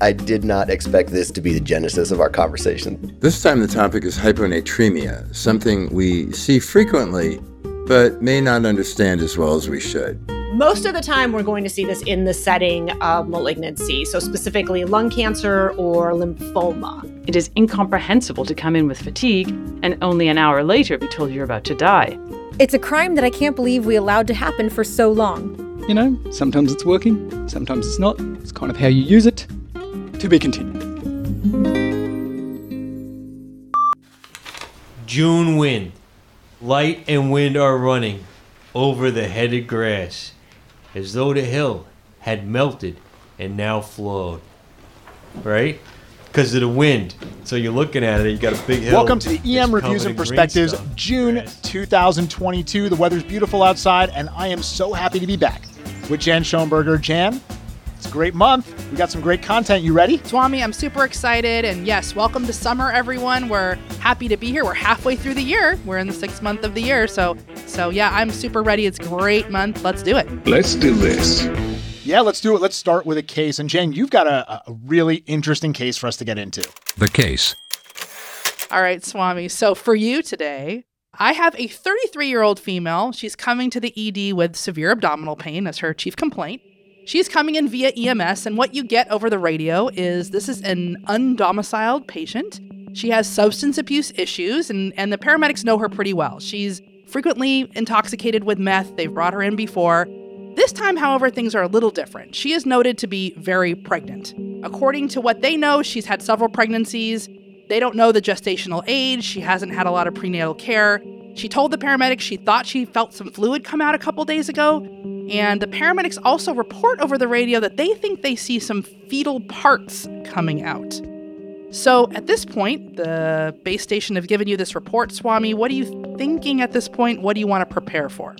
I did not expect this to be the genesis of our conversation. This time, the topic is hyponatremia, something we see frequently but may not understand as well as we should. Most of the time, we're going to see this in the setting of malignancy, so specifically lung cancer or lymphoma. It is incomprehensible to come in with fatigue and only an hour later be told you're about to die. It's a crime that I can't believe we allowed to happen for so long. You know, sometimes it's working, sometimes it's not. It's kind of how you use it. To be continued. June wind. Light and wind are running over the headed grass, as though the hill had melted and now flowed. Right? Because of the wind. So you're looking at it, you got a big hill. Welcome to the EM Reviews and Perspectives. June Grass. 2022. The weather's beautiful outside, and I am so happy to be back with Jan Shoenberger. Jan, it's a great month. We got some great content. You ready? Swami, I'm super excited. And yes, welcome to summer, everyone. We're happy to be here. We're halfway through the year. We're in the sixth month of the year. So, so yeah, I'm super ready. It's a great month. Let's do it. Let's do this. Yeah, let's do it. Let's start with a case. And Jan, you've got a, a really interesting case for us to get into. The case. All right, Swami. So for you today, I have a 33 year old female. She's coming to the ED with severe abdominal pain as her chief complaint. She's coming in via EMS, and what you get over the radio is this is an undomiciled patient. She has substance abuse issues, and, and the paramedics know her pretty well. She's frequently intoxicated with meth. They've brought her in before. This time, however, things are a little different. She is noted to be very pregnant. According to what they know, she's had several pregnancies. They don't know the gestational age. She hasn't had a lot of prenatal care. She told the paramedics she thought she felt some fluid come out a couple days ago. And the paramedics also report over the radio that they think they see some fetal parts coming out. So at this point, the base station have given you this report, Swami. What are you thinking at this point? What do you want to prepare for?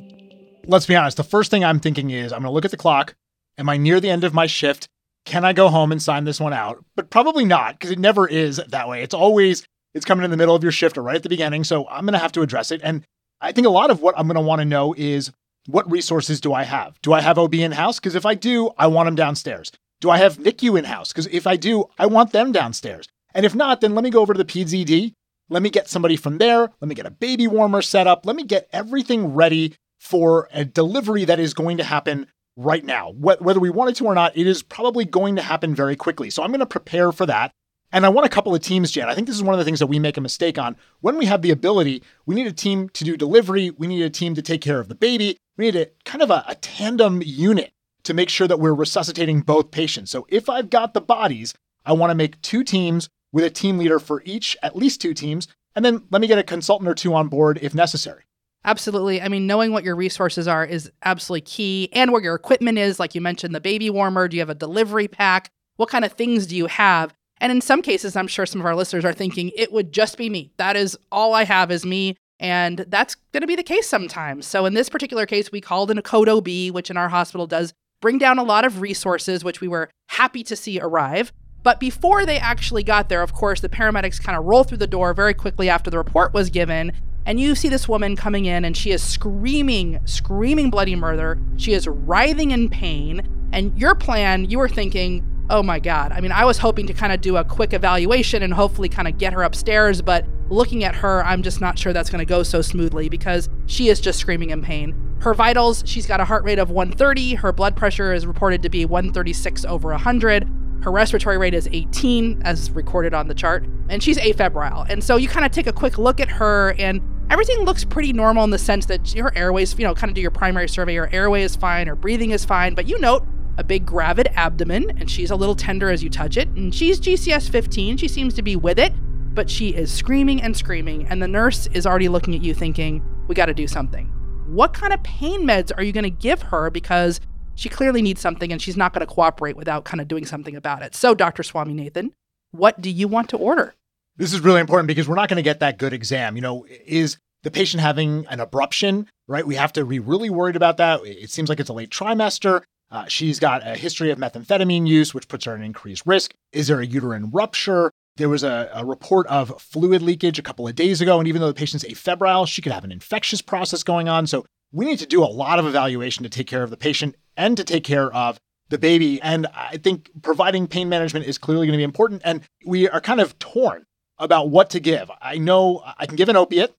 Let's be honest. The first thing I'm thinking is I'm going to look at the clock. Am I near the end of my shift? Can I go home and sign this one out? But probably not, because it never is that way. It's always it's coming in the middle of your shift or right at the beginning. So I'm going to have to address it. And I think a lot of what I'm going to want to know is what resources do I have? Do I have OB in house? Because if I do, I want them downstairs. Do I have NICU in house? Because if I do, I want them downstairs. And if not, then let me go over to the PZD. Let me get somebody from there. Let me get a baby warmer set up. Let me get everything ready for a delivery that is going to happen right now. Whether we wanted to or not, it is probably going to happen very quickly. So I'm going to prepare for that. And I want a couple of teams, Jan. I think this is one of the things that we make a mistake on. When we have the ability, we need a team to do delivery. We need a team to take care of the baby. We need a kind of a, a tandem unit to make sure that we're resuscitating both patients. So if I've got the bodies, I want to make two teams with a team leader for each, at least two teams. And then let me get a consultant or two on board if necessary. Absolutely. I mean, knowing what your resources are is absolutely key and where your equipment is. Like you mentioned, the baby warmer. Do you have a delivery pack? What kind of things do you have? And in some cases, I'm sure some of our listeners are thinking it would just be me. That is all I have is me. And that's going to be the case sometimes. So in this particular case, we called in a code OB, which in our hospital does bring down a lot of resources, which we were happy to see arrive. But before they actually got there, of course, the paramedics kind of roll through the door very quickly after the report was given. And you see this woman coming in, and she is screaming, screaming bloody murder. She is writhing in pain. And your plan, you were thinking, oh my God. I mean, I was hoping to kind of do a quick evaluation and hopefully kind of get her upstairs. But looking at her, I'm just not sure that's going to go so smoothly because she is just screaming in pain. Her vitals, she's got a heart rate of 130. Her blood pressure is reported to be 136 over 100. Her respiratory rate is 18, as recorded on the chart, and she's afebrile. And so you kind of take a quick look at her, and everything looks pretty normal in the sense that her airways, you know, kind of do your primary survey. Her airway is fine, her breathing is fine, but you note a big gravid abdomen, and she's a little tender as you touch it. And she's GCS 15. She seems to be with it, but she is screaming and screaming, and the nurse is already looking at you thinking, we got to do something. What kind of pain meds are you going to give her? Because she clearly needs something and she's not going to cooperate without kind of doing something about it. So, Dr. Swaminathan, what do you want to order? This is really important because we're not going to get that good exam. You know, is the patient having an abruption, right? We have to be really worried about that. It seems like it's a late trimester. Uh, she's got a history of methamphetamine use, which puts her at an increased risk. Is there a uterine rupture? There was a, a, report of fluid leakage a couple of days ago. And even though the patient's afebrile, she could have an infectious process going on. So we need to do a lot of evaluation to take care of the patient and to take care of the baby. And I think providing pain management is clearly going to be important. And we are kind of torn about what to give. I know I can give an opiate,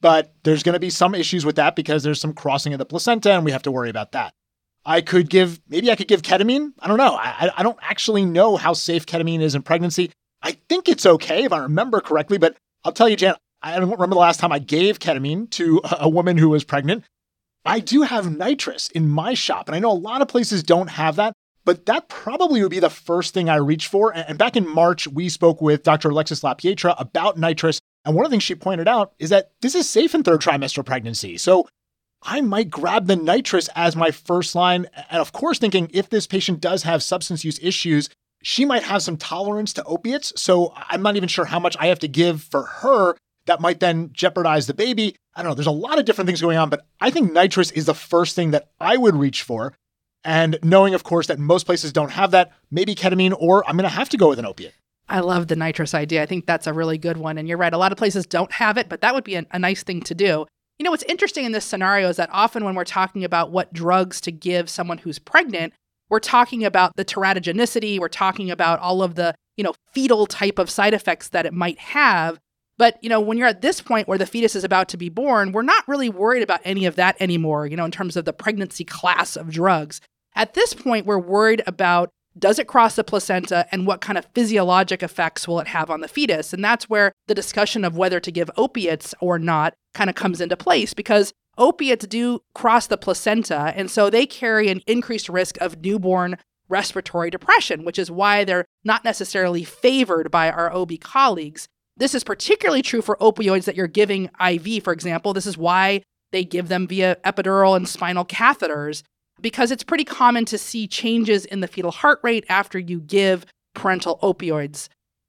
but there's going to be some issues with that because there's some crossing of the placenta and we have to worry about that. I could give, maybe I could give ketamine. I don't know. I, I don't actually know how safe ketamine is in pregnancy. I think it's okay if I remember correctly, but I'll tell you, Jan, I don't remember the last time I gave ketamine to a woman who was pregnant. I do have nitrous in my shop, and I know a lot of places don't have that, but that probably would be the first thing I reach for. And back in March, we spoke with Dr. Alexis LaPietra about nitrous. And one of the things she pointed out is that this is safe in third trimester pregnancy. So I might grab the nitrous as my first line. And of course, thinking if this patient does have substance use issues, she might have some tolerance to opiates. So I'm not even sure how much I have to give for her that might then jeopardize the baby. I don't know. There's a lot of different things going on, but I think nitrous is the first thing that I would reach for. And knowing, of course, that most places don't have that, maybe ketamine, or I'm going to have to go with an opiate. I love the nitrous idea. I think that's a really good one. And you're right, a lot of places don't have it, but that would be a, a nice thing to do. You know, what's interesting in this scenario is that often when we're talking about what drugs to give someone who's pregnant, we're talking about the teratogenicity, we're talking about all of the, you know, fetal type of side effects that it might have. But, you know, when you're at this point where the fetus is about to be born, we're not really worried about any of that anymore, you know, in terms of the pregnancy class of drugs. At this point, we're worried about does it cross the placenta and what kind of physiologic effects will it have on the fetus? And that's where the discussion of whether to give opiates or not kind of comes into place because opiates do cross the placenta. And so they carry an increased risk of newborn respiratory depression, which is why they're not necessarily favored by our OB colleagues. This is particularly true for opioids that you're giving IV, for example. This is why they give them via epidural and spinal catheters, because it's pretty common to see changes in the fetal heart rate after you give parenteral opioids.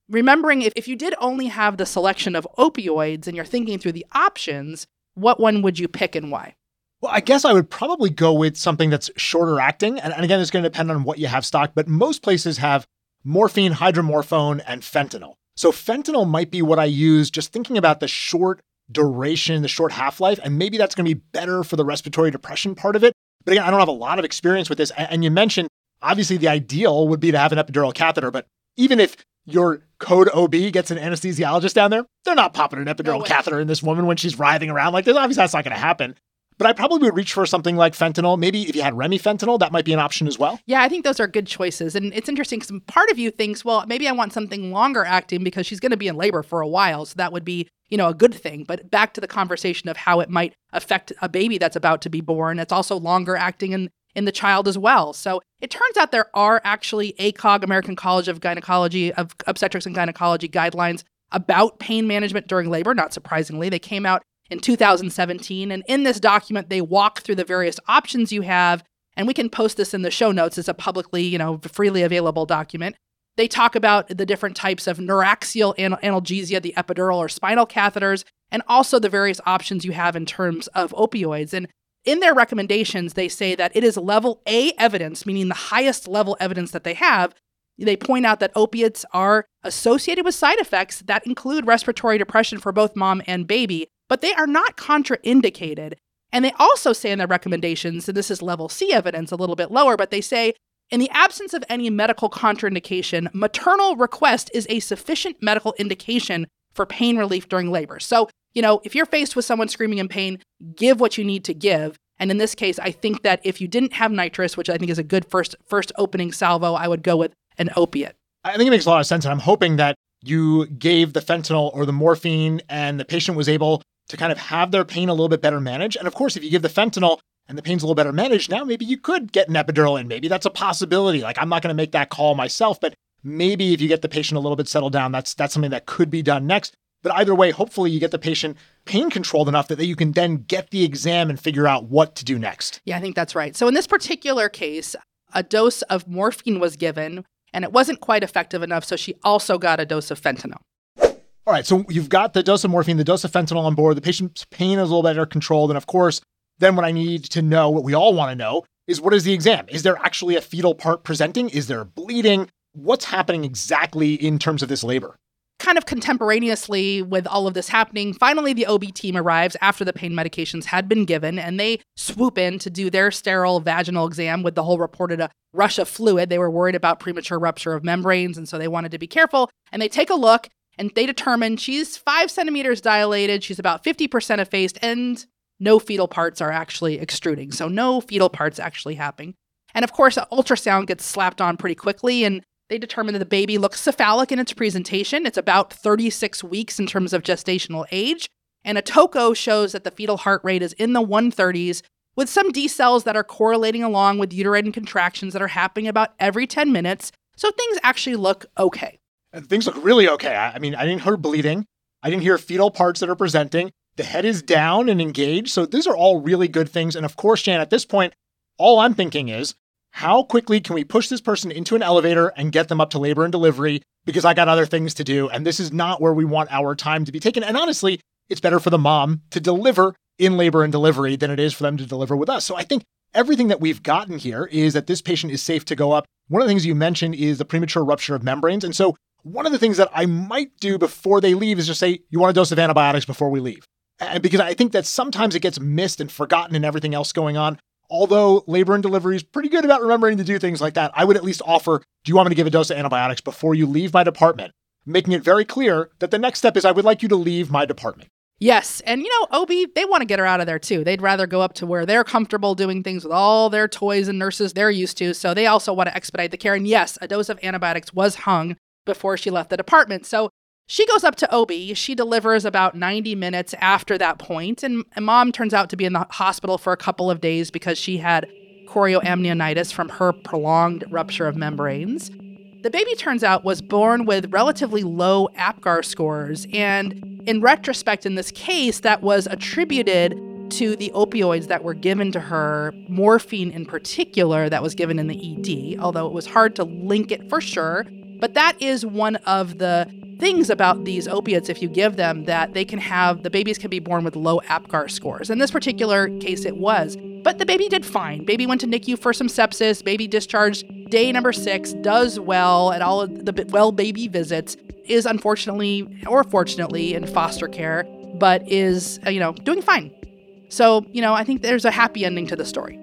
Remembering if, if you did only have the selection of opioids and you're thinking through the options, what one would you pick and why? Well, I guess I would probably go with something that's shorter acting. And, and again, it's going to depend on what you have stocked, but most places have morphine, hydromorphone, and fentanyl. So fentanyl might be what I use just thinking about the short duration, the short half life, and maybe that's going to be better for the respiratory depression part of it. But again, I don't have a lot of experience with this. And you mentioned obviously the ideal would be to have an epidural catheter, but even if your code OB gets an anesthesiologist down there, they're not popping an epidural no catheter in this woman when she's writhing around like this. Obviously, that's not going to happen. But I probably would reach for something like fentanyl. Maybe if you had remifentanil, that might be an option as well. Yeah, I think those are good choices. And it's interesting because part of you thinks, well, maybe I want something longer acting because she's going to be in labor for a while. So that would be, you know, a good thing. But back to the conversation of how it might affect a baby that's about to be born, it's also longer acting in, in the child as well. So it turns out there are actually ACOG, American College of Gynecology, of Obstetrics and Gynecology guidelines about pain management during labor. Not surprisingly, they came out in 2017. And in this document, they walk through the various options you have. And we can post this in the show notes. It's a publicly, you know, freely available document. They talk about the different types of neuraxial analgesia, the epidural or spinal catheters, and also the various options you have in terms of opioids. And in their recommendations, they say that it is level A evidence, meaning the highest level evidence that they have. They point out that opiates are associated with side effects that include respiratory depression for both mom and baby, but they are not contraindicated. And they also say in their recommendations, and this is level C evidence, a little bit lower, but they say in the absence of any medical contraindication, maternal request is a sufficient medical indication for pain relief during labor. So, you know, if you're faced with someone screaming in pain, give what you need to give. And in this case, I think that if you didn't have nitrous, which I think is a good first first opening salvo, I would go with an opiate. I think it makes a lot of sense. And I'm hoping that you gave the fentanyl or the morphine and the patient was able to kind of have their pain a little bit better managed. And of course, if you give the fentanyl and the pain's a little better managed, now maybe you could get an epidural in. Maybe that's a possibility. Like I'm not going to make that call myself, but maybe if you get the patient a little bit settled down, that's that's something that could be done next. But either way, hopefully you get the patient pain controlled enough that you can then get the exam and figure out what to do next. Yeah, I think that's right. So in this particular case, a dose of morphine was given and it wasn't quite effective enough, so she also got a dose of fentanyl. All right, so you've got the dose of morphine, the dose of fentanyl on board. The patient's pain is a little better controlled. And of course, then what I need to know, what we all want to know, is what is the exam? Is there actually a fetal part presenting? Is there bleeding? What's happening exactly in terms of this labor? kind of contemporaneously with all of this happening, finally the OB team arrives after the pain medications had been given and they swoop in to do their sterile vaginal exam with the whole reported a rush of fluid. They were worried about premature rupture of membranes and so they wanted to be careful. And they take a look and they determine she's five centimeters dilated, she's about 50% effaced, and no fetal parts are actually extruding. So no fetal parts actually happening. And of course, an ultrasound gets slapped on pretty quickly, and they determine that the baby looks cephalic in its presentation. It's about 36 weeks in terms of gestational age. And a TOCO shows that the fetal heart rate is in the 130s, with some decels that are correlating along with uterine contractions that are happening about every 10 minutes. So things actually look okay. Things look really okay. I mean, I didn't hear bleeding. I didn't hear fetal parts that are presenting. The head is down and engaged. So these are all really good things. And of course, Jan, at this point, all I'm thinking is how quickly can we push this person into an elevator and get them up to labor and delivery? Because I got other things to do. And this is not where we want our time to be taken. And honestly, it's better for the mom to deliver in labor and delivery than it is for them to deliver with us. So I think everything that we've gotten here is that this patient is safe to go up. One of the things you mentioned is the premature rupture of membranes. And so one of the things that I might do before they leave is just say, you want a dose of antibiotics before we leave. And because I think that sometimes it gets missed and forgotten and everything else going on although labor and delivery is pretty good about remembering to do things like that, I would at least offer do you want me to give a dose of antibiotics before you leave my department? Making it very clear that the next step is I would like you to leave my department. Yes. And you know, OB, they want to get her out of there too. They'd rather go up to where they're comfortable doing things with all their toys and nurses they're used to. So they also want to expedite the care. And yes, a dose of antibiotics was hung before she left the department. So she goes up to OB. She delivers about 90 minutes after that point, and, and mom turns out to be in the hospital for a couple of days because she had chorioamnionitis from her prolonged rupture of membranes. The baby turns out was born with relatively low APGAR scores, and in retrospect, in this case, that was attributed to the opioids that were given to her, morphine in particular, that was given in the ED, although it was hard to link it for sure. But that is one of the things about these opiates if you give them that they can have the babies can be born with low apgar scores. In this particular case it was. But the baby did fine. Baby went to nicu for some sepsis. Baby discharged day number six does well at all the well baby visits is unfortunately or fortunately in foster care but is uh, you know doing fine. So you know i think there's a happy ending to the story.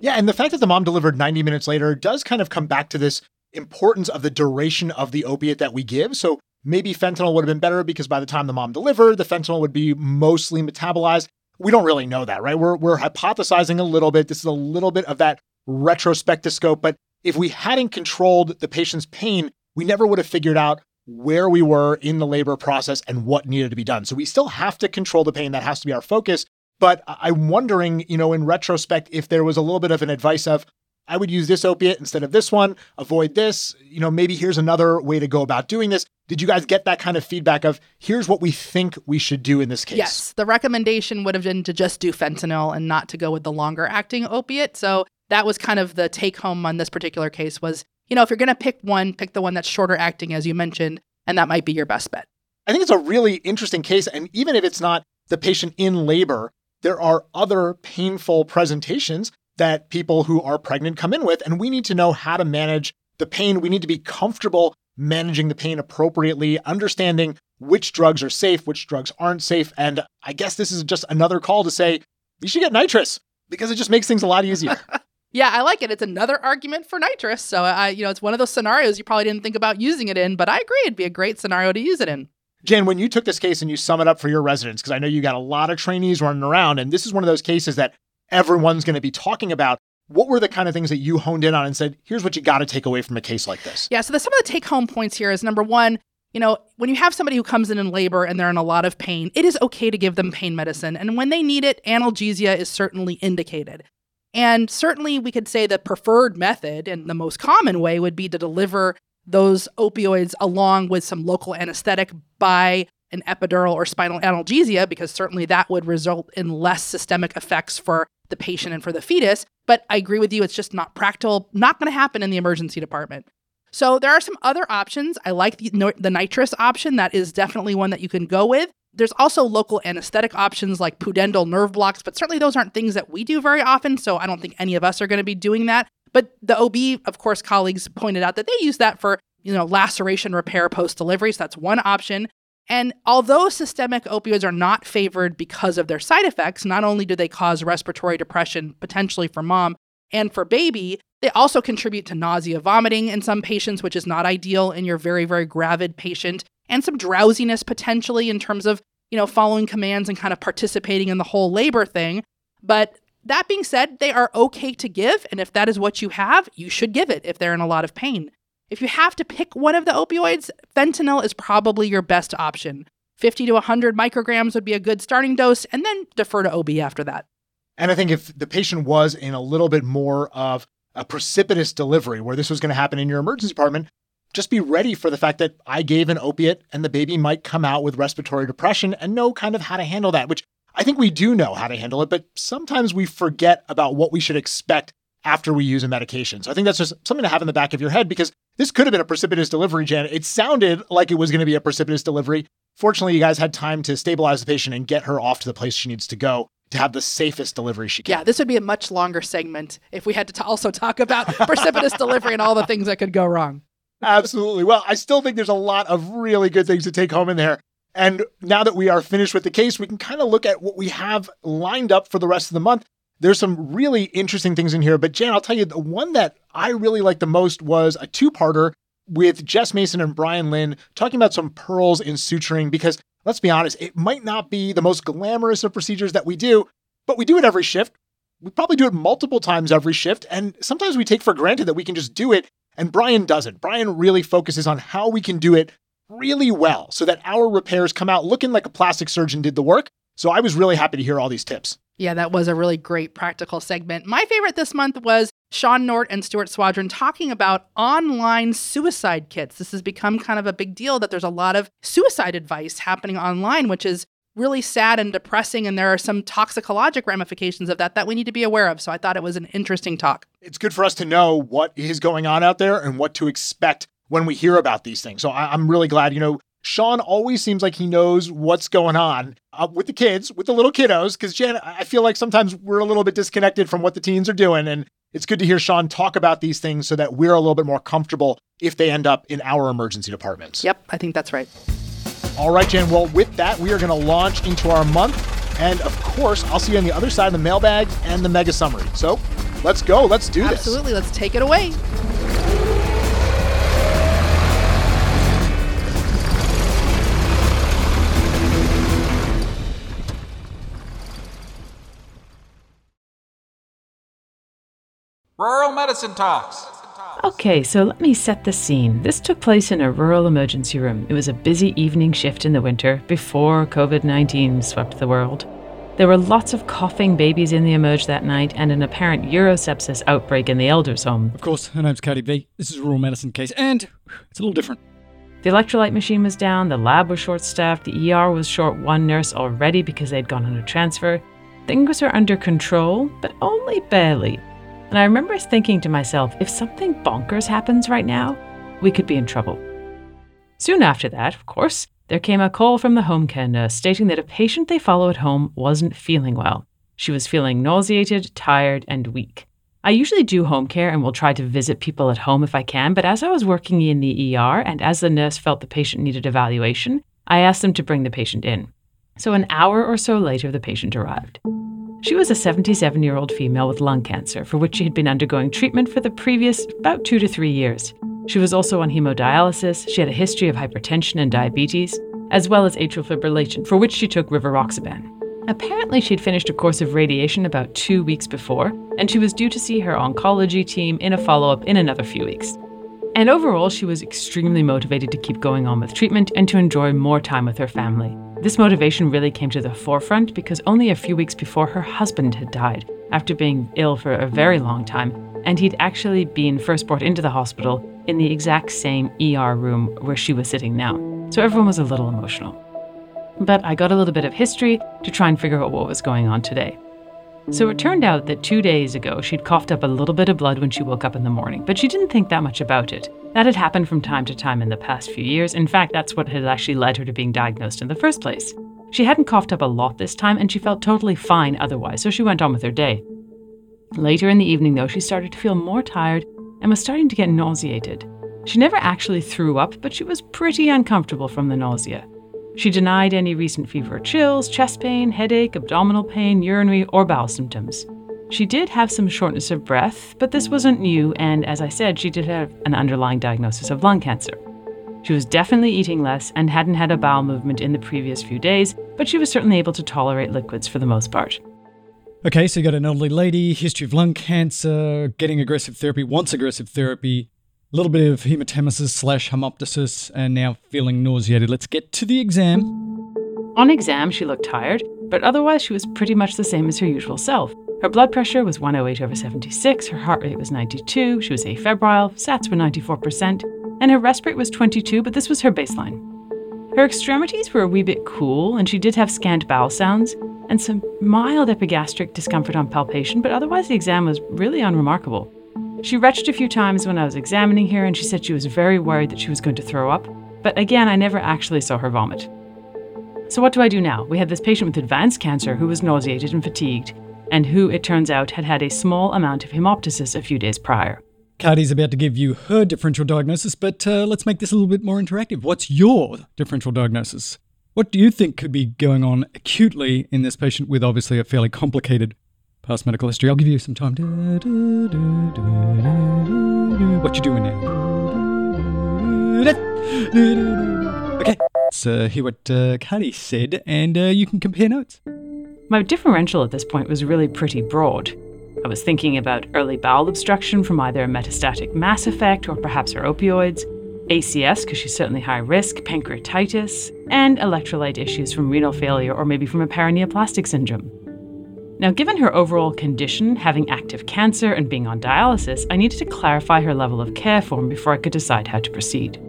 Yeah and the fact that the mom delivered 90 minutes later does kind of come back to this importance of the duration of the opiate that we give. So maybe fentanyl would have been better because by the time the mom delivered, the fentanyl would be mostly metabolized. We don't really know that, right? We're, we're hypothesizing a little bit. This is a little bit of that retrospectoscope. But if we hadn't controlled the patient's pain, we never would have figured out where we were in the labor process and what needed to be done. So we still have to control the pain. That has to be our focus. But I'm wondering, you know, in retrospect, if there was a little bit of an advice of, I would use this opiate instead of this one, avoid this. You know, maybe here's another way to go about doing this. Did you guys get that kind of feedback of here's what we think we should do in this case? Yes. The recommendation would have been to just do fentanyl and not to go with the longer acting opiate. So that was kind of the take home on this particular case was, you know, if you're going to pick one, pick the one that's shorter acting, as you mentioned, and that might be your best bet. I think it's a really interesting case. And even if it's not the patient in labor, there are other painful presentations that people who are pregnant come in with. And we need to know how to manage the pain. We need to be comfortable managing the pain appropriately, understanding which drugs are safe, which drugs aren't safe. And I guess this is just another call to say you should get nitrous because it just makes things a lot easier. yeah, I like it. It's another argument for nitrous. So I, you know, it's one of those scenarios you probably didn't think about using it in, but I agree it'd be a great scenario to use it in. Jan, when you took this case and you sum it up for your residents, because I know you got a lot of trainees running around, and this is one of those cases that everyone's going to be talking about. What were the kind of things that you honed in on and said, here's what you got to take away from a case like this? Yeah. So the, some of the take home points here is number one, you know, when you have somebody who comes in in labor and they're in a lot of pain, it is okay to give them pain medicine. And when they need it, analgesia is certainly indicated. And certainly we could say the preferred method and the most common way would be to deliver those opioids along with some local anesthetic by an epidural or spinal analgesia, because certainly that would result in less systemic effects for the patient and for the fetus. But I agree with you, it's just not practical, not going to happen in the emergency department. So there are some other options. I like the, the nitrous option. That is definitely one that you can go with. There's also local anesthetic options like pudendal nerve blocks, but certainly those aren't things that we do very often. So I don't think any of us are going to be doing that. But the OB, of course, colleagues pointed out that they use that for you know, laceration repair post delivery. So that's one option. And although systemic opioids are not favored because of their side effects, not only do they cause respiratory depression potentially for mom and for baby, they also contribute to nausea, vomiting in some patients, which is not ideal in your very, very gravid patient, and some drowsiness potentially in terms of, you know, following commands and kind of participating in the whole labor thing. But that being said, they are okay to give. And if that is what you have, you should give it if they're in a lot of pain. If you have to pick one of the opioids, fentanyl is probably your best option. 50 to 100 micrograms would be a good starting dose, and then defer to OB after that. And I think if the patient was in a little bit more of a precipitous delivery where this was going to happen in your emergency department, just be ready for the fact that I gave an opiate and the baby might come out with respiratory depression and know kind of how to handle that, which I think we do know how to handle it, but sometimes we forget about what we should expect after we use a medication. So I think that's just something to have in the back of your head because this could have been a precipitous delivery, Jan. It sounded like it was going to be a precipitous delivery. Fortunately, you guys had time to stabilize the patient and get her off to the place she needs to go to have the safest delivery she can. Yeah, this would be a much longer segment if we had to t- also talk about precipitous delivery and all the things that could go wrong. Absolutely. Well, I still think there's a lot of really good things to take home in there. And now that we are finished with the case, we can kind of look at what we have lined up for the rest of the month. There's some really interesting things in here, but Jan, I'll tell you, the one that I really liked the most was a two parter with Jess Mason and Brian Lin talking about some pearls in suturing because let's be honest, it might not be the most glamorous of procedures that we do, but we do it every shift. We probably do it multiple times every shift, and sometimes we take for granted that we can just do it, and Brian doesn't. Brian really focuses on how we can do it really well so that our repairs come out looking like a plastic surgeon did the work. So I was really happy to hear all these tips. Yeah, that was a really great practical segment. My favorite this month was Sean Nordt and Stuart Swadron talking about online suicide kits. This has become kind of a big deal that there's a lot of suicide advice happening online, which is really sad and depressing. And there are some toxicologic ramifications of that that we need to be aware of. So I thought it was an interesting talk. It's good for us to know what is going on out there and what to expect when we hear about these things. So I- am really glad, you know, Sean always seems like he knows what's going on uh, with the kids, with the little kiddos. Because Jan, I feel like sometimes we're a little bit disconnected from what the teens are doing, and it's good to hear Sean talk about these things so that we're a little bit more comfortable if they end up in our emergency departments. Yep, I think that's right. All right, Jan. Well, with that, we are going to launch into our month. And of course, I'll see you on the other side of the mailbag and the mega summary. So let's go. Let's do this. Absolutely. Let's take it away. Rural Medicine Talks. Okay, so let me set the scene. This took place in a rural emergency room. It was a busy evening shift in the winter before COVID 19 swept the world. There were lots of coughing babies in the emerge that night and an apparent urosepsis outbreak in the elders' home. Of course, her name's Katie B. This is a rural medicine case, and it's a little different. The electrolyte machine was down, the lab was short staffed, the ER was short one nurse already because they'd gone on a transfer. Things were under control, but only barely. And I remember thinking to myself, if something bonkers happens right now, we could be in trouble. Soon after that, of course, there came a call from the home care nurse stating that a patient they follow at home wasn't feeling well. She was feeling nauseated, tired, and weak. I usually do home care and will try to visit people at home if I can, but as I was working in the ER and as the nurse felt the patient needed evaluation, I asked them to bring the patient in. So an hour or so later, the patient arrived. She was a 77 year old female with lung cancer, for which she had been undergoing treatment for the previous about two to three years. She was also on hemodialysis, she had a history of hypertension and diabetes, as well as atrial fibrillation, for which she took rivaroxaban. Apparently, she'd finished a course of radiation about two weeks before, and she was due to see her oncology team in a follow up in another few weeks. And overall, she was extremely motivated to keep going on with treatment and to enjoy more time with her family. This motivation really came to the forefront because only a few weeks before her husband had died after being ill for a very long time, and he'd actually been first brought into the hospital in the exact same ER room where she was sitting now. So everyone was a little emotional. But I got a little bit of history to try and figure out what was going on today. So it turned out that two days ago, she'd coughed up a little bit of blood when she woke up in the morning, but she didn't think that much about it. That had happened from time to time in the past few years. In fact, that's what had actually led her to being diagnosed in the first place. She hadn't coughed up a lot this time, and she felt totally fine otherwise, so she went on with her day. Later in the evening, though, she started to feel more tired and was starting to get nauseated. She never actually threw up, but she was pretty uncomfortable from the nausea. She denied any recent fever or chills, chest pain, headache, abdominal pain, urinary, or bowel symptoms. She did have some shortness of breath, but this wasn't new, and as I said, she did have an underlying diagnosis of lung cancer. She was definitely eating less and hadn't had a bowel movement in the previous few days, but she was certainly able to tolerate liquids for the most part. Okay, so you got an elderly lady, history of lung cancer, getting aggressive therapy, wants aggressive therapy, a little bit of hematemesis slash hemoptysis, and now feeling nauseated. Let's get to the exam. On exam, she looked tired, but otherwise she was pretty much the same as her usual self. Her blood pressure was 108 over 76, her heart rate was 92, she was afebrile, SATs were 94%, and her rest rate was 22, but this was her baseline. Her extremities were a wee bit cool, and she did have scant bowel sounds and some mild epigastric discomfort on palpation, but otherwise the exam was really unremarkable. She retched a few times when I was examining her, and she said she was very worried that she was going to throw up, but again, I never actually saw her vomit. So, what do I do now? We had this patient with advanced cancer who was nauseated and fatigued, and who, it turns out, had had a small amount of hemoptysis a few days prior. Cardy's about to give you her differential diagnosis, but uh, let's make this a little bit more interactive. What's your differential diagnosis? What do you think could be going on acutely in this patient with obviously a fairly complicated past medical history? I'll give you some time. What you doing now? Okay, uh, hear what uh, said, and uh, you can compare notes. My differential at this point was really pretty broad. I was thinking about early bowel obstruction from either a metastatic mass effect or perhaps her opioids, ACS, because she's certainly high risk, pancreatitis, and electrolyte issues from renal failure or maybe from a paraneoplastic syndrome. Now, given her overall condition, having active cancer and being on dialysis, I needed to clarify her level of care form before I could decide how to proceed.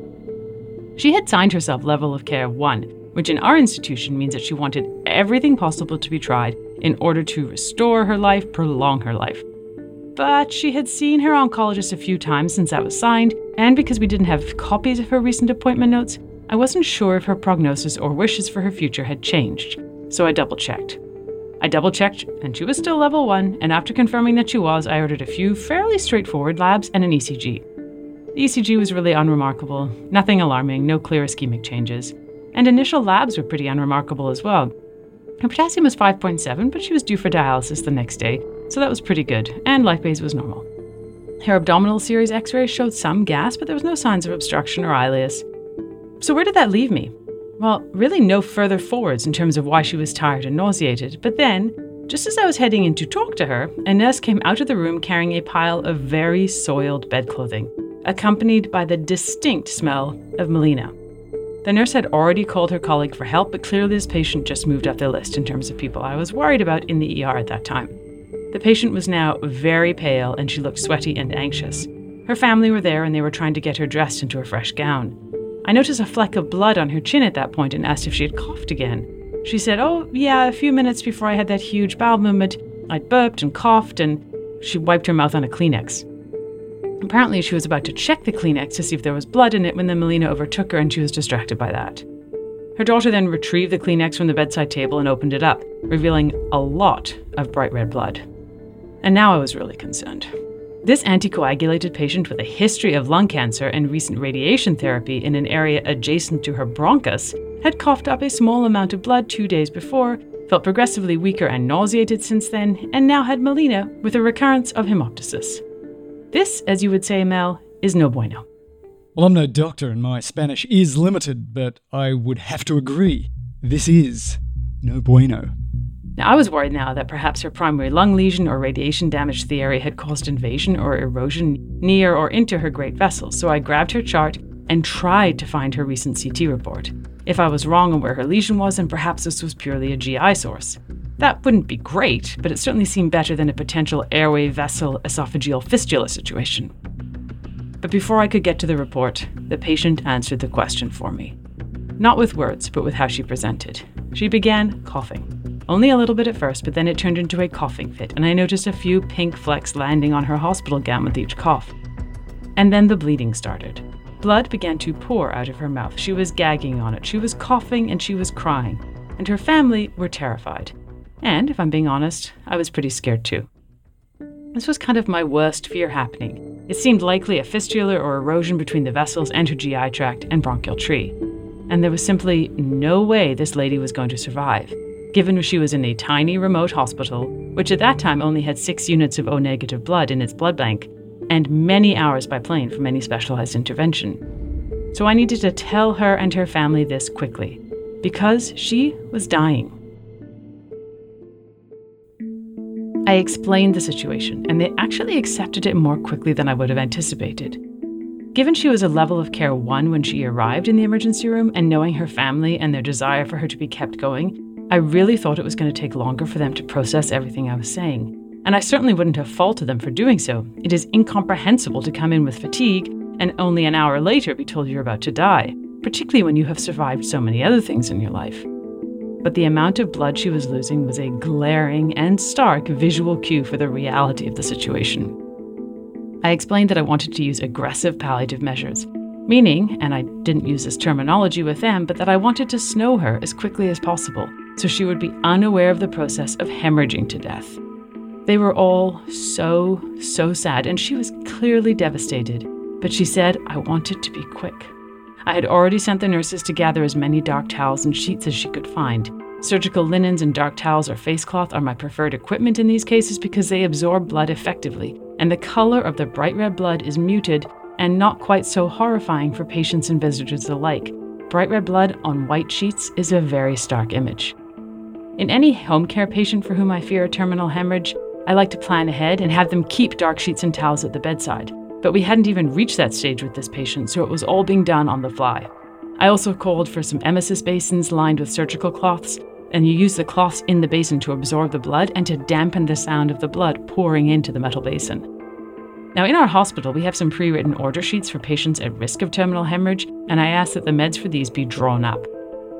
She had signed herself level of care 1, which in our institution means that she wanted everything possible to be tried in order to restore her life, prolong her life. But she had seen her oncologist a few times since that was signed, and because we didn't have copies of her recent appointment notes, I wasn't sure if her prognosis or wishes for her future had changed, so I double checked. I double checked, and she was still level 1, and after confirming that she was, I ordered a few fairly straightforward labs and an ECG. The ECG was really unremarkable, nothing alarming, no clear ischemic changes, and initial labs were pretty unremarkable as well. Her potassium was 5.7, but she was due for dialysis the next day, so that was pretty good, and lipase was normal. Her abdominal series x ray showed some gas, but there was no signs of obstruction or ileus. So, where did that leave me? Well, really no further forwards in terms of why she was tired and nauseated, but then, just as I was heading in to talk to her, a nurse came out of the room carrying a pile of very soiled bedclothing, accompanied by the distinct smell of melena. The nurse had already called her colleague for help, but clearly this patient just moved up the list in terms of people I was worried about in the ER at that time. The patient was now very pale and she looked sweaty and anxious. Her family were there and they were trying to get her dressed into a fresh gown. I noticed a fleck of blood on her chin at that point and asked if she had coughed again. She said, Oh, yeah, a few minutes before I had that huge bowel movement, I'd burped and coughed, and she wiped her mouth on a Kleenex. Apparently, she was about to check the Kleenex to see if there was blood in it when the melena overtook her and she was distracted by that. Her daughter then retrieved the Kleenex from the bedside table and opened it up, revealing a lot of bright red blood. And now I was really concerned. This anticoagulated patient with a history of lung cancer and recent radiation therapy in an area adjacent to her bronchus had coughed up a small amount of blood two days before, felt progressively weaker and nauseated since then, and now had melena with a recurrence of hemoptysis. This, as you would say, Mel, is no bueno. Well, I'm no doctor and my Spanish is limited, but I would have to agree. This is no bueno. Now, I was worried now that perhaps her primary lung lesion or radiation damage to the area had caused invasion or erosion near or into her great vessels, so I grabbed her chart and tried to find her recent CT report. If I was wrong on where her lesion was, then perhaps this was purely a GI source. That wouldn't be great, but it certainly seemed better than a potential airway vessel esophageal fistula situation. But before I could get to the report, the patient answered the question for me. Not with words, but with how she presented. She began coughing. Only a little bit at first, but then it turned into a coughing fit, and I noticed a few pink flecks landing on her hospital gown with each cough. And then the bleeding started. Blood began to pour out of her mouth. She was gagging on it. She was coughing and she was crying. And her family were terrified. And, if I'm being honest, I was pretty scared too. This was kind of my worst fear happening It seemed likely a fistula or erosion between the vessels and her GI tract and bronchial tree. And there was simply no way this lady was going to survive, given she was in a tiny remote hospital, which at that time only had six units of O negative blood in its blood bank, and many hours by plane from any specialized intervention. So I needed to tell her and her family this quickly, because she was dying. I explained the situation, and they actually accepted it more quickly than I would have anticipated. Given she was a level of care one when she arrived in the emergency room, and knowing her family and their desire for her to be kept going, I really thought it was going to take longer for them to process everything I was saying. And I certainly wouldn't have faulted them for doing so. It is incomprehensible to come in with fatigue and only an hour later be told you're about to die, particularly when you have survived so many other things in your life but the amount of blood she was losing was a glaring and stark visual cue for the reality of the situation. I explained that I wanted to use aggressive palliative measures, meaning, and I didn't use this terminology with them, but that I wanted to snow her as quickly as possible so she would be unaware of the process of hemorrhaging to death. They were all so, so sad, and she was clearly devastated, but she said, I wanted to be quick. I had already sent the nurses to gather as many dark towels and sheets as she could find. Surgical linens and dark towels or face cloth are my preferred equipment in these cases because they absorb blood effectively, and the color of the bright red blood is muted and not quite so horrifying for patients and visitors alike. Bright red blood on white sheets is a very stark image. In any home care patient for whom I fear a terminal hemorrhage, I like to plan ahead and have them keep dark sheets and towels at the bedside. But we hadn't even reached that stage with this patient, so it was all being done on the fly. I also called for some emesis basins lined with surgical cloths, and you use the cloths in the basin to absorb the blood and to dampen the sound of the blood pouring into the metal basin. Now, in our hospital, we have some pre written order sheets for patients at risk of terminal hemorrhage, and I asked that the meds for these be drawn up.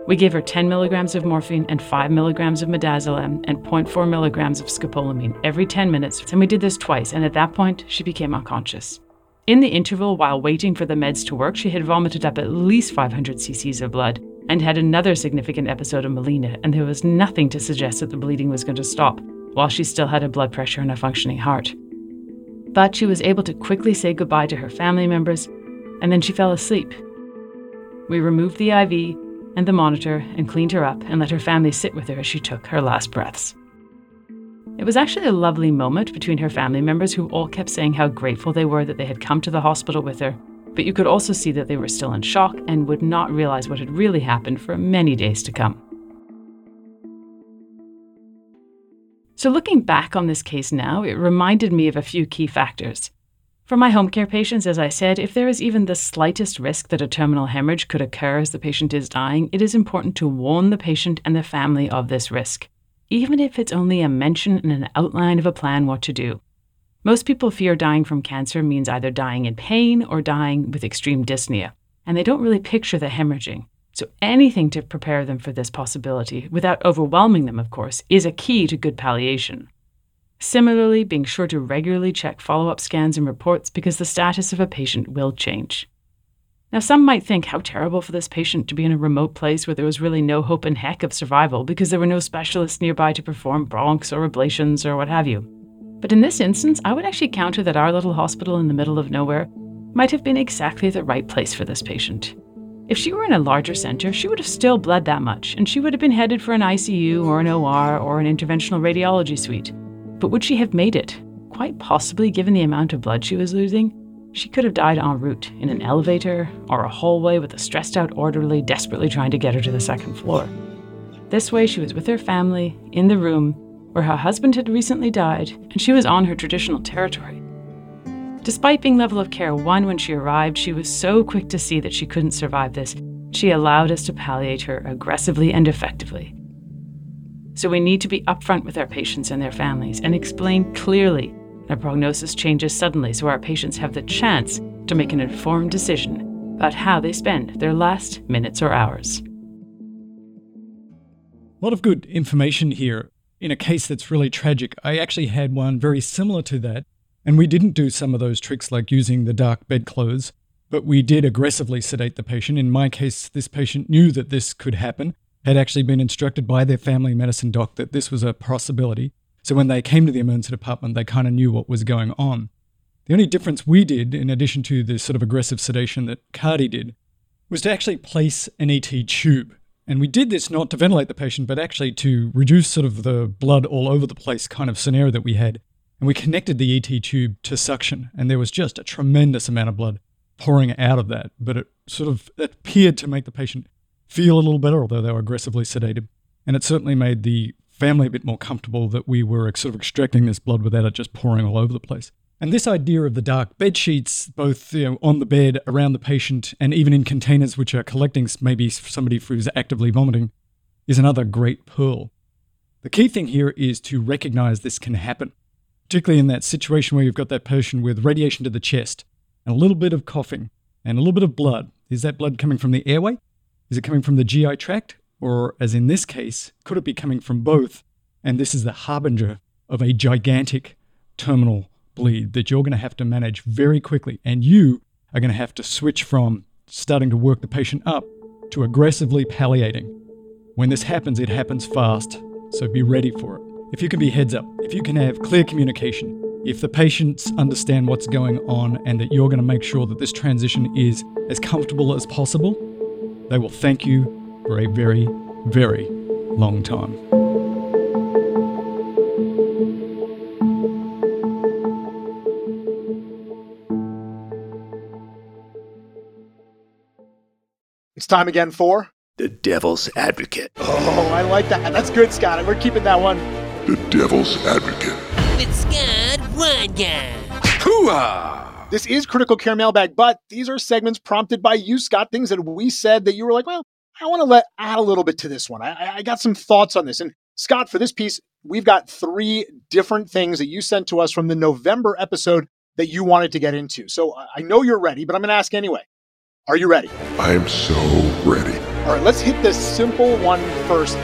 We gave her 10 milligrams of morphine and 5 milligrams of midazolam and 0.4 milligrams of scopolamine every 10 minutes, and we did this twice, and at that point, she became unconscious. In the interval while waiting for the meds to work, she had vomited up at least 500 cc's of blood and had another significant episode of melena, and there was nothing to suggest that the bleeding was going to stop while she still had a blood pressure and a functioning heart. But she was able to quickly say goodbye to her family members, and then she fell asleep. We removed the IV and the monitor and cleaned her up and let her family sit with her as she took her last breaths. It was actually a lovely moment between her family members who all kept saying how grateful they were that they had come to the hospital with her, but you could also see that they were still in shock and would not realize what had really happened for many days to come. So, looking back on this case now, it reminded me of a few key factors. For my home care patients, as I said, if there is even the slightest risk that a terminal hemorrhage could occur as the patient is dying, it is important to warn the patient and the family of this risk even if it's only a mention and an outline of a plan what to do. Most people fear dying from cancer means either dying in pain or dying with extreme dyspnea, and they don't really picture the hemorrhaging. So, anything to prepare them for this possibility, without overwhelming them, of course, is a key to good palliation. Similarly, being sure to regularly check follow up scans and reports because the status of a patient will change. Now, some might think how terrible for this patient to be in a remote place where there was really no hope in heck of survival because there were no specialists nearby to perform bronchs or ablations or what have you. But in this instance, I would actually counter that our little hospital in the middle of nowhere might have been exactly the right place for this patient. If she were in a larger center, she would have still bled that much, and she would have been headed for an ICU or an OR or an interventional radiology suite. But would she have made it? Quite possibly, given the amount of blood she was losing. She could have died en route, in an elevator or a hallway with a stressed out orderly desperately trying to get her to the second floor. This way, she was with her family, in the room where her husband had recently died, and she was on her traditional territory. Despite being level of care 1 when she arrived, she was so quick to see that she couldn't survive this, she allowed us to palliate her aggressively and effectively. So we need to be upfront with our patients and their families and explain clearly their prognosis changes suddenly, so our patients have the chance to make an informed decision about how they spend their last minutes or hours. A lot of good information here. In a case that's really tragic, I actually had one very similar to that, and we didn't do some of those tricks like using the dark bedclothes, but we did aggressively sedate the patient. In my case, this patient knew that this could happen, had actually been instructed by their family medicine doc that this was a possibility, so when they came to the emergency department, they kind of knew what was going on. The only difference we did, in addition to the sort of aggressive sedation that Cardy did, was to actually place an ET tube. And we did this not to ventilate the patient, but actually to reduce sort of the blood all over the place kind of scenario that we had. And we connected the ET tube to suction, and there was just a tremendous amount of blood pouring out of that. But it sort of appeared to make the patient feel a little better, although they were aggressively sedated. And it certainly made the family a bit more comfortable that we were sort of extracting this blood without it just pouring all over the place. And this idea of the dark bed sheets, both you know, on the bed, around the patient, and even in containers which are collecting maybe somebody who's actively vomiting, is another great pearl. The key thing here is to recognize this can happen, particularly in that situation where you've got that patient with radiation to the chest, and a little bit of coughing, and a little bit of blood. Is that blood coming from the airway? Is it coming from the GI tract? Or, as in this case, could it be coming from both? And this is the harbinger of a gigantic terminal bleed that you're going to have to manage very quickly. And you are going to have to switch from starting to work the patient up to aggressively palliating. When this happens, it happens fast, so be ready for it. If you can be heads up, if you can have clear communication, if the patients understand what's going on and that you're going to make sure that this transition is as comfortable as possible, they will thank you for a very, very long time. It's time again for The Devil's Advocate. Oh, I like that. That's good, Scott. We're keeping that one. The Devil's Advocate. With Scott Weingart. Hooah! This is Critical Care Mailbag, but these are segments prompted by you, Scott. Things that we said that you were like, well, I want to let add a little bit to this one. I, I got some thoughts on this. And Scott, for this piece, we've got three different things that you sent to us from the November episode that you wanted to get into. So I know you're ready, but I'm going to ask anyway. Are you ready? I am so ready. All right, let's hit this simple one first.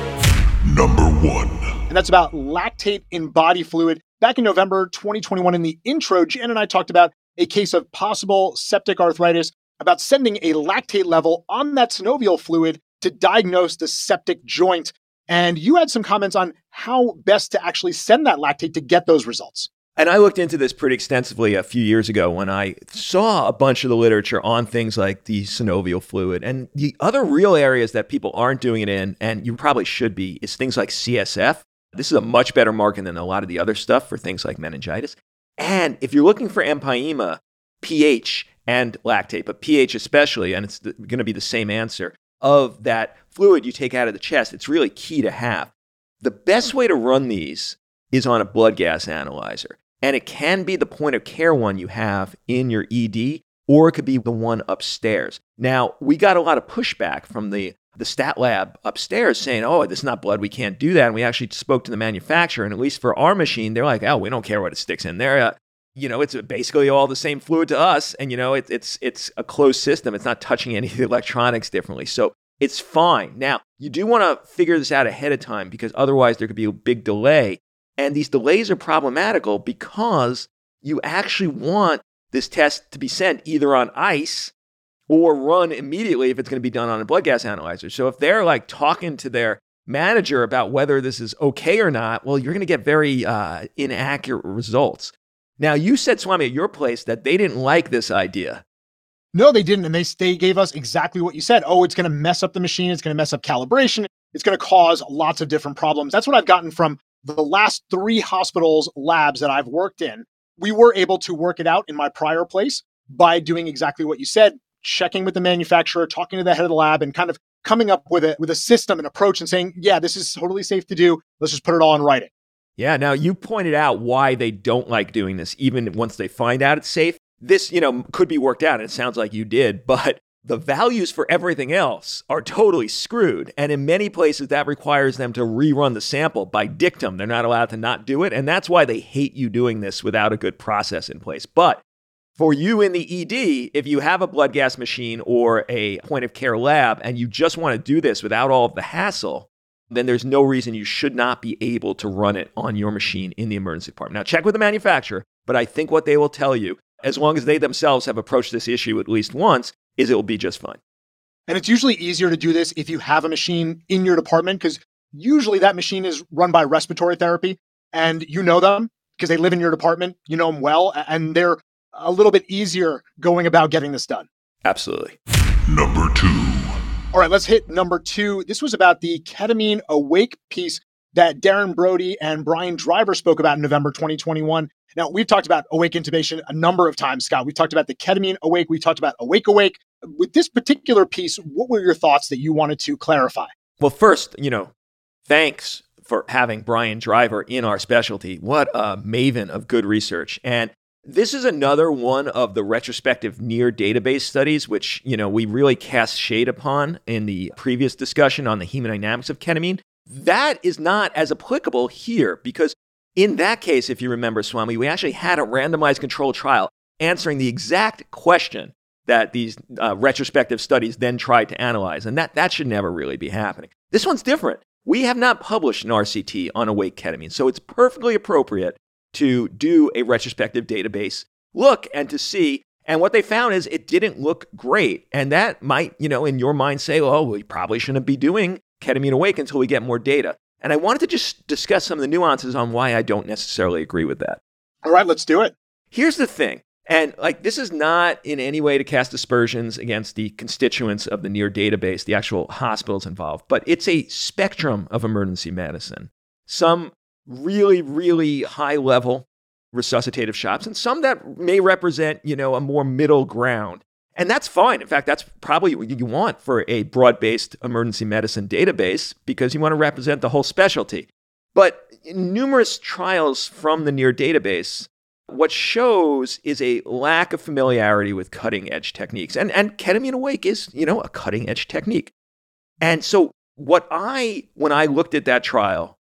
Number one. And that's about lactate in body fluid. Back in November 2021, in the intro, Jan and I talked about a case of possible septic arthritis, about sending a lactate level on that synovial fluid to diagnose the septic joint. And you had some comments on how best to actually send that lactate to get those results. And I looked into this pretty extensively a few years ago when I saw a bunch of the literature on things like the synovial fluid. And the other real areas that people aren't doing it in, and you probably should be, is things like CSF. This is a much better marker than a lot of the other stuff for things like meningitis. And if you're looking for empyema, pH and lactate, but pH especially, and it's going to be the same answer, of that fluid you take out of the chest, it's really key to have. The best way to run these is on a blood gas analyzer. And it can be the point of care one you have in your ED, or it could be the one upstairs. Now, we got a lot of pushback from the, the stat lab upstairs saying, oh, this is not blood, we can't do that. And we actually spoke to the manufacturer, and at least for our machine, they're like, oh, we don't care what it sticks in there. Uh, you know, it's basically all the same fluid to us, and you know, it, it's it's a closed system. It's not touching any of the electronics differently, so it's fine. Now, you do want to figure this out ahead of time because otherwise there could be a big delay. And these delays are problematical because you actually want this test to be sent either on ice or run immediately if it's going to be done on a blood gas analyzer. So if they're like talking to their manager about whether this is okay or not, well, you're going to get very uh, inaccurate results. Now, you said, Swami, at your place that they didn't like this idea. No, they didn't. And they, they gave us exactly what you said. Oh, it's going to mess up the machine. It's going to mess up calibration. It's going to cause lots of different problems. That's what I've gotten from the last three hospitals labs that I've worked in. We were able to work it out in my prior place by doing exactly what you said, checking with the manufacturer, talking to the head of the lab, and kind of coming up with a with a system and approach and saying, yeah, this is totally safe to do. Let's just put it all in writing. Yeah. Now you pointed out why they don't like doing this, even once they find out it's safe. This, you know, could be worked out, and it sounds like you did, but the values for everything else are totally screwed. And in many places, that requires them to rerun the sample by dictum. They're not allowed to not do it. And that's why they hate you doing this without a good process in place. But for you in the ED, if you have a blood gas machine or a point of care lab and you just want to do this without all of the hassle, then there's no reason you should not be able to run it on your machine in the emergency department. Now, check with the manufacturer, but I think what they will tell you, as long as they themselves have approached this issue at least once, is it will be just fine. And it's usually easier to do this if you have a machine in your department because usually that machine is run by respiratory therapy and you know them because they live in your department, you know them well, and they're a little bit easier going about getting this done. Absolutely. Number two. All right, let's hit number two. This was about the ketamine awake piece that Darren Braude and Brian Driver spoke about in November 2021. Now, we've talked about awake intubation a number of times, Scott. We've talked about the ketamine awake. We talked about awake awake. With this particular piece, what were your thoughts that you wanted to clarify? Well, first, you know, thanks for having Brian Driver in our specialty. What a maven of good research. And this is another one of the retrospective NEAR database studies, which, you know, we really cast shade upon in the previous discussion on the hemodynamics of ketamine. That is not as applicable here because in that case, if you remember, Swami, we actually had a randomized controlled trial answering the exact question that these uh, retrospective studies then tried to analyze. And that, that should never really be happening. This one's different. We have not published an RCT on awake ketamine, so it's perfectly appropriate to do a retrospective database look and to see. And what they found is it didn't look great. And that might, you know, in your mind say, oh, we probably shouldn't be doing ketamine awake until we get more data. And I wanted to just discuss some of the nuances on why I don't necessarily agree with that. All right, let's do it. Here's the thing. And like this is not in any way to cast aspersions against the constituents of the NEAR database, the actual hospitals involved, but it's a spectrum of emergency medicine. Some really, really high level resuscitative shops, and some that may represent, you know, a more middle ground. And that's fine. In fact, that's probably what you want for a broad based emergency medicine database because you want to represent the whole specialty. But numerous trials from the NEAR database, what shows is a lack of familiarity with cutting edge techniques. And, and ketamine awake is, you know, a cutting edge technique. And so what I, when I looked at that trial,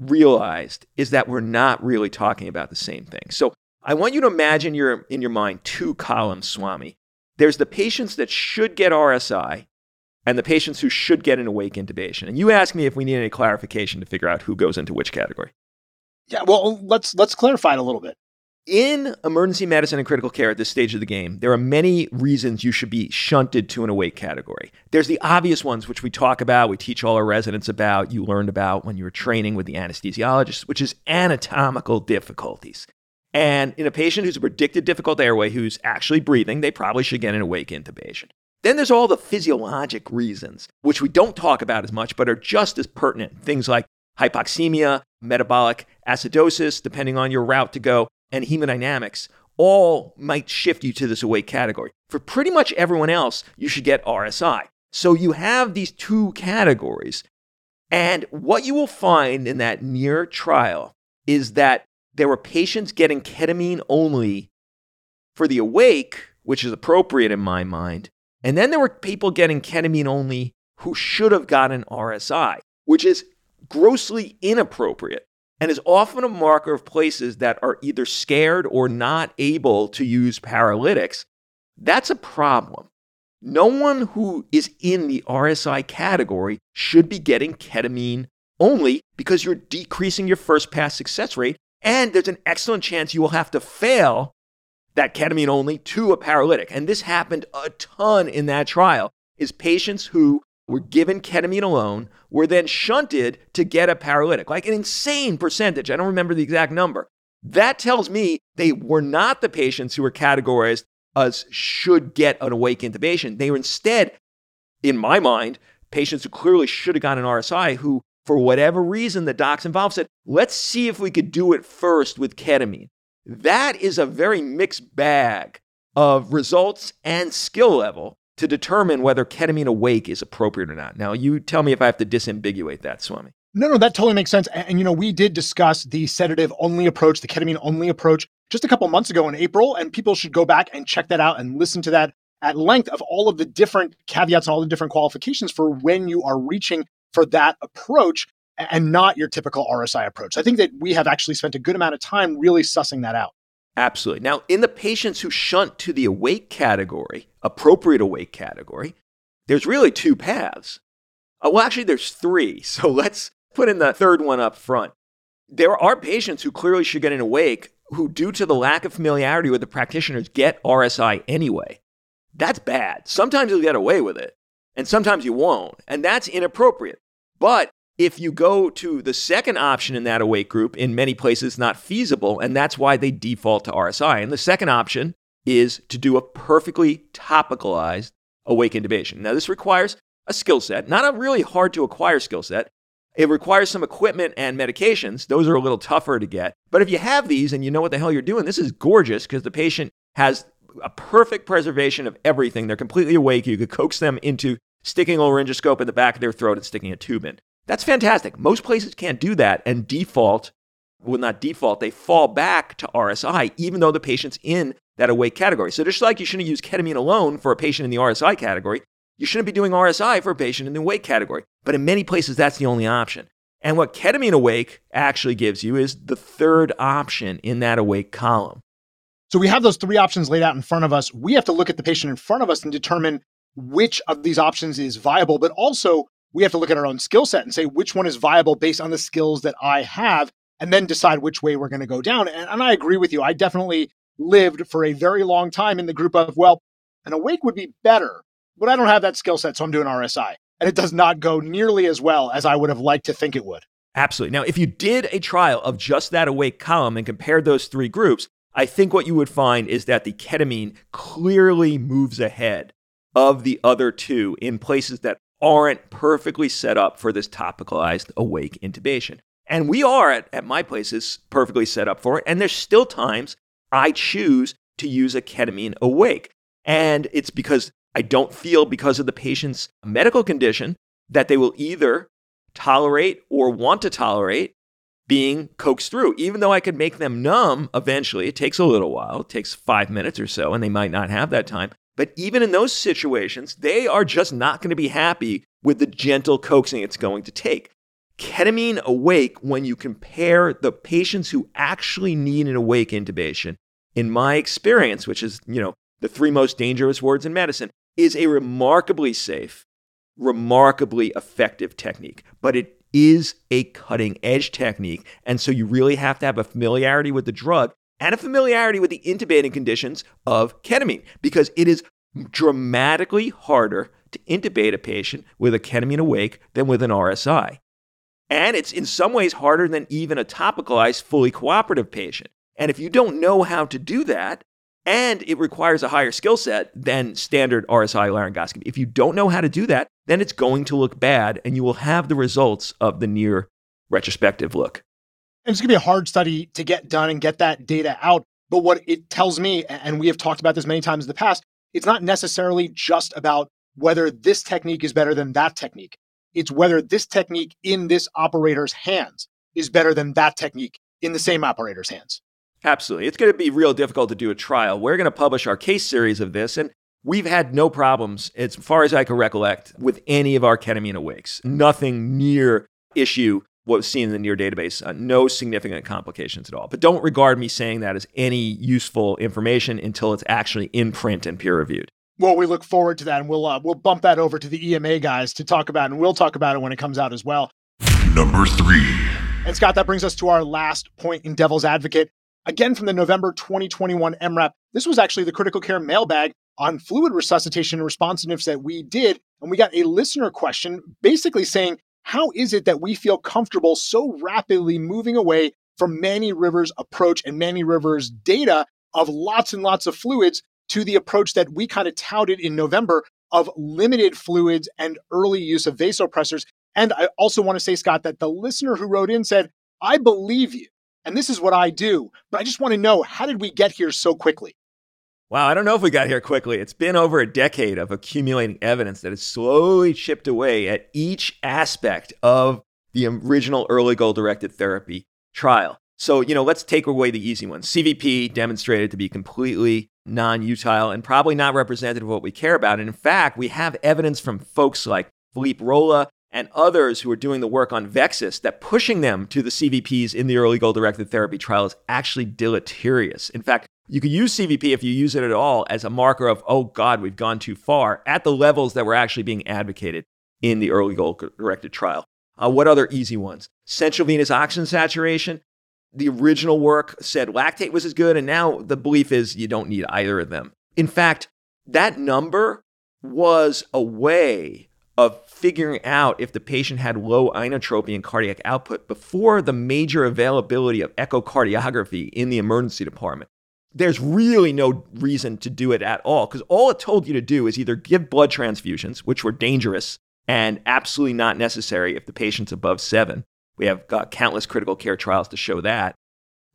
realized is that we're not really talking about the same thing. So I want you to imagine your, in your mind two columns, Swami. There's the patients that should get RSI and the patients who should get an awake intubation. And you ask me if we need any clarification to figure out who goes into which category. Yeah, well, let's let's clarify it a little bit. In emergency medicine and critical care at this stage of the game, there are many reasons you should be shunted to an awake category. There's the obvious ones, which we talk about, we teach all our residents about, you learned about when you were training with the anesthesiologist, which is anatomical difficulties. And in a patient who's a predicted difficult airway who's actually breathing, they probably should get an awake intubation. Then there's all the physiologic reasons, which we don't talk about as much, but are just as pertinent. Things like hypoxemia, metabolic acidosis, depending on your route to go, and hemodynamics all might shift you to this awake category. For pretty much everyone else, you should get RSI. So you have these two categories. And what you will find in that NEAR trial is that there were patients getting ketamine only for the awake, which is appropriate in my mind. And then there were people getting ketamine only who should have gotten RSI, which is grossly inappropriate and is often a marker of places that are either scared or not able to use paralytics. That's a problem. No one who is in the RSI category should be getting ketamine only because you're decreasing your first pass success rate, and there's an excellent chance you will have to fail that ketamine only to a paralytic. And this happened a ton in that trial is patients who were given ketamine alone, were then shunted to get a paralytic, like an insane percentage. I don't remember the exact number. That tells me they were not the patients who were categorized as should get an awake intubation. They were instead, in my mind, patients who clearly should have gotten an RSI who, for whatever reason, the docs involved said, let's see if we could do it first with ketamine. That is a very mixed bag of results and skill level to determine whether ketamine awake is appropriate or not. Now, you tell me if I have to disambiguate that, Swami. No, no, that totally makes sense. And, and, you know, we did discuss the sedative only approach, the ketamine only approach, just a couple months ago in April, and people should go back and check that out and listen to that at length of all of the different caveats and all the different qualifications for when you are reaching for that approach and not your typical RSI approach. I think that we have actually spent a good amount of time really sussing that out. Absolutely. Now, in the patients who shunt to the awake category, appropriate awake category, there's really two paths. Uh, well, actually, there's three. So let's put in the third one up front. There are patients who clearly should get an awake who, due to the lack of familiarity with the practitioners, get RSI anyway. That's bad. Sometimes you'll get away with it, and sometimes you won't. And that's inappropriate. But If you go to the second option in that awake group, in many places not feasible, and that's why they default to RSI. And the second option is to do a perfectly topicalized awake intubation. Now, this requires a skill set, not a really hard to acquire skill set. It requires some equipment and medications. Those are a little tougher to get. But if you have these and you know what the hell you're doing, this is gorgeous because the patient has a perfect preservation of everything. They're completely awake. You could coax them into sticking a laryngoscope in the back of their throat and sticking a tube in. That's fantastic. Most places can't do that and default, well, not default, they fall back to RSI, even though the patient's in that awake category. So just like you shouldn't use ketamine alone for a patient in the RSI category, you shouldn't be doing RSI for a patient in the awake category. But in many places, that's the only option. And what ketamine awake actually gives you is the third option in that awake column. So we have those three options laid out in front of us. We have to look at the patient in front of us and determine which of these options is viable, but also we have to look at our own skill set and say which one is viable based on the skills that I have, and then decide which way we're going to go down. And, and, I agree with you. I definitely lived for a very long time in the group of, well, an awake would be better, but I don't have that skill set, so I'm doing RSI. And it does not go nearly as well as I would have liked to think it would. Absolutely. Now, if you did a trial of just that awake column and compared those three groups, I think what you would find is that the ketamine clearly moves ahead of the other two in places that aren't perfectly set up for this topicalized awake intubation. And we are at, at my places perfectly set up for it. And there's still times I choose to use a ketamine awake. And it's because I don't feel, because of the patient's medical condition, that they will either tolerate or want to tolerate being coaxed through. Even though I could make them numb eventually, it takes a little while, it takes five minutes or so, and they might not have that time. But even in those situations, they are just not going to be happy with the gentle coaxing it's going to take. Ketamine awake, when you compare the patients who actually need an awake intubation, in my experience, which is, you know, the three most dangerous words in medicine, is a remarkably safe, remarkably effective technique. But it is a cutting edge technique. And so you really have to have a familiarity with the drug and a familiarity with the intubating conditions of ketamine because it is dramatically harder to intubate a patient with a ketamine awake than with an RSI. And it's in some ways harder than even a topicalized, fully cooperative patient. And if you don't know how to do that, and it requires a higher skill set than standard RSI laryngoscopy, if you don't know how to do that, then it's going to look bad and you will have the results of the NEAR retrospective look. It's going to be a hard study to get done and get that data out. But what it tells me, and we have talked about this many times in the past, it's not necessarily just about whether this technique is better than that technique. It's whether this technique in this operator's hands is better than that technique in the same operator's hands. Absolutely. It's going to be real difficult to do a trial. We're going to publish our case series of this, and we've had no problems, as far as I can recollect, with any of our ketamine awakes. Nothing near issue what was seen in the NEAR database. Uh, no significant complications at all. But don't regard me saying that as any useful information until it's actually in print and peer reviewed. Well, we look forward to that, and we'll uh, we'll bump that over to the EMA guys to talk about, and we'll talk about it when it comes out as well. Number three. And Scott, that brings us to our last point in Devil's Advocate. Again, from the November 2021 EM:RAP, this was actually the critical care mailbag on fluid resuscitation and responsiveness that we did. And we got a listener question basically saying, how is it that we feel comfortable so rapidly moving away from Manny Rivers' approach and Manny Rivers' data of lots and lots of fluids to the approach that we kind of touted in November of limited fluids and early use of vasopressors? And I also want to say, Scott, that the listener who wrote in said, I believe you, and this is what I do, but I just want to know how did we get here so quickly? Wow, I don't know if we got here quickly. It's been over a decade of accumulating evidence that has slowly chipped away at each aspect of the original early goal directed therapy trial. So, you know, let's take away the easy ones. CVP demonstrated to be completely non utile and probably not representative of what we care about. And in fact, we have evidence from folks like Philippe Rola and others who are doing the work on VExUS that pushing them to the CVPs in the early goal directed therapy trial is actually deleterious. In fact, you could use CVP if you use it at all as a marker of, oh God, we've gone too far at the levels that were actually being advocated in the early goal directed trial. Uh, what other easy ones? Central venous oxygen saturation. The original work said lactate was as good, and now the belief is you don't need either of them. In fact, that number was a way of figuring out if the patient had low inotropy and cardiac output before the major availability of echocardiography in the emergency department. There's really no reason to do it at all because all it told you to do is either give blood transfusions, which were dangerous and absolutely not necessary if the patient's above seven. We have got countless critical care trials to show that.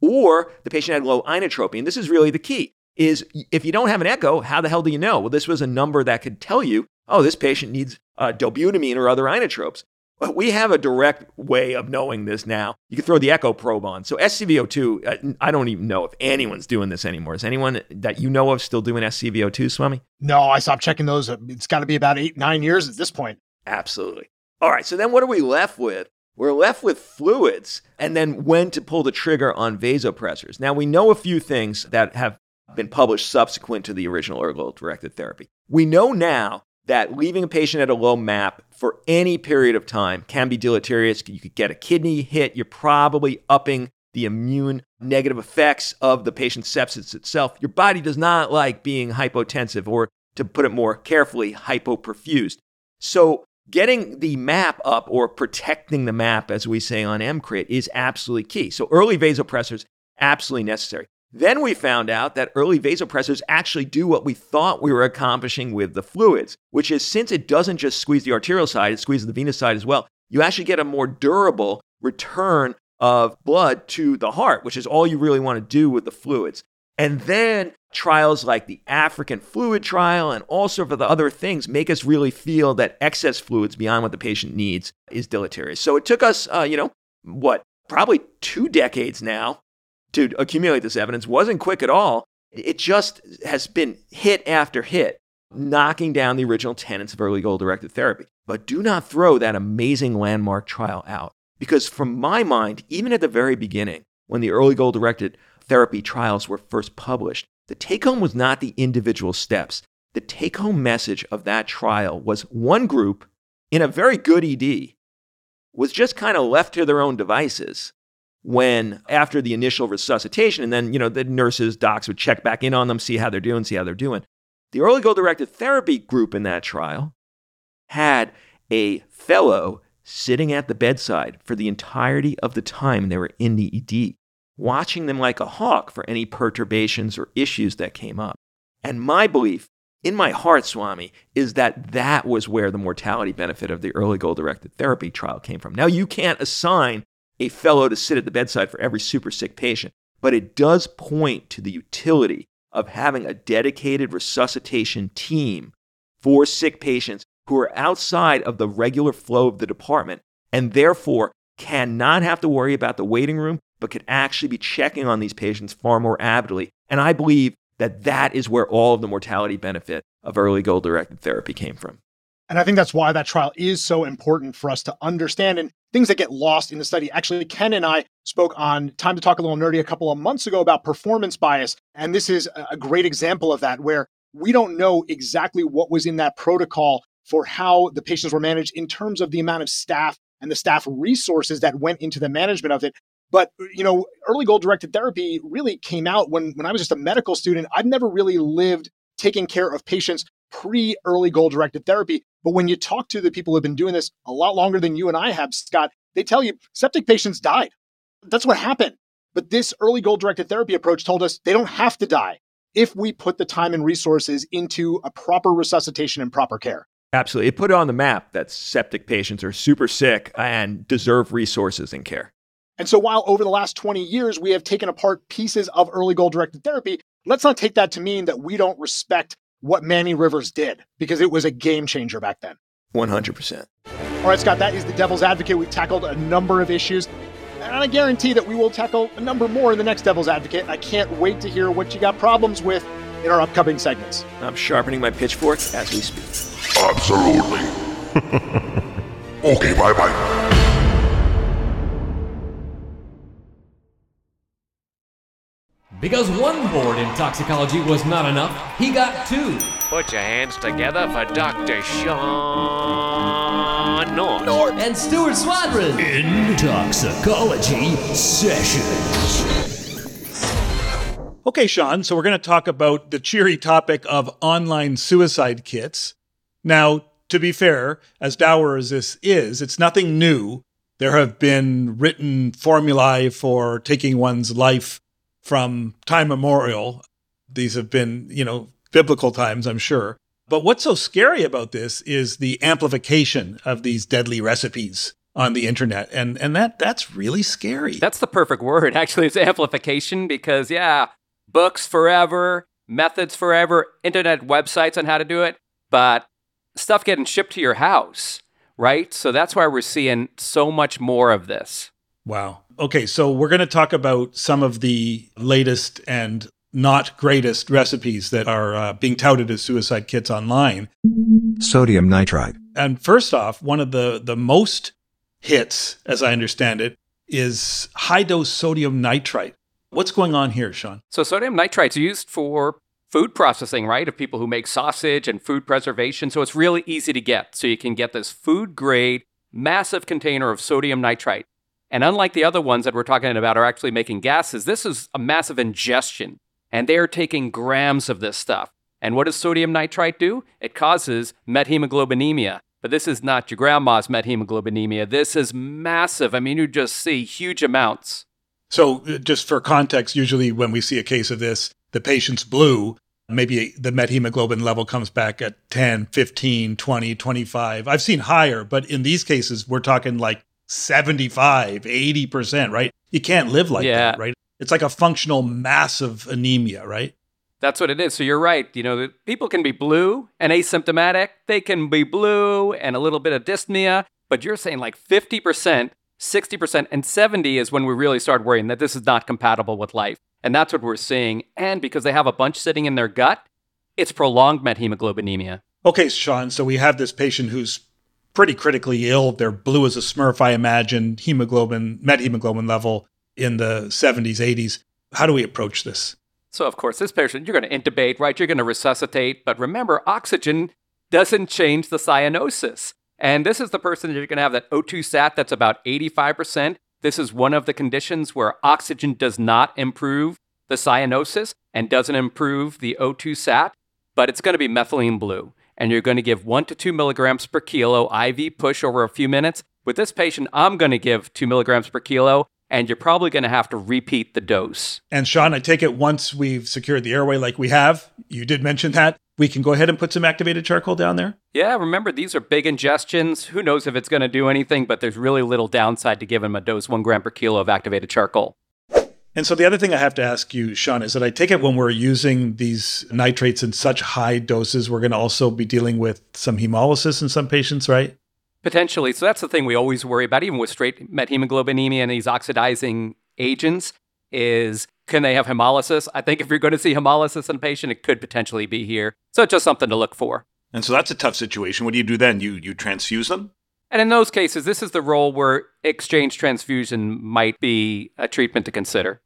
Or the patient had low inotropy. And this is really the key is if you don't have an echo, how the hell do you know? Well, this was a number that could tell you, oh, this patient needs uh, dobutamine or other inotropes. But we have a direct way of knowing this now. You can throw the echo probe on. So SCVO2, uh, I don't even know if anyone's doing this anymore. Is anyone that you know of still doing SCVO2, Swami? No, I stopped checking those. It's got to be about eight, nine years at this point. Absolutely. All right, so then what are we left with? We're left with fluids and then when to pull the trigger on vasopressors. Now, we know a few things that have been published subsequent to the original ergo directed therapy. We know now that leaving a patient at a low MAP for any period of time can be deleterious. You could get a kidney hit. You're probably upping the immune negative effects of the patient's sepsis itself. Your body does not like being hypotensive or, to put it more carefully, hypoperfused. So, getting the map up or protecting the map, as we say on EMCrit, is absolutely key. So, early vasopressors, absolutely necessary. Then we found out that early vasopressors actually do what we thought we were accomplishing with the fluids, which is since it doesn't just squeeze the arterial side, it squeezes the venous side as well, you actually get a more durable return of blood to the heart, which is all you really want to do with the fluids. And then trials like the African fluid trial and all sorts of the other things make us really feel that excess fluids beyond what the patient needs is deleterious. So it took us, uh, you know, what, probably two decades now to accumulate this evidence wasn't quick at all. It just has been hit after hit, knocking down the original tenets of early goal directed therapy. But do not throw that amazing landmark trial out. Because from my mind, even at the very beginning, when the early goal directed therapy trials were first published, the take home was not the individual steps. The take home message of that trial was one group in a very good ED was just kind of left to their own devices when after the initial resuscitation and then you know the nurses docs would check back in on them see how they're doing see how they're doing. The early goal directed therapy group in that trial had a fellow sitting at the bedside for the entirety of the time they were in the ed watching them like a hawk for any perturbations or issues that came up. And my belief in my heart swami is that that was where the mortality benefit of the early goal directed therapy trial came from. Now you can't assign a fellow to sit at the bedside for every super sick patient, but it does point to the utility of having a dedicated resuscitation team for sick patients who are outside of the regular flow of the department and therefore cannot have to worry about the waiting room, but could actually be checking on these patients far more avidly. And I believe that that is where all of the mortality benefit of early goal directed therapy came from. And I think that's why that trial is so important for us to understand and things that get lost in the study. Actually, Ken and I spoke on Time to Talk a Little Nerdy a couple of months ago about performance bias. And this is a great example of that, where we don't know exactly what was in that protocol for how the patients were managed in terms of the amount of staff and the staff resources that went into the management of it. But you know, early goal directed therapy really came out when when I was just a medical student. I'd never really lived taking care of patients pre early goal directed therapy. But when you talk to the people who have been doing this a lot longer than you and I have, Scott, they tell you septic patients died. That's what happened. But this early goal directed therapy approach told us they don't have to die if we put the time and resources into a proper resuscitation and proper care. Absolutely. It put it on the map that septic patients are super sick and deserve resources and care. And so while over the last 20 years we have taken apart pieces of early goal directed therapy, let's not take that to mean that we don't respect what Manny Rivers did because it was a game changer back then. 100%. All right, Scott, that is the Devil's Advocate. We've tackled a number of issues, and I guarantee that we will tackle a number more in the next Devil's Advocate. I can't wait to hear what you got problems with in our upcoming segments. I'm sharpening my pitchfork as we speak. Absolutely. okay, bye bye. Because one board in toxicology was not enough, he got two. Put your hands together for Dr. Sean Nordt. Nordt. And Stuart Swadron. In toxicology sessions. Okay, Sean, so we're going to talk about the cheery topic of online suicide kits. Now, to be fair, as dour as this is, it's nothing new. There have been written formulae for taking one's life from time memorial. These have been, you know, biblical times, I'm sure. But what's so scary about this is the amplification of these deadly recipes on the internet. And and that that's really scary. That's the perfect word. Actually, it's amplification because yeah, books forever, methods forever, internet websites on how to do it, but stuff getting shipped to your house, right? So that's why we're seeing so much more of this. Wow. Okay, so we're going to talk about some of the latest and not greatest recipes that are uh, being touted as suicide kits online. Sodium nitrite. And first off, one of the, the most hits, as I understand it, is high dose sodium nitrite. What's going on here, Sean? So sodium nitrite's used for food processing, right? Of people who make sausage and food preservation. So it's really easy to get. So you can get this food grade, massive container of sodium nitrite. And unlike the other ones that we're talking about are actually making gases, this is a massive ingestion. And they're taking grams of this stuff. And what does sodium nitrite do? It causes methemoglobinemia. But this is not your grandma's methemoglobinemia. This is massive. I mean, you just see huge amounts. So, uh, just for context, usually when we see a case of this, the patient's blue. Maybe the methemoglobin level comes back at 10, 15, 20, 25. I've seen higher, but in these cases, we're talking like 75, 80%, right? You can't live like Yeah. that, right? It's like a functional massive anemia, right? That's what it is. So you're right. You know, people can be blue and asymptomatic. They can be blue and a little bit of dyspnea, but you're saying like 50%, 60%, and 70 is when we really start worrying that this is not compatible with life. And that's what we're seeing. And because they have a bunch sitting in their gut, it's prolonged methemoglobinemia. Okay, Sean. So we have this patient who's pretty critically ill. They're blue as a smurf, I imagine, hemoglobin, methemoglobin level in the 70s, 80s. How do we approach this? So, of course, this patient, you're going to intubate, right? You're going to resuscitate. But remember, oxygen doesn't change the cyanosis. And this is the person that you're going to have that O2 sat that's about 85%. This is one of the conditions where oxygen does not improve the cyanosis and doesn't improve the O2 sat, but it's going to be methylene blue. And you're going to give one to two milligrams per kilo IV push over a few minutes. With this patient, I'm going to give two milligrams per kilo, and you're probably going to have to repeat the dose. And Sean, I take it once we've secured the airway like we have, you did mention that, we can go ahead and put some activated charcoal down there? Yeah, remember, these are big ingestions. Who knows if it's going to do anything, but there's really little downside to giving them a dose one gram per kilo of activated charcoal. And so the other thing I have to ask you, Sean, is that I take it when we're using these nitrates in such high doses, we're going to also be dealing with some hemolysis in some patients, right? Potentially. So that's the thing we always worry about, even with straight methemoglobinemia and these oxidizing agents, is can they have hemolysis? I think if you're going to see hemolysis in a patient, it could potentially be here. So it's just something to look for. And so that's a tough situation. What do you do then? You you transfuse them? And in those cases, this is the role where exchange transfusion might be a treatment to consider.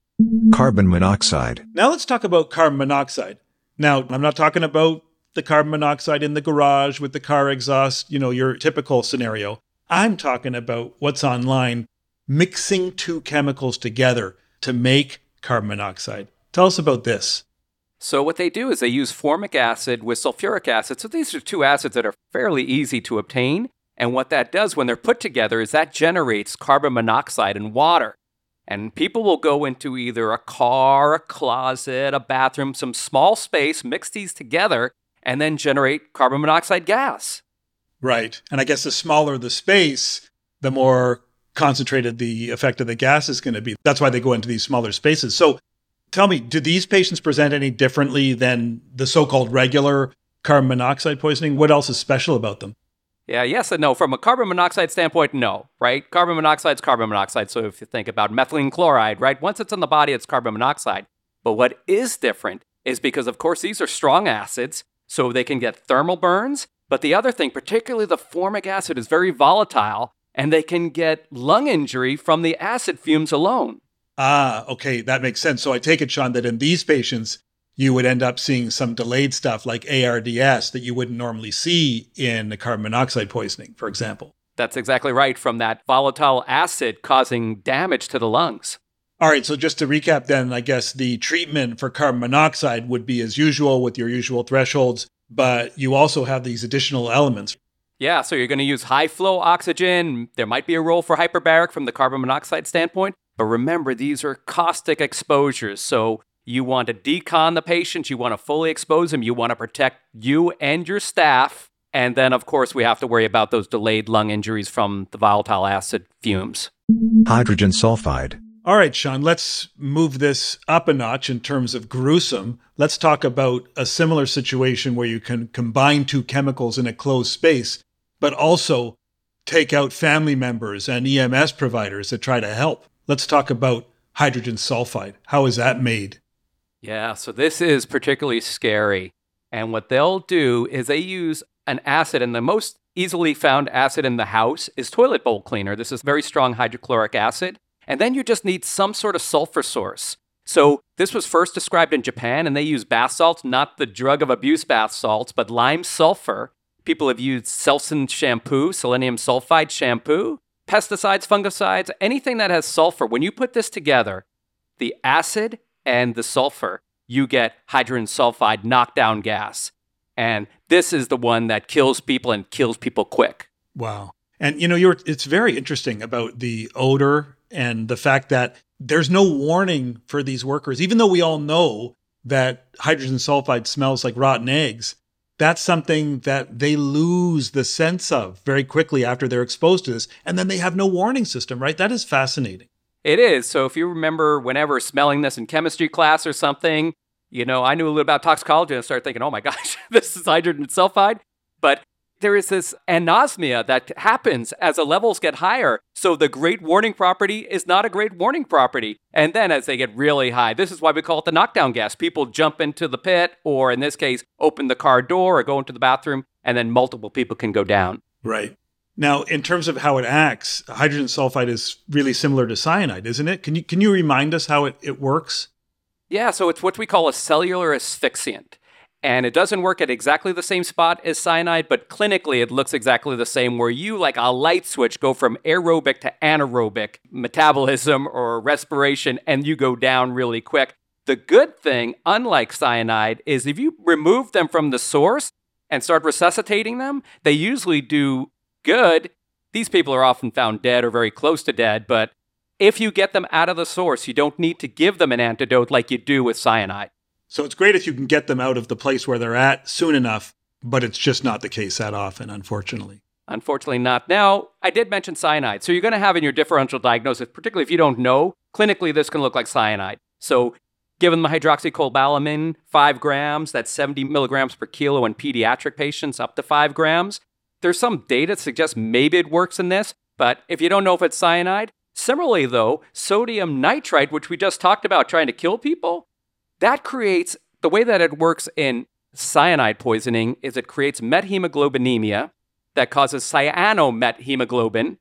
Carbon monoxide. Now let's talk about carbon monoxide. Now, I'm not talking about the carbon monoxide in the garage with the car exhaust, you know, your typical scenario. I'm talking about what's online, mixing two chemicals together to make carbon monoxide. Tell us about this. So what they do is they use formic acid with sulfuric acid. So these are two acids that are fairly easy to obtain. And what that does when they're put together is that generates carbon monoxide and water. And people will go into either a car, a closet, a bathroom, some small space, mix these together, and then generate carbon monoxide gas. Right. And I guess the smaller the space, the more concentrated the effect of the gas is going to be. That's why they go into these smaller spaces. So tell me, do these patients present any differently than the so called regular carbon monoxide poisoning? What else is special about them? Yeah, yes and no. From a carbon monoxide standpoint, no, right? Carbon monoxide is carbon monoxide. So if you think about methylene chloride, right? Once it's in the body, it's carbon monoxide. But what is different is because, of course, these are strong acids, so they can get thermal burns. But the other thing, particularly the formic acid, is very volatile, and they can get lung injury from the acid fumes alone. Ah, okay, that makes sense. So I take it, Sean, that in these patients, you would end up seeing some delayed stuff like ARDS that you wouldn't normally see in the carbon monoxide poisoning, for example. That's exactly right, from that volatile acid causing damage to the lungs. All right, so just to recap, then, I guess the treatment for carbon monoxide would be as usual with your usual thresholds, but you also have these additional elements. Yeah, so you're going to use high flow oxygen. There might be a role for hyperbaric from the carbon monoxide standpoint, but remember, these are caustic exposures. So you want to decon the patient, you want to fully expose them, you want to protect you and your staff. And then, of course, we have to worry about those delayed lung injuries from the volatile acid fumes. Hydrogen sulfide. All right, Sean, let's move this up a notch in terms of gruesome. Let's talk about a similar situation where you can combine two chemicals in a closed space, but also take out family members and EMS providers that try to help. Let's talk about hydrogen sulfide. How is that made? Yeah, so this is particularly scary. And what they'll do is they use an acid, and the most easily found acid in the house is toilet bowl cleaner. This is very strong hydrochloric acid. And then you just need some sort of sulfur source. So this was first described in Japan, and they use bath salts, not the drug of abuse bath salts, but lime sulfur. People have used Selsun shampoo, selenium sulfide shampoo, pesticides, fungicides, anything that has sulfur. When you put this together, the acid and the sulfur, you get hydrogen sulfide knockdown gas. And this is the one that kills people and kills people quick. Wow. And you know, you're it's very interesting about the odor and the fact that there's no warning for these workers, even though we all know that hydrogen sulfide smells like rotten eggs. That's something that they lose the sense of very quickly after they're exposed to this. And then they have no warning system, right? That is fascinating. It is. So if you remember whenever smelling this in chemistry class or something, you know, I knew a little about toxicology and I started thinking, oh my gosh, this is hydrogen sulfide. But there is this anosmia that happens as the levels get higher. So the great warning property is not a great warning property. And then as they get really high, this is why we call it the knockdown gas. People jump into the pit, or in this case, open the car door or go into the bathroom, and then multiple people can go down. Right. Now, in terms of how it acts, hydrogen sulfide is really similar to cyanide, isn't it? Can you can you remind us how it, it works? Yeah, so it's what we call a cellular asphyxiant. And it doesn't work at exactly the same spot as cyanide, but clinically it looks exactly the same, where you, like a light switch, go from aerobic to anaerobic metabolism or respiration, and you go down really quick. The good thing, unlike cyanide, is if you remove them from the source and start resuscitating them, they usually do good. These people are often found dead or very close to dead, but if you get them out of the source, you don't need to give them an antidote like you do with cyanide. So it's great if you can get them out of the place where they're at soon enough, but it's just not the case that often, unfortunately. Unfortunately, not. Now, I did mention cyanide. So you're going to have in your differential diagnosis, particularly if you don't know, clinically, this can look like cyanide. So given the hydroxocobalamin, five grams, that's 70 milligrams per kilo in pediatric patients, up to five grams. There's some data that suggests maybe it works in this, but if you don't know if it's cyanide, similarly, though, sodium nitrite, which we just talked about trying to kill people, that creates the way that it works in cyanide poisoning is it creates methemoglobinemia that causes cyanomethemoglobin,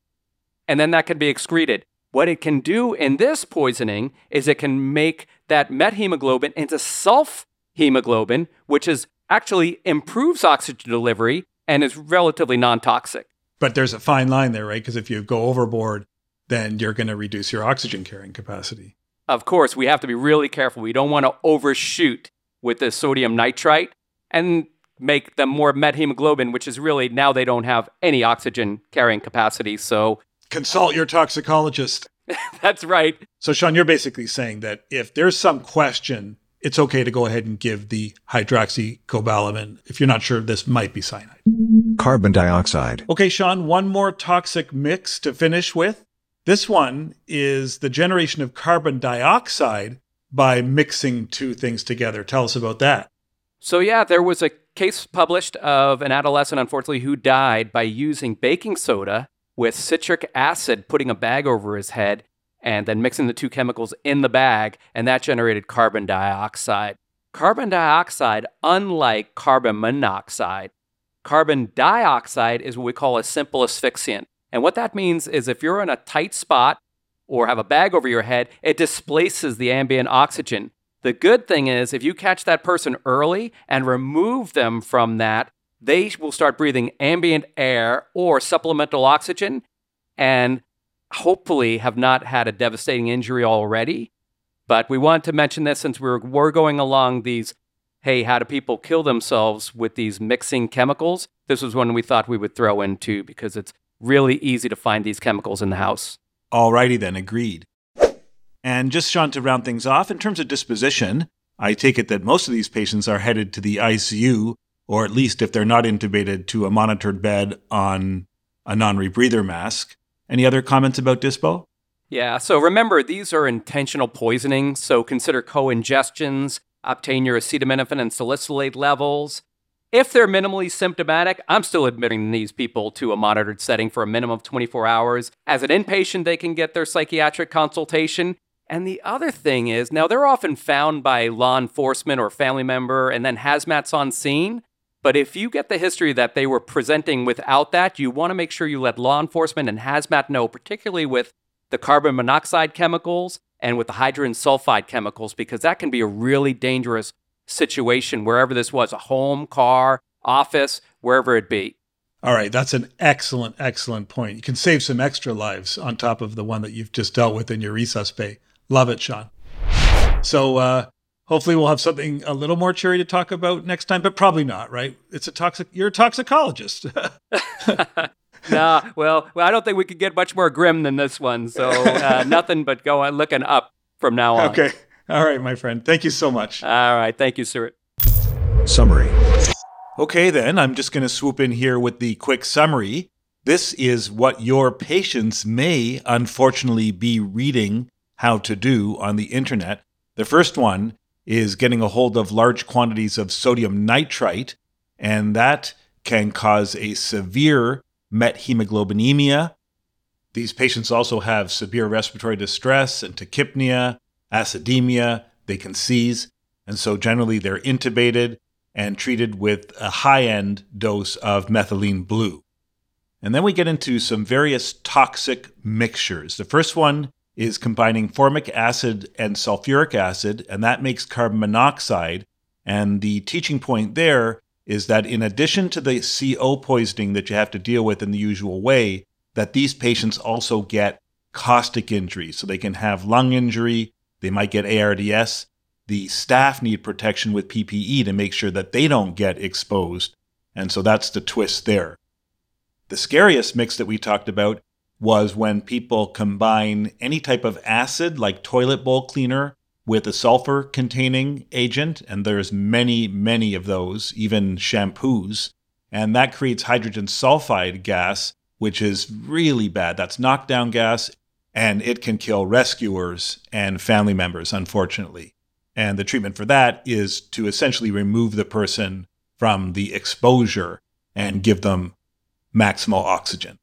and then that can be excreted. What it can do in this poisoning is it can make that methemoglobin into sulf hemoglobin, which is actually improves oxygen delivery and is relatively non-toxic. But there's a fine line there, right? Because if you go overboard, then you're going to reduce your oxygen carrying capacity of course, we have to be really careful. We don't want to overshoot with the sodium nitrite and make them more methemoglobin, which is really now they don't have any oxygen carrying capacity. So consult your toxicologist. That's right. So, Sean, you're basically saying that if there's some question, it's okay to go ahead and give the hydroxocobalamin if you're not sure this might be cyanide. Carbon dioxide. Okay, Sean, one more toxic mix to finish with. This one is the generation of carbon dioxide by mixing two things together. Tell us about that. So, yeah, there was a case published of an adolescent, unfortunately, who died by using baking soda with citric acid, putting a bag over his head, and then mixing the two chemicals in the bag, and that generated carbon dioxide. Carbon dioxide, unlike carbon monoxide, carbon dioxide is what we call a simple asphyxiant. And what that means is if you're in a tight spot or have a bag over your head, it displaces the ambient oxygen. The good thing is, if you catch that person early and remove them from that, they will start breathing ambient air or supplemental oxygen and hopefully have not had a devastating injury already. But we want to mention this since we're, we're going along these hey, how do people kill themselves with these mixing chemicals? This was one we thought we would throw in too because it's really easy to find these chemicals in the house. Alrighty then, agreed. And just Sean to round things off, in terms of disposition, I take it that most of these patients are headed to the ICU, or at least if they're not intubated, to a monitored bed on a non rebreather mask. Any other comments about dispo? Yeah, so remember, these are intentional poisonings, so consider co ingestions, obtain your acetaminophen and salicylate levels. If they're minimally symptomatic, I'm still admitting these people to a monitored setting for a minimum of 24 hours. As an inpatient, they can get their psychiatric consultation. And the other thing is, now they're often found by law enforcement or family member, and then hazmat's on scene. But if you get the history that they were presenting without that, you want to make sure you let law enforcement and hazmat know, particularly with the carbon monoxide chemicals and with the hydrogen sulfide chemicals, because that can be a really dangerous situation wherever this was a home, car, office, wherever it be. All right, that's an excellent, excellent point. You can save some extra lives on top of the one that you've just dealt with in your resus bay. Love it, Sean. So uh, hopefully we'll have something a little more cheery to talk about next time, but probably not, right? It's a toxic. You're a toxicologist. nah, well, well, I don't think we could get much more grim than this one. So uh, nothing but going looking up from now on. Okay. All right, my friend. Thank you so much. All right. Thank you, sir. Summary. Okay, then I'm just going to swoop in here with the quick summary. This is what your patients may unfortunately be reading how to do on the internet. The first one is getting a hold of large quantities of sodium nitrite, and that can cause a severe methemoglobinemia. These patients also have severe respiratory distress and tachypnea, acidemia, they can seize, and so generally they're intubated and treated with a high end dose of methylene blue. And then we get into some various toxic mixtures. The first one is combining formic acid and sulfuric acid, and that makes carbon monoxide. And the teaching point there is that in addition to the CO poisoning that you have to deal with in the usual way, that these patients also get caustic injury. So they can have lung injury, they might get ARDS. The staff need protection with PPE to make sure that they don't get exposed. And so that's the twist there. The scariest mix that we talked about was when people combine any type of acid like toilet bowl cleaner with a sulfur containing agent and there's many many of those even shampoos and that creates hydrogen sulfide gas which is really bad. That's knockdown gas and it can kill rescuers and family members unfortunately. And the treatment for that is to essentially remove the person from the exposure and give them maximal oxygen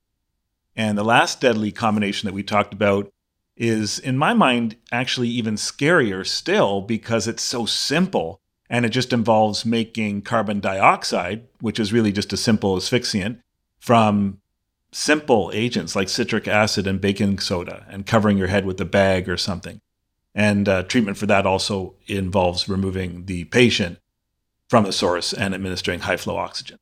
and the last deadly combination that we talked about is, in my mind, actually even scarier still because it's so simple and it just involves making carbon dioxide, which is really just a simple asphyxiant, from simple agents like citric acid and baking soda and covering your head with a bag or something. And uh, treatment for that also involves removing the patient from the source and administering high flow oxygen.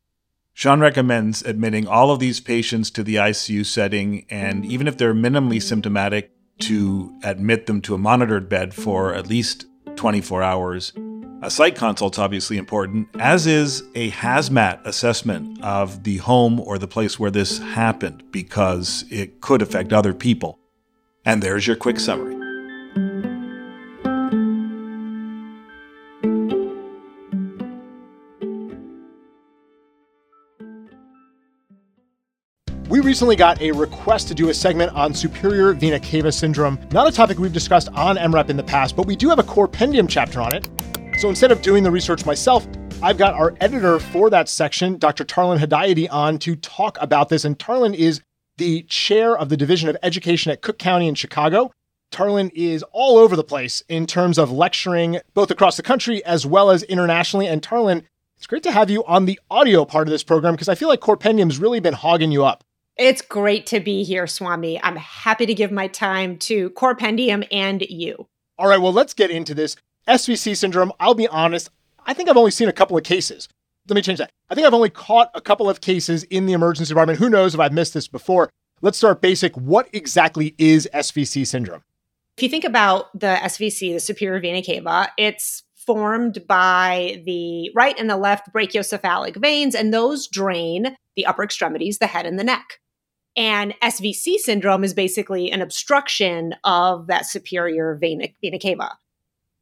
Sean recommends admitting all of these patients to the ICU setting, and even if they're minimally symptomatic, to admit them to a monitored bed for at least 24 hours. A site consult's obviously important, as is a hazmat assessment of the home or the place where this happened, because it could affect other people. And there's your quick summary. Recently got a request to do a segment on superior vena cava syndrome. Not a topic we've discussed on EM:RAP in the past, but we do have a CorePendium chapter on it. So instead of doing the research myself, I've got our editor for that section, Dr. Tarlan Hedayati, on to talk about this. And Tarlan is the chair of the Division of Education at Cook County in Chicago. Tarlan is all over the place in terms of lecturing both across the country as well as internationally. And Tarlan, it's great to have you on the audio part of this program because I feel like CorePendium's really been hogging you up. It's great to be here, Swami. I'm happy to give my time to CorePendium and you. All right, well, let's get into this. SVC syndrome, I'll be honest, I think I've only seen a couple of cases. Let me change that. I think I've only caught a couple of cases in the emergency department. Who knows if I've missed this before? Let's start basic. What exactly is SVC syndrome? If you think about the SVC, the superior vena cava, it's formed by the right and the left brachiocephalic veins, and those drain the upper extremities, the head and the neck. And SVC syndrome is basically an obstruction of that superior vena, vena cava.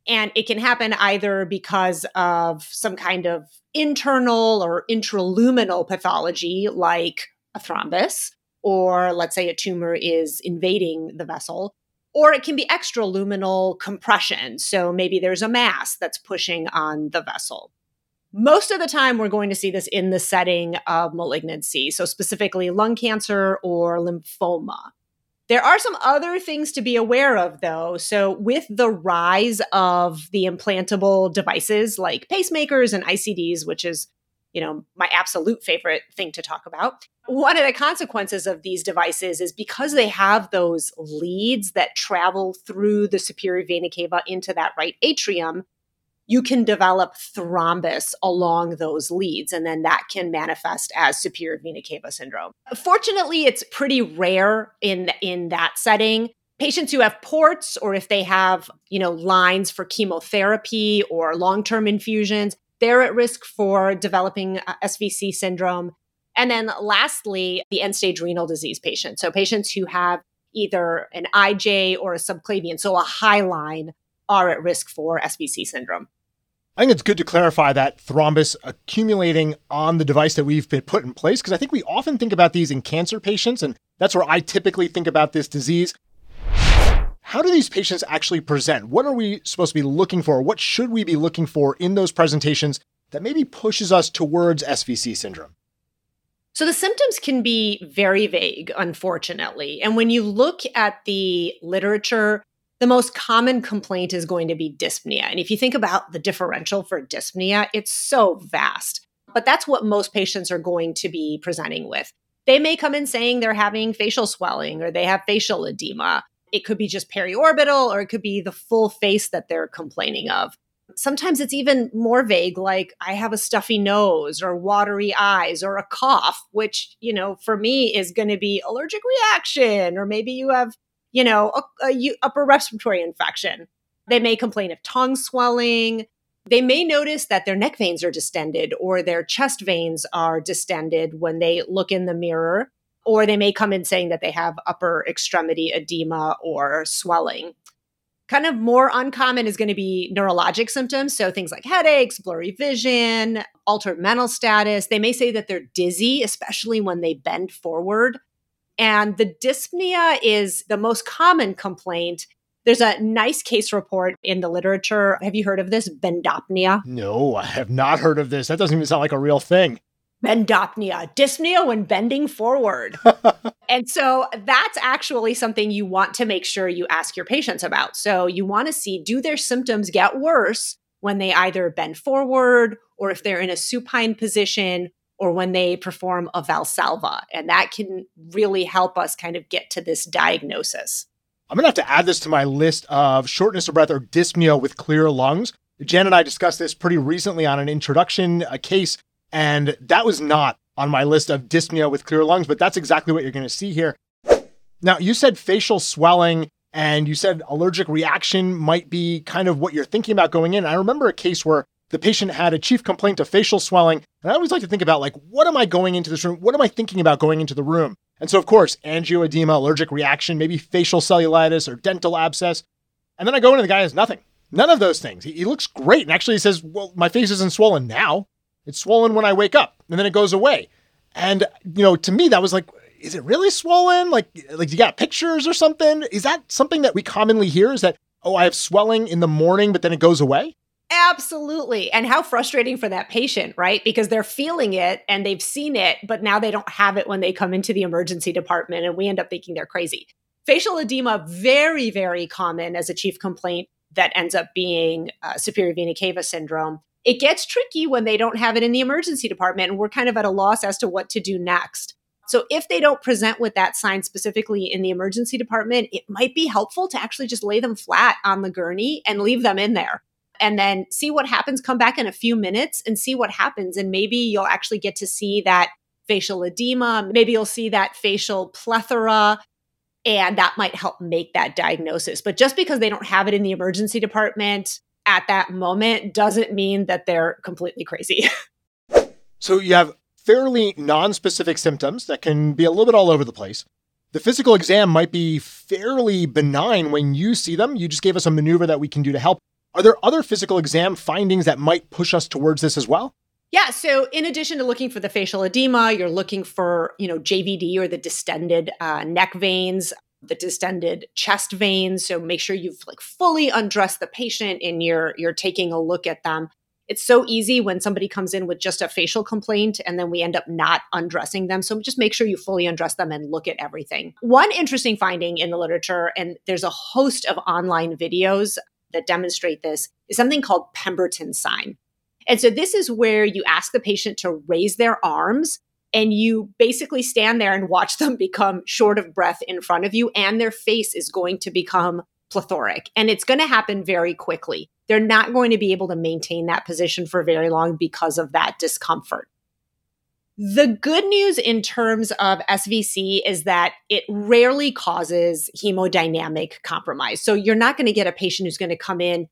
And it can happen either because of some kind of internal or intraluminal pathology, like a thrombus, or let's say a tumor is invading the vessel, or it can be extraluminal compression. So maybe there's a mass that's pushing on the vessel. Most of the time, we're going to see this in the setting of malignancy, so specifically lung cancer or lymphoma. There are some other things to be aware of, though. So, with the rise of the implantable devices like pacemakers and ICDs, which is, you know, my absolute favorite thing to talk about, one of the consequences of these devices is because they have those leads that travel through the superior vena cava into that right atrium, you can develop thrombus along those leads, and then that can manifest as superior vena cava syndrome. Fortunately, it's pretty rare in in that setting. Patients who have ports, or if they have you know lines for chemotherapy or long term infusions, they're at risk for developing uh, SVC syndrome. And then lastly, the end stage renal disease patients. So patients who have either an IJ or a subclavian, so a high line, are at risk for SVC syndrome. I think it's good to clarify that thrombus accumulating on the device that we've been put in place because I think we often think about these in cancer patients, and that's where I typically think about this disease. How do these patients actually present? What are we supposed to be looking for? What should we be looking for in those presentations that maybe pushes us towards SVC syndrome? So the symptoms can be very vague, unfortunately. And when you look at the literature, the most common complaint is going to be dyspnea. And if you think about the differential for dyspnea, it's so vast. But that's what most patients are going to be presenting with. They may come in saying they're having facial swelling or they have facial edema. It could be just periorbital or it could be the full face that they're complaining of. Sometimes it's even more vague, like I have a stuffy nose or watery eyes or a cough, which, you know, for me is going to be allergic reaction, or maybe you have, you know, a, a upper respiratory infection. They may complain of tongue swelling. They may notice that their neck veins are distended or their chest veins are distended when they look in the mirror, or they may come in saying that they have upper extremity edema or swelling. Kind of more uncommon is going to be neurologic symptoms. So things like headaches, blurry vision, altered mental status. They may say that they're dizzy, especially when they bend forward. And the dyspnea is the most common complaint. There's a nice case report in the literature. Have you heard of this? Bendopnea? No, I have not heard of this. That doesn't even sound like a real thing bendopnea, dyspnea when bending forward. and so that's actually something you want to make sure you ask your patients about. So you want to see do their symptoms get worse when they either bend forward or if they're in a supine position or when they perform a Valsalva. And that can really help us kind of get to this diagnosis. I'm going to have to add this to my list of shortness of breath or dyspnea with clear lungs. Jan and I discussed this pretty recently on an introduction a case and that was not on my list of dyspnea with clear lungs, but that's exactly what you're going to see here. Now, you said facial swelling and you said allergic reaction might be kind of what you're thinking about going in. I remember a case where the patient had a chief complaint of facial swelling. And I always like to think about like, what am I going into this room? What am I thinking about going into the room? And so, of course, angioedema, allergic reaction, maybe facial cellulitis or dental abscess. And then I go in and the guy has nothing. None of those things. He, he looks great. And actually, he says, Well, my face isn't swollen now. It's swollen when I wake up and then it goes away. And, you know, to me, that was like, is it really swollen? Like, like you got pictures or something? Is that something that we commonly hear? Is that, oh, I have swelling in the morning, but then it goes away? Absolutely. And how frustrating for that patient, right? Because they're feeling it and they've seen it, but now they don't have it when they come into the emergency department and we end up thinking they're crazy. Facial edema, very, very common as a chief complaint that ends up being uh, superior vena cava syndrome it gets tricky when they don't have it in the emergency department and we're kind of at a loss as to what to do next. So if they don't present with that sign specifically in the emergency department, it might be helpful to actually just lay them flat on the gurney and leave them in there. And then see what happens, come back in a few minutes and see what happens. And maybe you'll actually get to see that facial edema. Maybe you'll see that facial plethora. And that might help make that diagnosis. But just because they don't have it in the emergency department, at that moment doesn't mean that they're completely crazy. So you have fairly non-specific symptoms that can be a little bit all over the place. The physical exam might be fairly benign when you see them. You just gave us a maneuver that we can do to help. Are there other physical exam findings that might push us towards this as well? Yeah, so in addition to looking for the facial edema, you're looking for, you know, JVD or the distended uh, neck veins, the distended chest veins. So make sure you've like fully undressed the patient and you're you're taking a look at them. It's so easy when somebody comes in with just a facial complaint and then we end up not undressing them. So just make sure you fully undress them and look at everything. One interesting finding in the literature, and there's a host of online videos that demonstrate this, is something called Pemberton sign. And so this is where you ask the patient to raise their arms and you basically stand there and watch them become short of breath in front of you and their face is going to become plethoric and it's going to happen very quickly. They're not going to be able to maintain that position for very long because of that discomfort. The good news in terms of SVC is that it rarely causes hemodynamic compromise. So you're not going to get a patient who's going to come in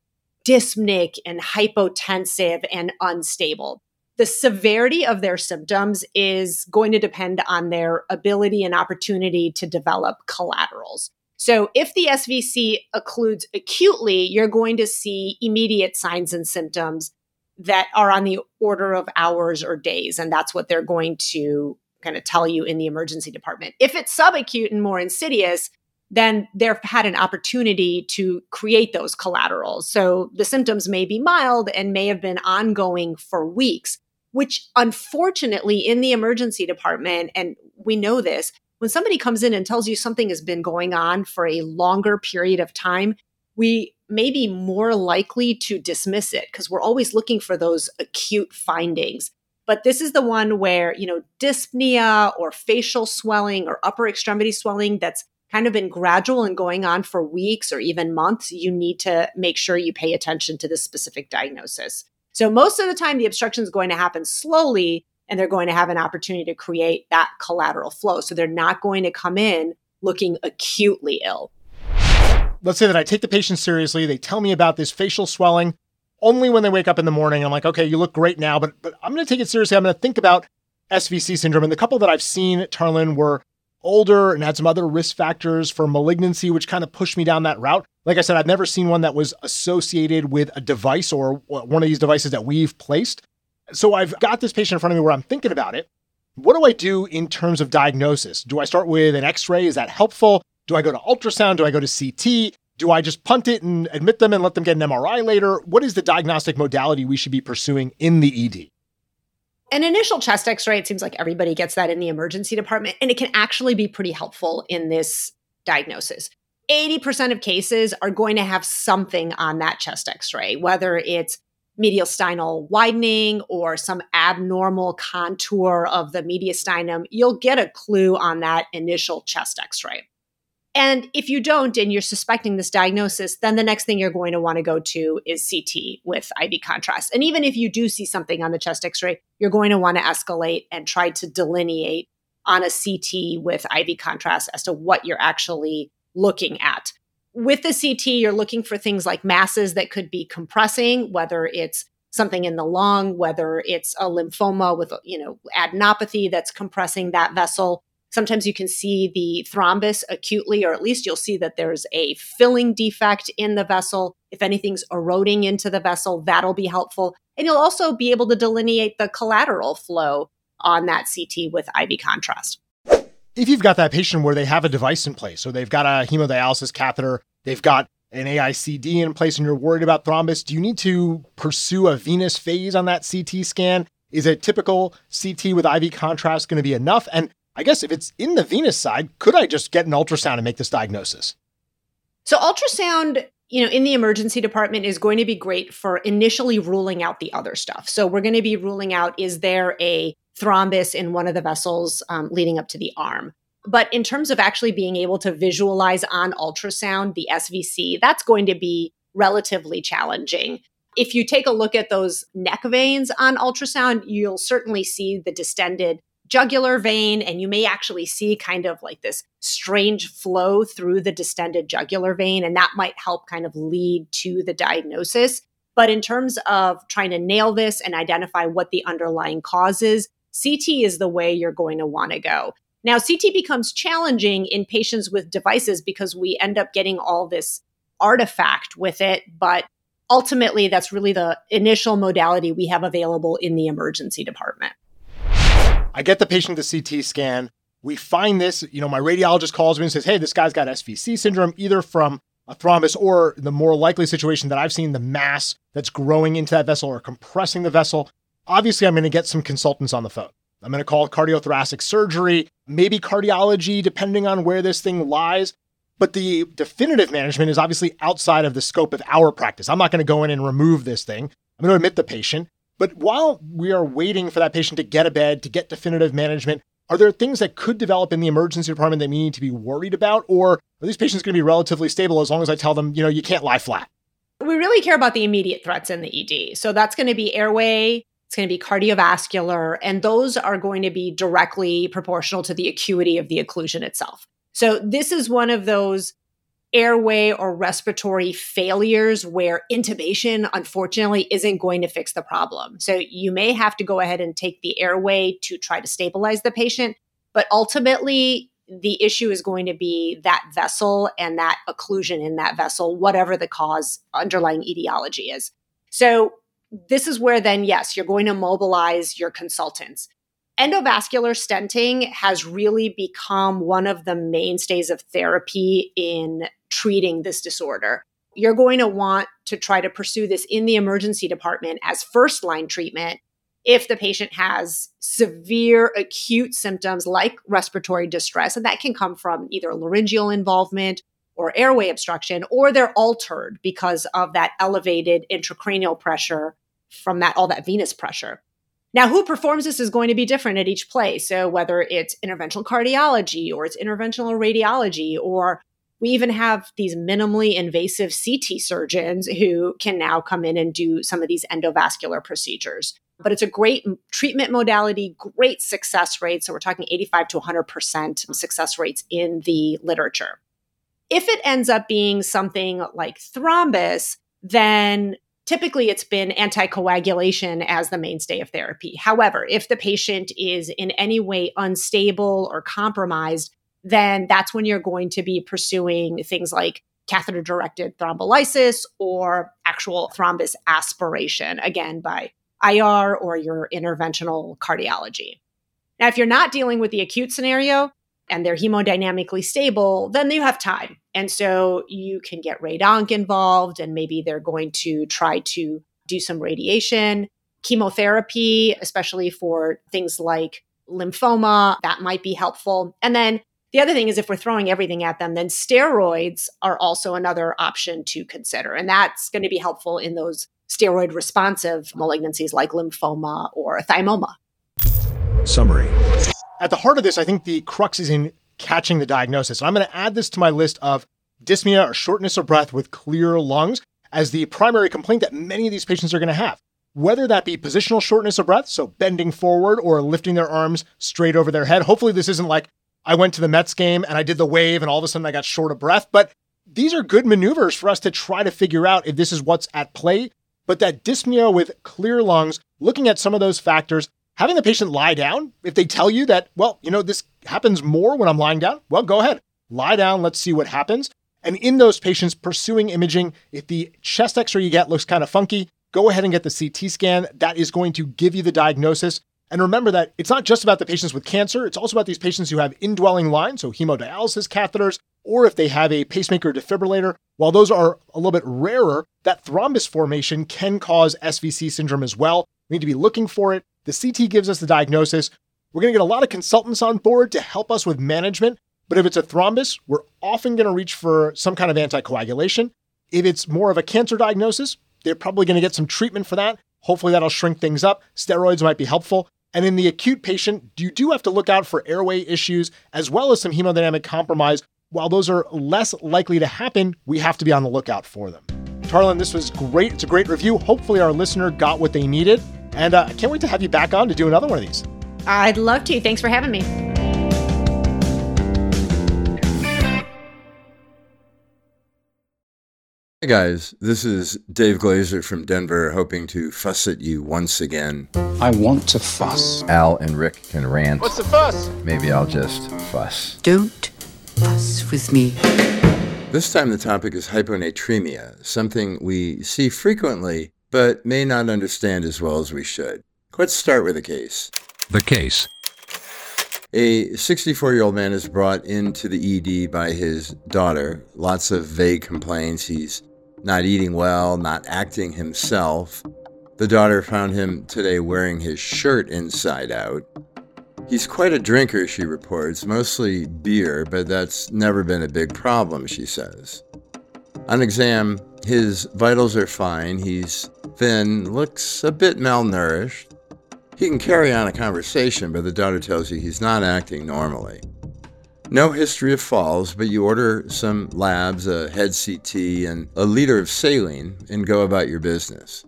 dyspneic and hypotensive and unstable. The severity of their symptoms is going to depend on their ability and opportunity to develop collaterals. So, if the SVC occludes acutely, you're going to see immediate signs and symptoms that are on the order of hours or days. And that's what they're going to kind of tell you in the emergency department. If it's subacute and more insidious, then they've had an opportunity to create those collaterals. So the symptoms may be mild and may have been ongoing for weeks, which unfortunately in the emergency department, and we know this, when somebody comes in and tells you something has been going on for a longer period of time, we may be more likely to dismiss it because we're always looking for those acute findings. But this is the one where, you know, dyspnea or facial swelling or upper extremity swelling that's kind of been gradual and going on for weeks or even months, you need to make sure you pay attention to this specific diagnosis. So, most of the time, the obstruction is going to happen slowly, and they're going to have an opportunity to create that collateral flow. So they're not going to come in looking acutely ill. Let's say that I take the patient seriously. They tell me about this facial swelling only when they wake up in the morning. I'm like, okay, you look great now, but but I'm going to take it seriously. I'm going to think about SVC syndrome. And the couple that I've seen, Tarlan, were older and had some other risk factors for malignancy, which kind of pushed me down that route. Like I said, I've never seen one that was associated with a device or one of these devices that we've placed. So I've got this patient in front of me where I'm thinking about it. What do I do in terms of diagnosis? Do I start with an x ray? Is that helpful? Do I go to ultrasound? Do I go to CT? Do I just punt it and admit them and let them get an MRI later? What is the diagnostic modality we should be pursuing in the ED? An initial chest x ray, it seems like everybody gets that in the emergency department, and it can actually be pretty helpful in this diagnosis. 80% of cases are going to have something on that chest x ray, whether it's mediastinal widening or some abnormal contour of the mediastinum, you'll get a clue on that initial chest x ray. And if you don't, and you're suspecting this diagnosis, then the next thing you're going to want to go to is CT with IV contrast. And even if you do see something on the chest x ray, you're going to want to escalate and try to delineate on a CT with IV contrast as to what you're actually looking at with the CT, you're looking for things like masses that could be compressing, whether it's something in the lung, whether it's a lymphoma with, you know, adenopathy that's compressing that vessel. Sometimes you can see the thrombus acutely, or at least you'll see that there's a filling defect in the vessel. If anything's eroding into the vessel, that'll be helpful. And you'll also be able to delineate the collateral flow on that CT with IV contrast if you've got that patient where they have a device in place, so they've got a hemodialysis catheter, they've got an AICD in place, and you're worried about thrombus, do you need to pursue a venous phase on that CT scan? Is a typical CT with IV contrast going to be enough? And I guess if it's in the venous side, could I just get an ultrasound and make this diagnosis? So, ultrasound, you know, in the emergency department is going to be great for initially ruling out the other stuff. So, we're going to be ruling out is there a thrombus in one of the vessels um, leading up to the arm. But in terms of actually being able to visualize on ultrasound the SVC, that's going to be relatively challenging. If you take a look at those neck veins on ultrasound, you'll certainly see the distended jugular vein, and you may actually see kind of like this strange flow through the distended jugular vein, and that might help kind of lead to the diagnosis. But in terms of trying to nail this and identify what the underlying cause is, CT is the way you're going to want to go. Now, CT becomes challenging in patients with devices because we end up getting all this artifact with it, but ultimately, that's really the initial modality we have available in the emergency department. I get the patient the CT scan. We find this, you know, my radiologist calls me and says, hey, this guy's got SVC syndrome, either from a thrombus or the more likely situation that I've seen, the mass that's growing into that vessel or compressing the vessel. Obviously, I'm going to get some consultants on the phone. I'm going to call cardiothoracic surgery, maybe cardiology, depending on where this thing lies. But the definitive management is obviously outside of the scope of our practice. I'm not going to go in and remove this thing. I'm going to admit the patient. But while we are waiting for that patient to get a bed, to get definitive management, are there things that could develop in the emergency department that we need to be worried about? Or are these patients going to be relatively stable as long as I tell them, you know, you can't lie flat? We really care about the immediate threats in the ED. So that's going to be airway, it's going to be cardiovascular, and those are going to be directly proportional to the acuity of the occlusion itself. So this is one of those airway or respiratory failures where intubation, unfortunately, isn't going to fix the problem. So you may have to go ahead and take the airway to try to stabilize the patient. But ultimately, the issue is going to be that vessel and that occlusion in that vessel, whatever the cause underlying etiology is. So this is where then, yes, you're going to mobilize your consultants endovascular stenting has really become one of the mainstays of therapy in treating this disorder. You're going to want to try to pursue this in the emergency department as first line treatment if the patient has severe acute symptoms like respiratory distress, and that can come from either laryngeal involvement or airway obstruction, or they're altered because of that elevated intracranial pressure from that all that venous pressure. Now, who performs this is going to be different at each place. So, whether it's interventional cardiology or it's interventional radiology, or we even have these minimally invasive CT surgeons who can now come in and do some of these endovascular procedures. But it's a great treatment modality, great success rate. So, we're talking 85 to 100% success rates in the literature. If it ends up being something like thrombus, then typically it's been anticoagulation as the mainstay of therapy. However, if the patient is in any way unstable or compromised, then that's when you're going to be pursuing things like catheter directed thrombolysis or actual thrombus aspiration, again, by IR or your interventional cardiology. Now, if you're not dealing with the acute scenario, and they're hemodynamically stable, then you have time. And so you can get radonc involved, and maybe they're going to try to do some radiation, chemotherapy, especially for things like lymphoma, that might be helpful. And then the other thing is if we're throwing everything at them, then steroids are also another option to consider. And that's going to be helpful in those steroid responsive malignancies like lymphoma or thymoma. Summary at the heart of this, I think the crux is in catching the diagnosis. And I'm going to add this to my list of dyspnea or shortness of breath with clear lungs as the primary complaint that many of these patients are going to have. Whether that be positional shortness of breath, so bending forward or lifting their arms straight over their head. Hopefully, this isn't like I went to the Mets game and I did the wave and all of a sudden I got short of breath. But these are good maneuvers for us to try to figure out if this is what's at play. But that dyspnea with clear lungs, looking at some of those factors, having the patient lie down, if they tell you that, well, you know, this happens more when I'm lying down, well, go ahead, lie down, let's see what happens. And in those patients pursuing imaging, if the chest x ray you get looks kind of funky, go ahead and get the CT scan. That is going to give you the diagnosis. And remember that it's not just about the patients with cancer, it's also about these patients who have indwelling lines, so hemodialysis catheters, or if they have a pacemaker defibrillator. While those are a little bit rarer, that thrombus formation can cause SVC syndrome as well. We need to be looking for it. The CT gives us the diagnosis. We're going to get a lot of consultants on board to help us with management. But if it's a thrombus, we're often going to reach for some kind of anticoagulation. If it's more of a cancer diagnosis, they're probably going to get some treatment for that. Hopefully, that'll shrink things up. Steroids might be helpful. And in the acute patient, you do have to look out for airway issues as well as some hemodynamic compromise. While those are less likely to happen, we have to be on the lookout for them. Tarlan, this was great. It's a great review. Hopefully, our listener got what they needed. And uh, I can't wait to have you back on to do another one of these. I'd love to. Thanks for having me. Hey guys, this is Dave Glaser from Denver, hoping to fuss at you once again. I want to fuss. Al and Rick can rant. What's the fuss? Maybe I'll just fuss. Don't fuss with me. This time the topic is hyponatremia, something we see frequently but may not understand as well as we should. Let's start with a case. The case. A 64 year old man is brought into the ED by his daughter. Lots of vague complaints. He's not eating well, not acting himself. The daughter found him today wearing his shirt inside out. He's quite a drinker, she reports, mostly beer, but that's never been a big problem, she says. On exam, his vitals are fine. He's thin, looks a bit malnourished. He can carry on a conversation, but the daughter tells you he's not acting normally. No history of falls, but you order some labs, a head CT, and a liter of saline and go about your business.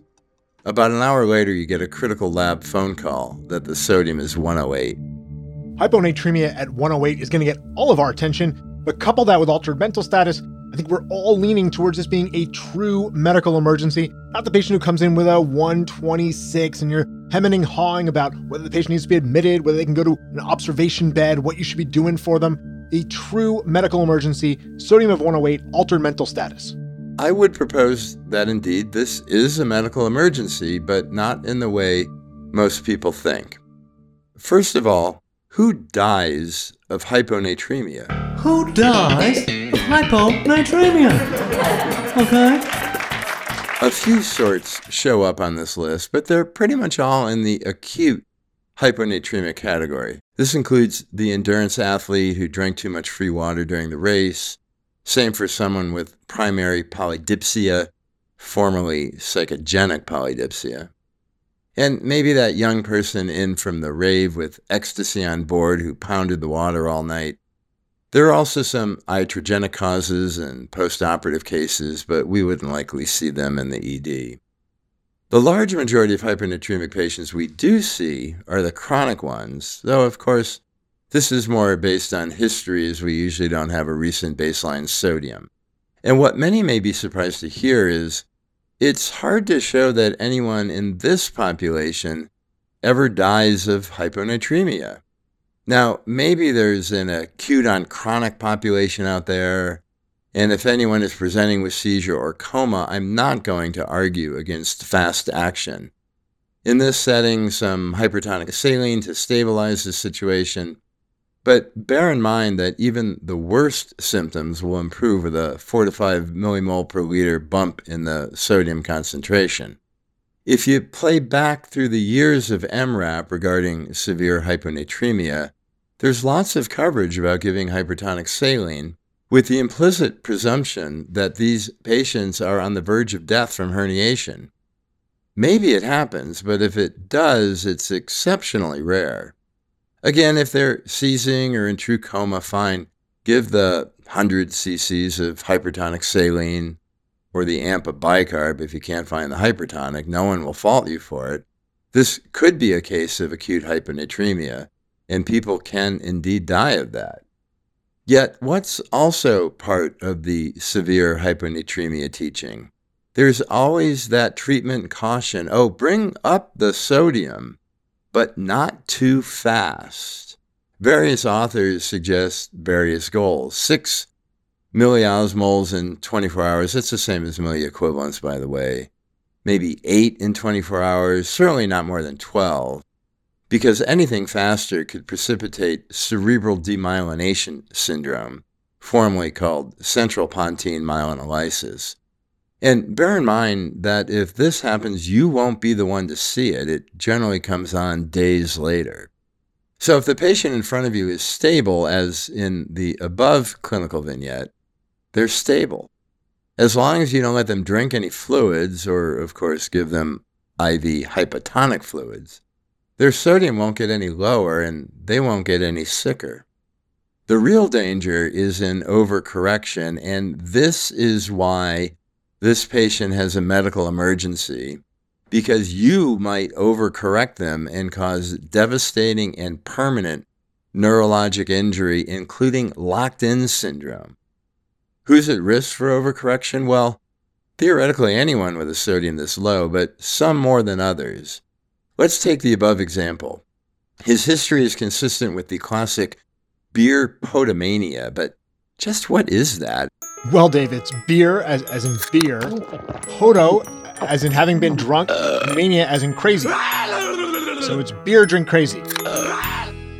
About an hour later, you get a critical lab phone call that the sodium is 108. Hyponatremia at 108 is going to get all of our attention, but couple that with altered mental status, I think we're all leaning towards this being a true medical emergency, not the patient who comes in with a 126 and you're hemming and hawing about whether the patient needs to be admitted, whether they can go to an observation bed, what you should be doing for them. A true medical emergency, sodium of 108, altered mental status. I would propose that indeed this is a medical emergency, but not in the way most people think. First of all, who dies of hyponatremia? Who dies of hyponatremia? Okay. A few sorts show up on this list, but they're pretty much all in the acute hyponatremia category. This includes the endurance athlete who drank too much free water during the race, same for someone with primary polydipsia, formerly psychogenic polydipsia. And maybe that young person in from the rave with ecstasy on board who pounded the water all night. There are also some iatrogenic causes and postoperative cases, but we wouldn't likely see them in the ED. The large majority of hypernatremic patients we do see are the chronic ones, though, of course, this is more based on history as we usually don't have a recent baseline sodium. And what many may be surprised to hear is it's hard to show that anyone in this population ever dies of hyponatremia. Now, maybe there's an acute on chronic population out there, and if anyone is presenting with seizure or coma, I'm not going to argue against fast action. In this setting, some hypertonic saline to stabilize the situation, but bear in mind that even the worst symptoms will improve with a 4 to 5 millimole per liter bump in the sodium concentration. If you play back through the years of EM:RAP regarding severe hyponatremia, there's lots of coverage about giving hypertonic saline with the implicit presumption that these patients are on the verge of death from herniation. Maybe it happens, but if it does, it's exceptionally rare. Again, if they're seizing or in true coma, fine. Give the 100 cc's of hypertonic saline or the amp of bicarb if you can't find the hypertonic. No one will fault you for it. This could be a case of acute hyponatremia, and people can indeed die of that. Yet, what's also part of the severe hyponatremia teaching? There's always that treatment caution oh, bring up the sodium but not too fast. Various authors suggest various goals. Six milliosmoles in 24 hours, that's the same as milliequivalents, by the way. Maybe eight in 24 hours, certainly not more than 12, because anything faster could precipitate cerebral demyelination syndrome, formerly called central pontine myelinolysis. And bear in mind that if this happens, you won't be the one to see it. It generally comes on days later. So if the patient in front of you is stable, as in the above clinical vignette, they're stable. As long as you don't let them drink any fluids, or of course give them IV hypotonic fluids, their sodium won't get any lower and they won't get any sicker. The real danger is in overcorrection, and this is why this patient has a medical emergency because you might overcorrect them and cause devastating and permanent neurologic injury, including locked in syndrome. Who's at risk for overcorrection? Well, theoretically anyone with a sodium this low, but some more than others. Let's take the above example. His history is consistent with the classic beer potomania, but just what is that? Well, Dave, it's beer as, as in beer, poto as in having been drunk, mania as in crazy. So it's beer drink crazy.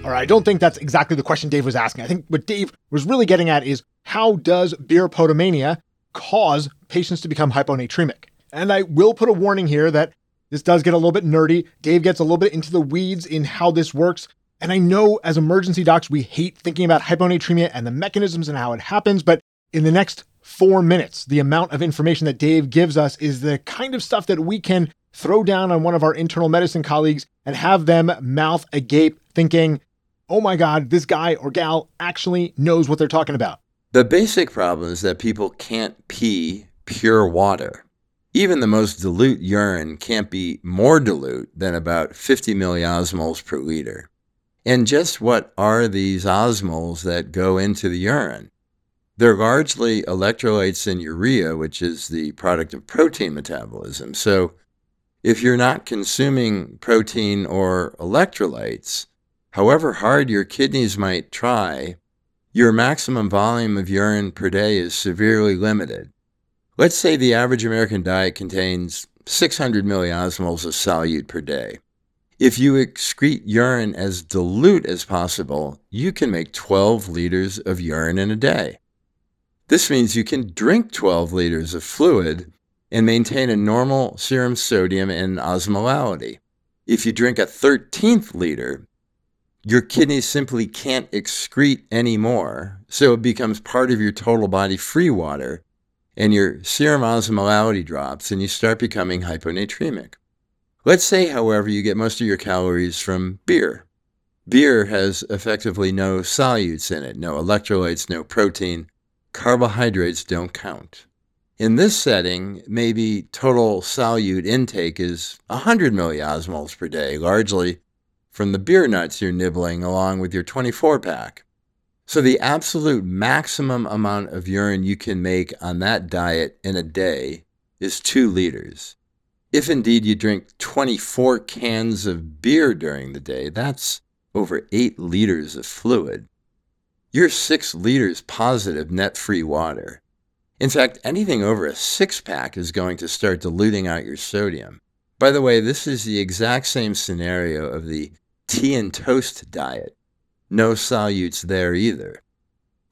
All right, I don't think that's exactly the question Dave was asking. I think what Dave was really getting at is how does beer potomania cause patients to become hyponatremic? And I will put a warning here that this does get a little bit nerdy. Dave gets a little bit into the weeds in how this works. And I know as emergency docs, we hate thinking about hyponatremia and the mechanisms and how it happens. But in the next four minutes, the amount of information that Dave gives us is the kind of stuff that we can throw down on one of our internal medicine colleagues and have them mouth agape thinking, oh my God, this guy or gal actually knows what they're talking about. The basic problem is that people can't pee pure water. Even the most dilute urine can't be more dilute than about 50 milliosmoles per liter. And just what are these osmoles that go into the urine? They're largely electrolytes and urea, which is the product of protein metabolism. So if you're not consuming protein or electrolytes, however hard your kidneys might try, your maximum volume of urine per day is severely limited. Let's say the average American diet contains 600 milliosmoles of solute per day. If you excrete urine as dilute as possible, you can make 12 liters of urine in a day. This means you can drink 12 liters of fluid and maintain a normal serum sodium and osmolality. If you drink a 13th liter, your kidneys simply can't excrete anymore, so it becomes part of your total body free water, and your serum osmolality drops and you start becoming hyponatremic. Let's say, however, you get most of your calories from beer. Beer has effectively no solutes in it, no electrolytes, no protein. Carbohydrates don't count. In this setting, maybe total solute intake is 100 milliosmoles per day, largely from the beer nuts you're nibbling along with your 24 pack. So, the absolute maximum amount of urine you can make on that diet in a day is two liters. If indeed you drink 24 cans of beer during the day, that's over eight liters of fluid. You're six liters positive net free water. In fact, anything over a six pack is going to start diluting out your sodium. By the way, this is the exact same scenario of the tea and toast diet. No solutes there either.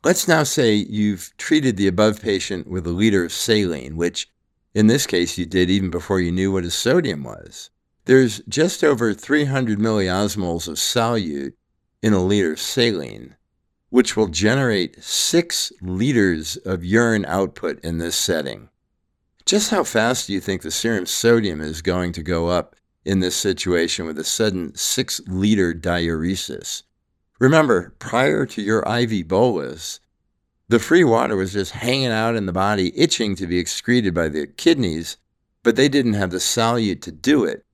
Let's now say you've treated the above patient with a liter of saline, which in this case you did even before you knew what his sodium was. There's just over 300 milliosmoles of solute in a liter of saline, which will generate six liters of urine output in this setting. Just how fast do you think the serum sodium is going to go up in this situation with a sudden six liter diuresis. Remember, prior to your IV bolus, the free water was just hanging out in the body, itching to be excreted by the kidneys, but they didn't have the solute to do it.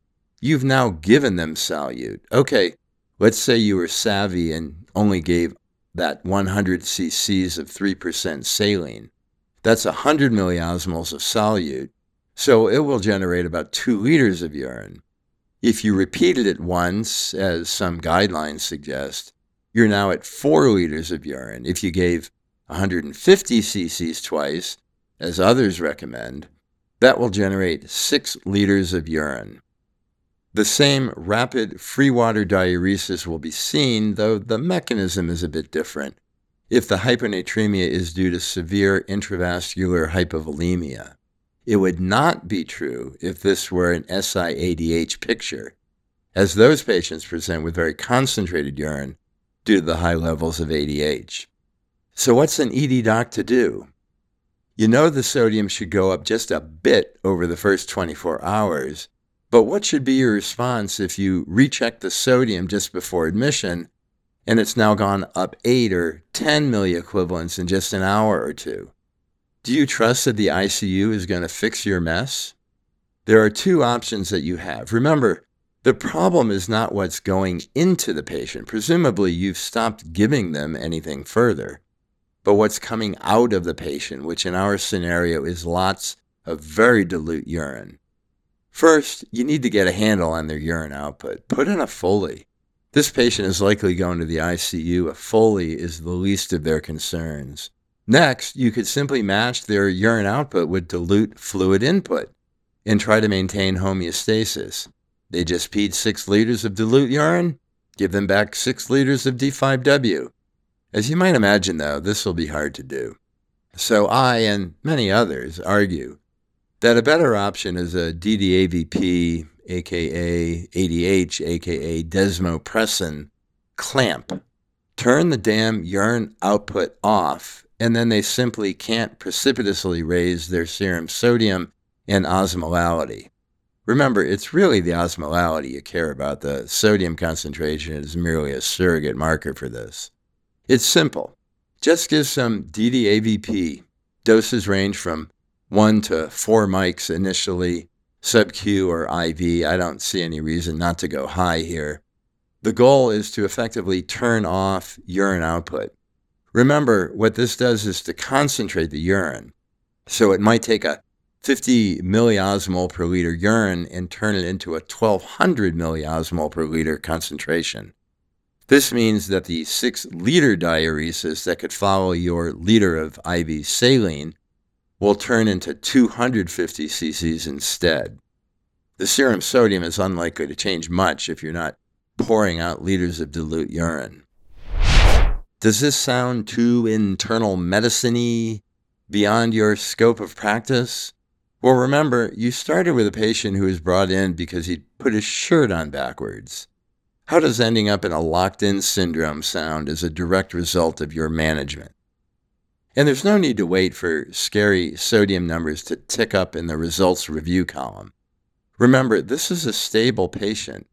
You've now given them solute. Okay, let's say you were savvy and only gave that 100 cc's of 3% saline. That's 100 milliosmoles of solute, so it will generate about 2 liters of urine. If you repeated it once, as some guidelines suggest, you're now at 4 liters of urine. If you gave 150 cc's twice, as others recommend, that will generate 6 liters of urine. The same rapid free water diuresis will be seen, though the mechanism is a bit different, if the hyponatremia is due to severe intravascular hypovolemia. It would not be true if this were an SIADH picture, as those patients present with very concentrated urine due to the high levels of ADH. So, what's an ED doc to do? You know the sodium should go up just a bit over the first 24 hours, but what should be your response if you recheck the sodium just before admission and it's now gone up 8 or 10 milliequivalents in just an hour or two? Do you trust that the ICU is going to fix your mess? There are two options that you have. Remember, the problem is not what's going into the patient. Presumably, you've stopped giving them anything further, but what's coming out of the patient, which in our scenario is lots of very dilute urine. First, you need to get a handle on their urine output. Put in a Foley. This patient is likely going to the ICU. A Foley is the least of their concerns. Next, you could simply match their urine output with dilute fluid input and try to maintain homeostasis. They just peed six liters of dilute urine, give them back six liters of D5W. As you might imagine, though, this will be hard to do. So I and many others argue that a better option is a DDAVP, aka ADH, aka desmopressin clamp. Turn the damn urine output off, and then they simply can't precipitously raise their serum sodium and osmolality. Remember, it's really the osmolality you care about. The sodium concentration is merely a surrogate marker for this. It's simple. Just give some DDAVP. Doses range from 1 to 4 mics initially, sub Q or IV. I don't see any reason not to go high here. The goal is to effectively turn off urine output. Remember, what this does is to concentrate the urine. So it might take a 50 milliosmol per liter urine and turn it into a 1200 milliosmol per liter concentration. This means that the 6 liter diuresis that could follow your liter of IV saline will turn into 250 cc's instead. The serum sodium is unlikely to change much if you're not pouring out liters of dilute urine. Does this sound too internal medicine beyond your scope of practice? Well, remember, you started with a patient who was brought in because he'd put his shirt on backwards. How does ending up in a locked in syndrome sound as a direct result of your management? And there's no need to wait for scary sodium numbers to tick up in the results review column. Remember, this is a stable patient.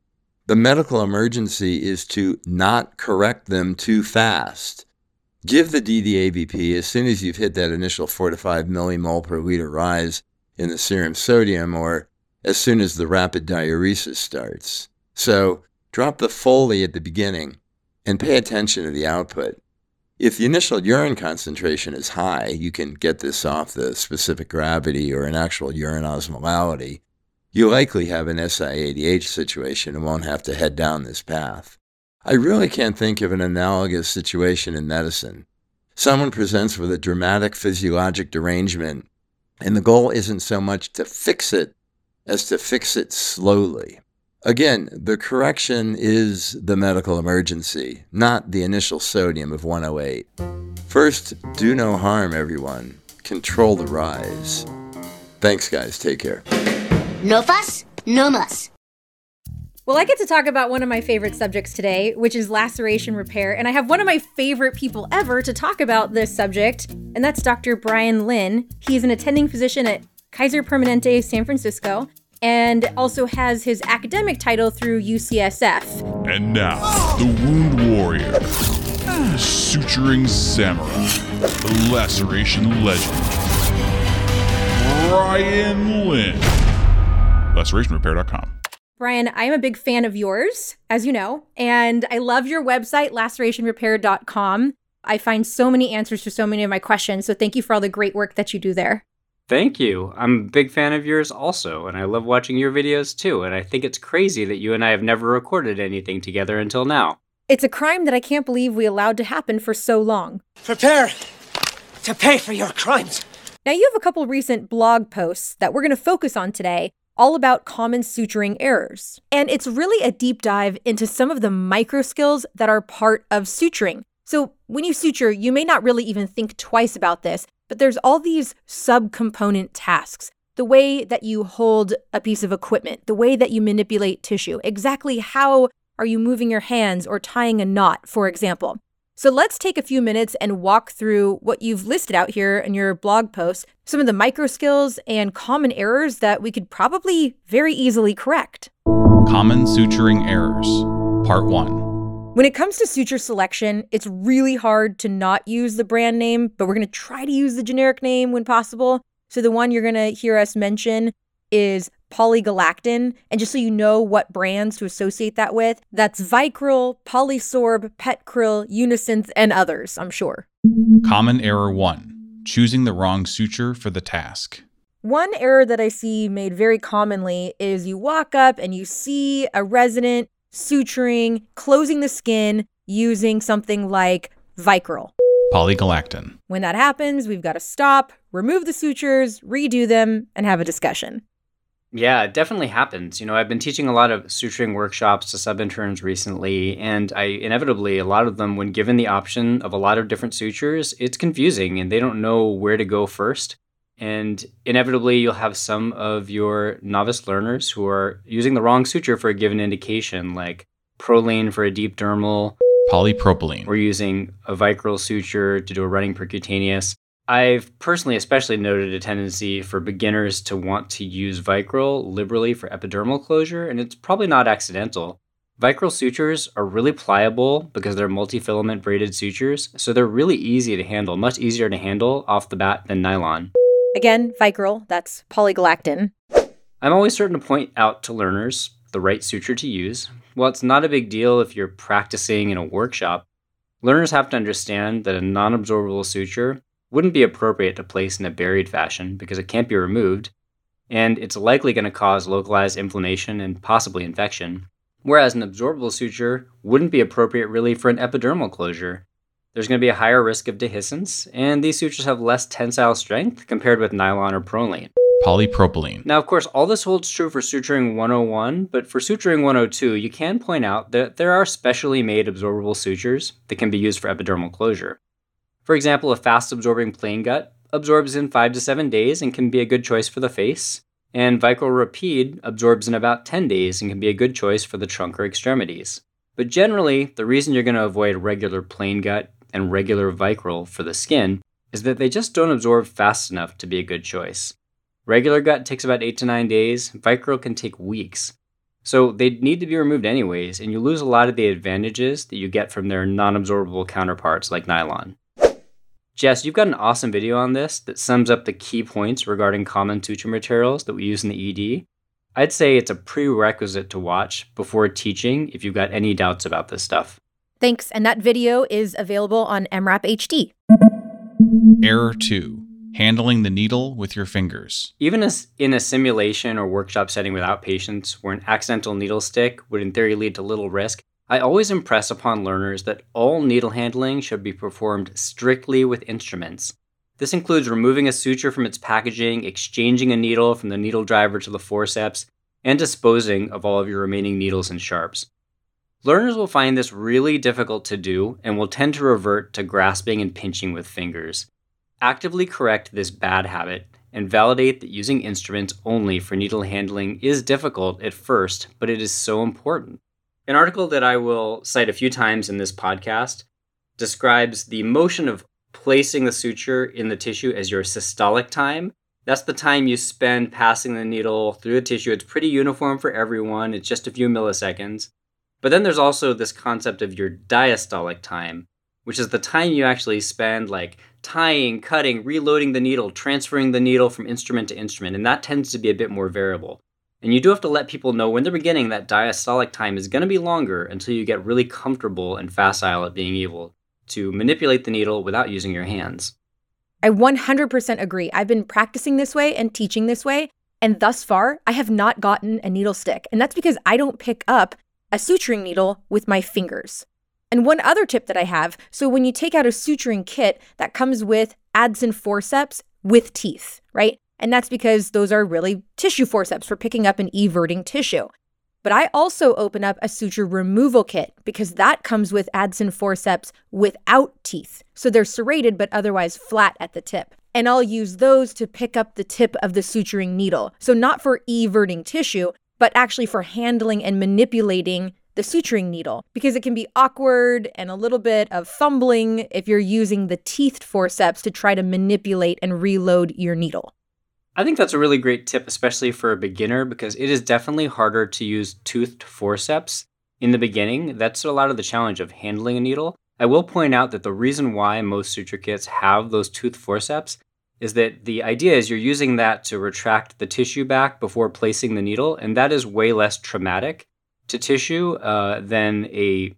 The medical emergency is to not correct them too fast. Give the DDAVP as soon as you've hit that initial 4 to 5 millimole per liter rise in the serum sodium or as soon as the rapid diuresis starts. So drop the Foley at the beginning and pay attention to the output. If the initial urine concentration is high, you can get this off the specific gravity or an actual urine osmolality. You likely have an SIADH situation and won't have to head down this path. I really can't think of an analogous situation in medicine. Someone presents with a dramatic physiologic derangement and the goal isn't so much to fix it as to fix it slowly. Again, the correction is the medical emergency, not the initial sodium of 108. First, do no harm, everyone. Control the rise. Thanks, guys. Take care. No fuss, no muss. Well, I get to talk about one of my favorite subjects today, which is laceration repair. And I have one of my favorite people ever to talk about this subject, and that's Dr. Brian Lin. He's an attending physician at Kaiser Permanente San Francisco and also has his academic title through UCSF. And now, the Wound Warrior, the Suturing Samurai, the Laceration Legend, Brian Lin. LacerationRepair.com. Brian, I'm a big fan of yours, as you know, and I love your website, lacerationrepair.com. I find so many answers to so many of my questions, so thank you for all the great work that you do there. Thank you. I'm a big fan of yours also, and I love watching your videos too. And I think it's crazy that you and I have never recorded anything together until now. It's a crime that I can't believe we allowed to happen for so long. Prepare to pay for your crimes. Now, you have a couple recent blog posts that we're going to focus on today, all about common suturing errors. And it's really a deep dive into some of the micro skills that are part of suturing. So, when you suture, you may not really even think twice about this, but there's all these subcomponent tasks. The way that you hold a piece of equipment, the way that you manipulate tissue, exactly how are you moving your hands or tying a knot, for example. So let's take a few minutes and walk through what you've listed out here in your blog post, some of the micro skills and common errors that we could probably very easily correct. Common suturing errors, Part 1. When it comes to suture selection, it's really hard to not use the brand name, but we're going to try to use the generic name when possible. So the one you're going to hear us mention is polygalactin. And just so you know what brands to associate that with, that's Vicryl, Polysorb, Petcryl, Unisynth, and others, I'm sure. Common error 1 choosing the wrong suture for the task. One error that I see made very commonly is you walk up and you see a resident suturing, closing the skin using something like Vicryl. Polygalactin. When that happens, we've got to stop, remove the sutures, redo them, and have a discussion. Yeah, it definitely happens. You know, I've been teaching a lot of suturing workshops to sub interns recently, and I inevitably, a lot of them, when given the option of a lot of different sutures, it's confusing and they don't know where to go first. And inevitably, you'll have some of your novice learners who are using the wrong suture for a given indication, like Prolene for a deep dermal, Polypropylene. or using a Vicryl suture to do a running percutaneous. I've personally especially noted a tendency for beginners to want to use Vicryl liberally for epidermal closure, and it's probably not accidental. Vicryl sutures are really pliable because they're multi-filament braided sutures, so they're really easy to handle, much easier to handle off the bat than nylon. Again, Vicryl, that's polygalactin. I'm always certain to point out to learners the right suture to use. While it's not a big deal if you're practicing in a workshop, learners have to understand that a non absorbable suture wouldn't be appropriate to place in a buried fashion because it can't be removed, and it's likely going to cause localized inflammation and possibly infection. Whereas an absorbable suture wouldn't be appropriate really for an epidermal closure. There's going to be a higher risk of dehiscence, and these sutures have less tensile strength compared with nylon or prolene. Polypropylene. Now, of course, all this holds true for suturing 101, but for suturing 102, you can point out that there are specially made absorbable sutures that can be used for epidermal closure. For example, a fast absorbing plain gut absorbs in 5 to 7 days and can be a good choice for the face, and Vicryl Rapide absorbs in about 10 days and can be a good choice for the trunk or extremities. But generally, the reason you're going to avoid regular plain gut and regular Vicryl for the skin is that they just don't absorb fast enough to be a good choice. Regular gut takes about 8 to 9 days, Vicryl can take weeks. So they need to be removed anyways, and you lose a lot of the advantages that you get from their non absorbable counterparts like nylon. Jess, you've got an awesome video on this that sums up the key points regarding common suture materials that we use in the ED. I'd say it's a prerequisite to watch before teaching if you've got any doubts about this stuff. Thanks, and that video is available on EM:RAP HD. Error 2. Handling the needle with your fingers. Even as in a simulation or workshop setting without patients, where an accidental needle stick would in theory lead to little risk, I always impress upon learners that all needle handling should be performed strictly with instruments. This includes removing a suture from its packaging, exchanging a needle from the needle driver to the forceps, and disposing of all of your remaining needles and sharps. Learners will find this really difficult to do and will tend to revert to grasping and pinching with fingers. Actively correct this bad habit and validate that using instruments only for needle handling is difficult at first, but it is so important. An article that I will cite a few times in this podcast describes the motion of placing the suture in the tissue as your systolic time. That's the time you spend passing the needle through the tissue. It's pretty uniform for everyone, it's just a few milliseconds. But then there's also this concept of your diastolic time, which is the time you actually spend like tying, cutting, reloading the needle, transferring the needle from instrument to instrument, and that tends to be a bit more variable. And you do have to let people know when they're beginning that diastolic time is going to be longer until you get really comfortable and facile at being able to manipulate the needle without using your hands. I 100% agree. I've been practicing this way and teaching this way, and thus far, I have not gotten a needle stick. And that's because I don't pick up a suturing needle with my fingers. And one other tip that I have so when you take out a suturing kit, that comes with Adson forceps with teeth, right? And that's because those are really tissue forceps for picking up and everting tissue. But I also open up a suture removal kit because that comes with Adson forceps without teeth. So they're serrated but otherwise flat at the tip. And I'll use those to pick up the tip of the suturing needle. So not for everting tissue, but actually for handling and manipulating the suturing needle because it can be awkward and a little bit of fumbling if you're using the teethed forceps to try to manipulate and reload your needle. I think that's a really great tip, especially for a beginner, because it is definitely harder to use toothed forceps in the beginning. That's a lot of the challenge of handling a needle. I will point out that the reason why most suture kits have those toothed forceps is that the idea is you're using that to retract the tissue back before placing the needle, and that is way less traumatic to tissue uh, than a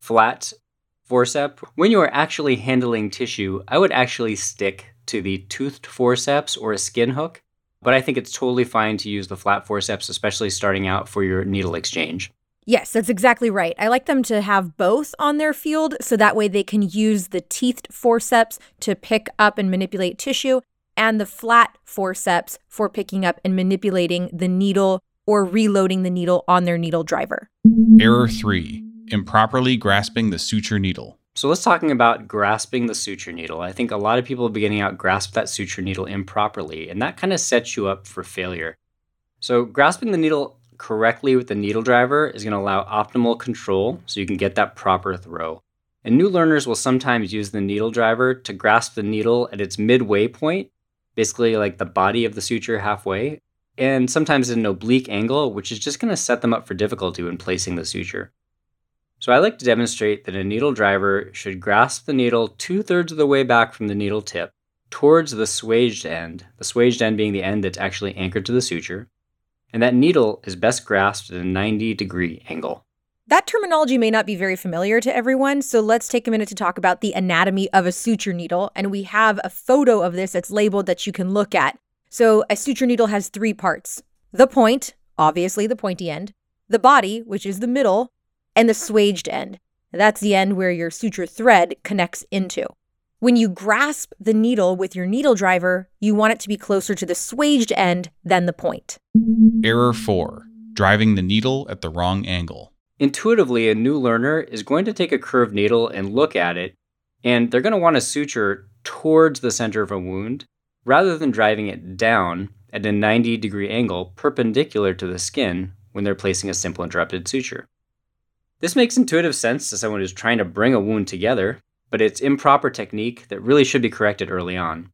flat forceps. When you are actually handling tissue, I would actually stick to the toothed forceps or a skin hook but I think it's totally fine to use the flat forceps, especially starting out for your needle exchange. Yes, that's exactly right. I like them to have both on their field so that way they can use the teethed forceps to pick up and manipulate tissue and the flat forceps for picking up and manipulating the needle or reloading the needle on their needle driver. Error 3 Improperly grasping the suture needle. So let's talking about grasping the suture needle. I think a lot of people beginning out grasp that suture needle improperly, and that kind of sets you up for failure. So grasping the needle correctly with the needle driver is going to allow optimal control so you can get that proper throw. And new learners will sometimes use the needle driver to grasp the needle at its midway point, basically like the body of the suture halfway, and sometimes at an oblique angle, which is just going to set them up for difficulty when placing the suture. So I like to demonstrate that a needle driver should grasp the needle two thirds of the way back from the needle tip towards the swaged end, the swaged end being the end that's actually anchored to the suture, and that needle is best grasped at a 90 degree angle. That terminology may not be very familiar to everyone, so let's take a minute to talk about the anatomy of a suture needle. And we have a photo of this that's labeled that you can look at. So, a suture needle has three parts the point, obviously the pointy end, the body, which is the middle, and the swaged end. That's the end where your suture thread connects into. When you grasp the needle with your needle driver, you want it to be closer to the swaged end than the point. Error 4 Driving the needle at the wrong angle. Intuitively, a new learner is going to take a curved needle and look at it, and they're going to want to suture towards the center of a wound rather than driving it down at a 90 degree angle perpendicular to the skin when they're placing a simple interrupted suture. This makes intuitive sense to someone who's trying to bring a wound together, but it's improper technique that really should be corrected early on.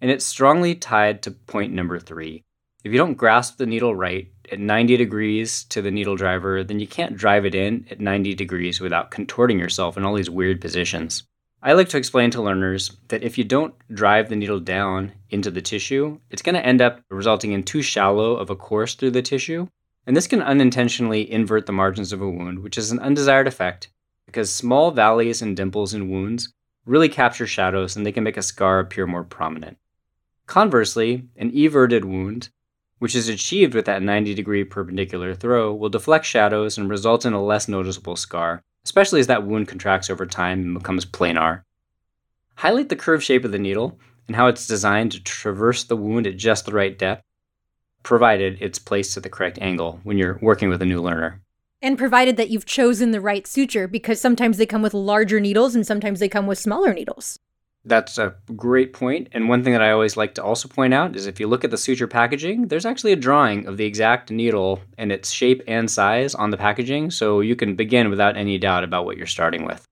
And it's strongly tied to point number three. If you don't grasp the needle right at 90 degrees to the needle driver, then you can't drive it in at 90 degrees without contorting yourself in all these weird positions. I like to explain to learners that if you don't drive the needle down into the tissue, it's going to end up resulting in too shallow of a course through the tissue, and this can unintentionally invert the margins of a wound, which is an undesired effect because small valleys and dimples and wounds really capture shadows and they can make a scar appear more prominent. Conversely, an everted wound, which is achieved with that 90 degree perpendicular throw, will deflect shadows and result in a less noticeable scar, especially as that wound contracts over time and becomes planar. Highlight the curved shape of the needle and how it's designed to traverse the wound at just the right depth provided it's placed at the correct angle when you're working with a new learner. And provided that you've chosen the right suture, because sometimes they come with larger needles and sometimes they come with smaller needles. That's a great point. And one thing that I always like to also point out is if you look at the suture packaging, there's actually a drawing of the exact needle and its shape and size on the packaging. So you can begin without any doubt about what you're starting with.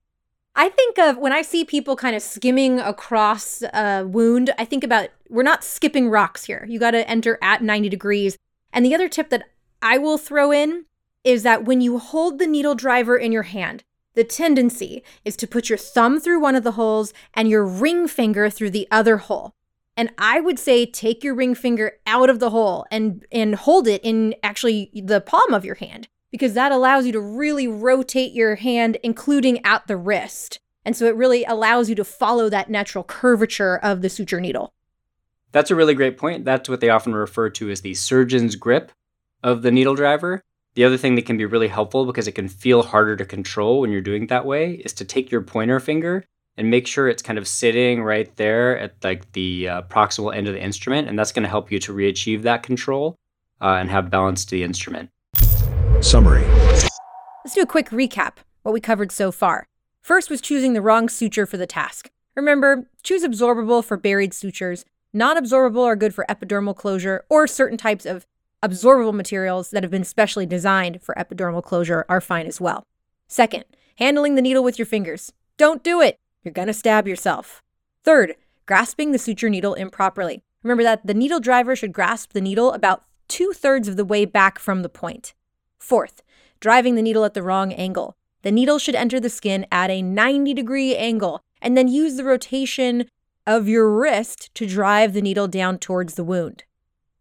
I think of when I see people kind of skimming across a wound, I think about we're not skipping rocks here. You got to enter at 90 degrees. And the other tip that I will throw in is that when you hold the needle driver in your hand, the tendency is to put your thumb through one of the holes and your ring finger through the other hole. And I would say take your ring finger out of the hole and and hold it in actually the palm of your hand because that allows you to really rotate your hand including at the wrist. And so it really allows you to follow that natural curvature of the suture needle. That's a really great point. That's what they often refer to as the surgeon's grip of the needle driver. The other thing that can be really helpful because it can feel harder to control when you're doing it that way is to take your pointer finger and make sure it's kind of sitting right there at like the uh, proximal end of the instrument, and that's going to help you to re-achieve that control uh, and have balance to the instrument. Summary. Let's do a quick recap what we covered so far. First was choosing the wrong suture for the task. Remember, choose absorbable for buried sutures. Non absorbable are good for epidermal closure, or certain types of absorbable materials that have been specially designed for epidermal closure are fine as well. Second, handling the needle with your fingers. Don't do it. You're going to stab yourself. Third, grasping the suture needle improperly. Remember that the needle driver should grasp the needle about two thirds of the way back from the point. Fourth, driving the needle at the wrong angle. The needle should enter the skin at a 90 degree angle and then use the rotation of your wrist to drive the needle down towards the wound.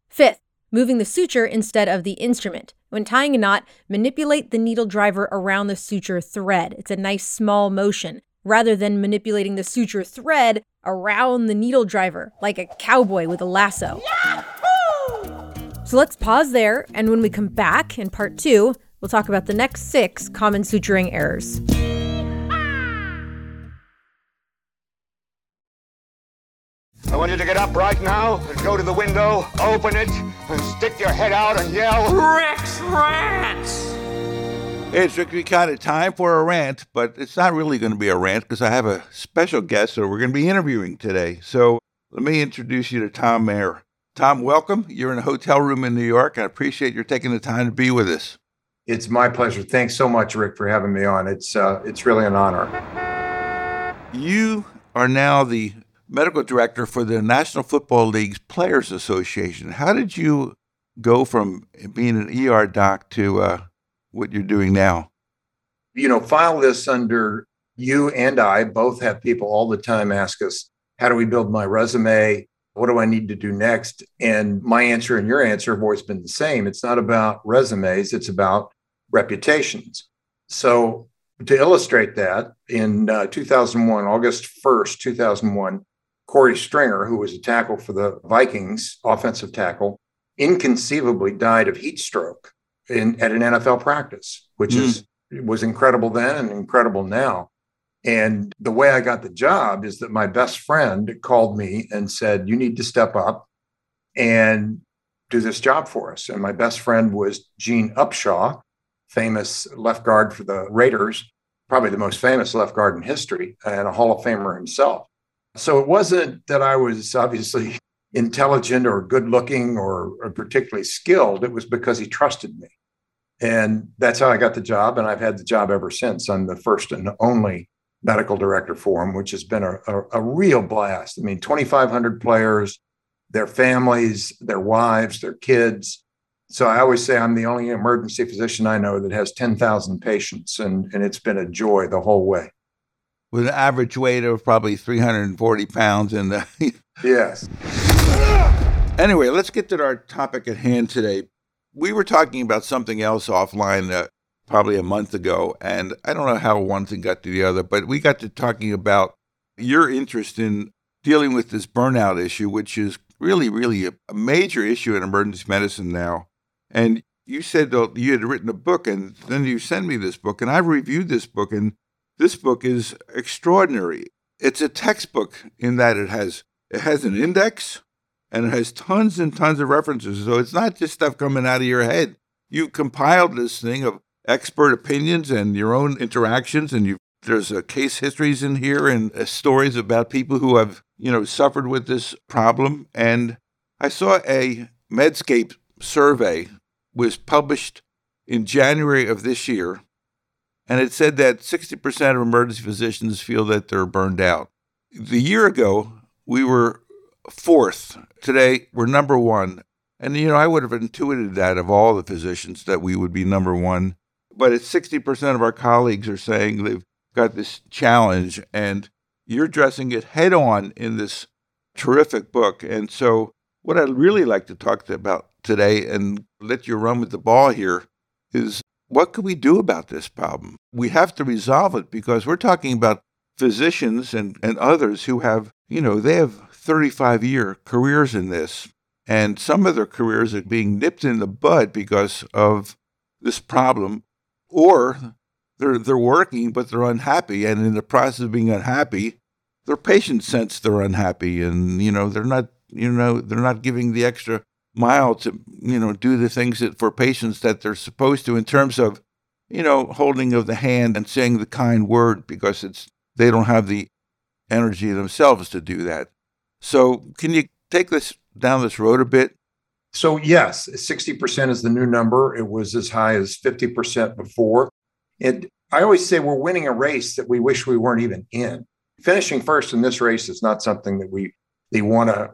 Fifth, moving the suture instead of the instrument. When tying a knot, manipulate the needle driver around the suture thread. It's a nice small motion rather than manipulating the suture thread around the needle driver like a cowboy with a lasso. Yahoo! So let's pause there, and when we come back in part two, we'll talk about the next six common suturing errors. I want you to get up right now and go to the window, open it, and stick your head out and yell, Rick's Rants! It's strictly kind of time for a rant, but it's not really going to be a rant because I have a special guest that we're going to be interviewing today. So let me introduce you to Thom Mayer. Thom, welcome. You're in a hotel room in New York. I appreciate your taking the time to be with us. It's my pleasure. Thanks so much, Rick, for having me on. It's uh, it's really an honor. You are now the medical director for the National Football League's Players Association. How did you go from being an ER doc to uh, what you're doing now? You know, file this under you and I both have people all the time ask us, how do we build my resume? What do I need to do next? And my answer and your answer have always been the same. It's not about resumes, it's about reputations. So, to illustrate that, in uh, 2001, August 1st, 2001, Korey Stringer, who was a tackle for the Vikings, offensive tackle, inconceivably died of heat stroke in, at an NFL practice, which mm. is was incredible then and incredible now. And the way I got the job is that my best friend called me and said, You need to step up and do this job for us. And my best friend was Gene Upshaw, famous left guard for the Raiders, probably the most famous left guard in history, and a Hall of Famer himself. So it wasn't that I was obviously intelligent or good looking or, or particularly skilled. It was because he trusted me. And that's how I got the job. And I've had the job ever since. I'm the first and only medical director for him, which has been a, a, a real blast. I mean, 2,500 players, their families, their wives, their kids. So I always say I'm the only emergency physician I know that has 10,000 patients, and, and it's been a joy the whole way. With an average weight of probably 340 pounds. And uh, yes. Anyway, let's get to our topic at hand today. We were talking about something else offline uh, probably a month ago, and I don't know how one thing got to the other, but we got to talking about your interest in dealing with this burnout issue, which is really, really a, a major issue in emergency medicine now. And you said that you had written a book, and then you sent me this book, and I've reviewed this book, and this book is extraordinary. It's a textbook in that it has it has an index and it has tons and tons of references. So it's not just stuff coming out of your head. You've compiled this thing of expert opinions and your own interactions, and you there's uh, case histories in here and uh, stories about people who have you know suffered with this problem. And I saw a Medscape survey was published in January of this year, and it said that 60% of emergency physicians feel that they're burned out. The year ago, we were fourth. Today, we're number one. And, you know, I would have intuited that of all the physicians that we would be number one. But it's 60% of our colleagues are saying they've got this challenge, and you're addressing it head on in this terrific book. And so, what I'd really like to talk about today and let you run with the ball here is what can we do about this problem? We have to resolve it because we're talking about physicians and, and others who have, you know, they have 35 year careers in this. And some of their careers are being nipped in the bud because of this problem, or they're, they're working, but they're unhappy. And in the process of being unhappy, their patients sense they're unhappy and, you know, they're not, you know, they're not giving the extra mile to you know do the things that for patients that they're supposed to in terms of you know holding of the hand and saying the kind word because it's they don't have the energy themselves to do that. So can you take this down this road a bit? So yes 60% is the new number. It was as high as 50% before. And i always say we're winning a race that we wish we weren't even in. Finishing first in this race is not something that we they want to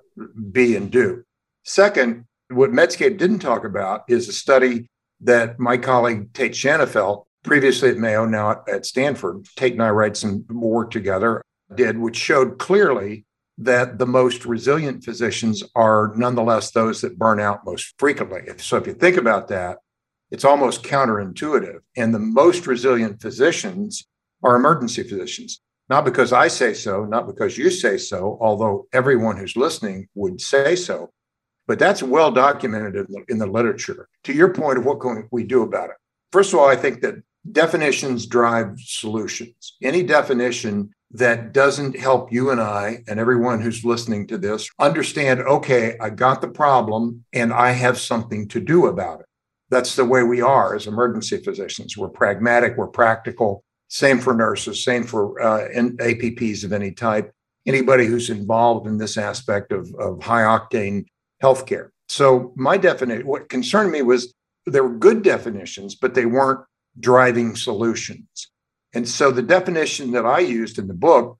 be and do. Second what Medscape didn't talk about is a study that my colleague Tait Shanafelt, previously at Mayo, now at Stanford, Tait and I write some work together, did, which showed clearly that the most resilient physicians are nonetheless those that burn out most frequently. So if you think about that, it's almost counterintuitive. And the most resilient physicians are emergency physicians. Not because I say so, not because you say so, although everyone who's listening would say so, But that's well documented in the, literature. To your point of what can we do about it? First of all, I think that definitions drive solutions. Any definition that doesn't help you and I and everyone who's listening to this understand okay, I got the problem and I have something to do about it. That's the way we are as emergency physicians. We're pragmatic, we're practical. Same for nurses, same for uh, APPs of any type, anybody who's involved in this aspect of, of high octane healthcare. So, my definition, what concerned me was there were good definitions, but they weren't driving solutions. And so the definition that I used in the book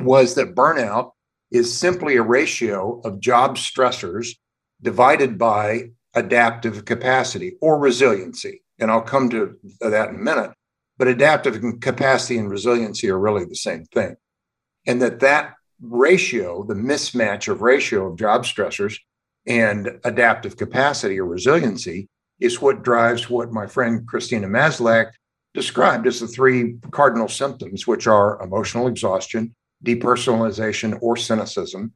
was that burnout is simply a ratio of job stressors divided by adaptive capacity or resiliency. And I'll come to that in a minute. But adaptive capacity and resiliency are really the same thing. And that that ratio, the mismatch of ratio of job stressors and adaptive capacity or resiliency is what drives what my friend Christina Maslach described as the three cardinal symptoms, which are emotional exhaustion, depersonalization or cynicism,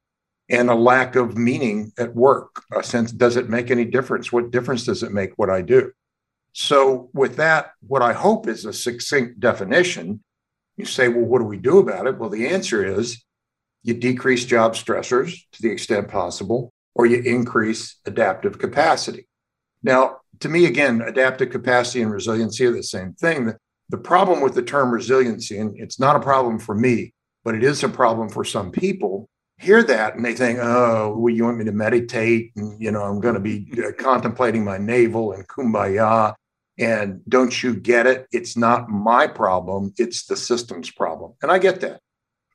and a lack of meaning at work. A sense, does it make any difference? What difference does it make what I do? So, with that, what I hope is a succinct definition. You say, well, what do we do about it? Well, the answer is you decrease job stressors to the extent possible, or you increase adaptive capacity. Now, to me, again, adaptive capacity and resiliency are the same thing. The, problem with the term resiliency, and it's not a problem for me, but it is a problem for some people, hear that and they think, oh, well, you want me to meditate and, you know, I'm going to be uh, contemplating my navel and kumbaya. And don't you get it? It's not my problem, it's the system's problem. And I get that.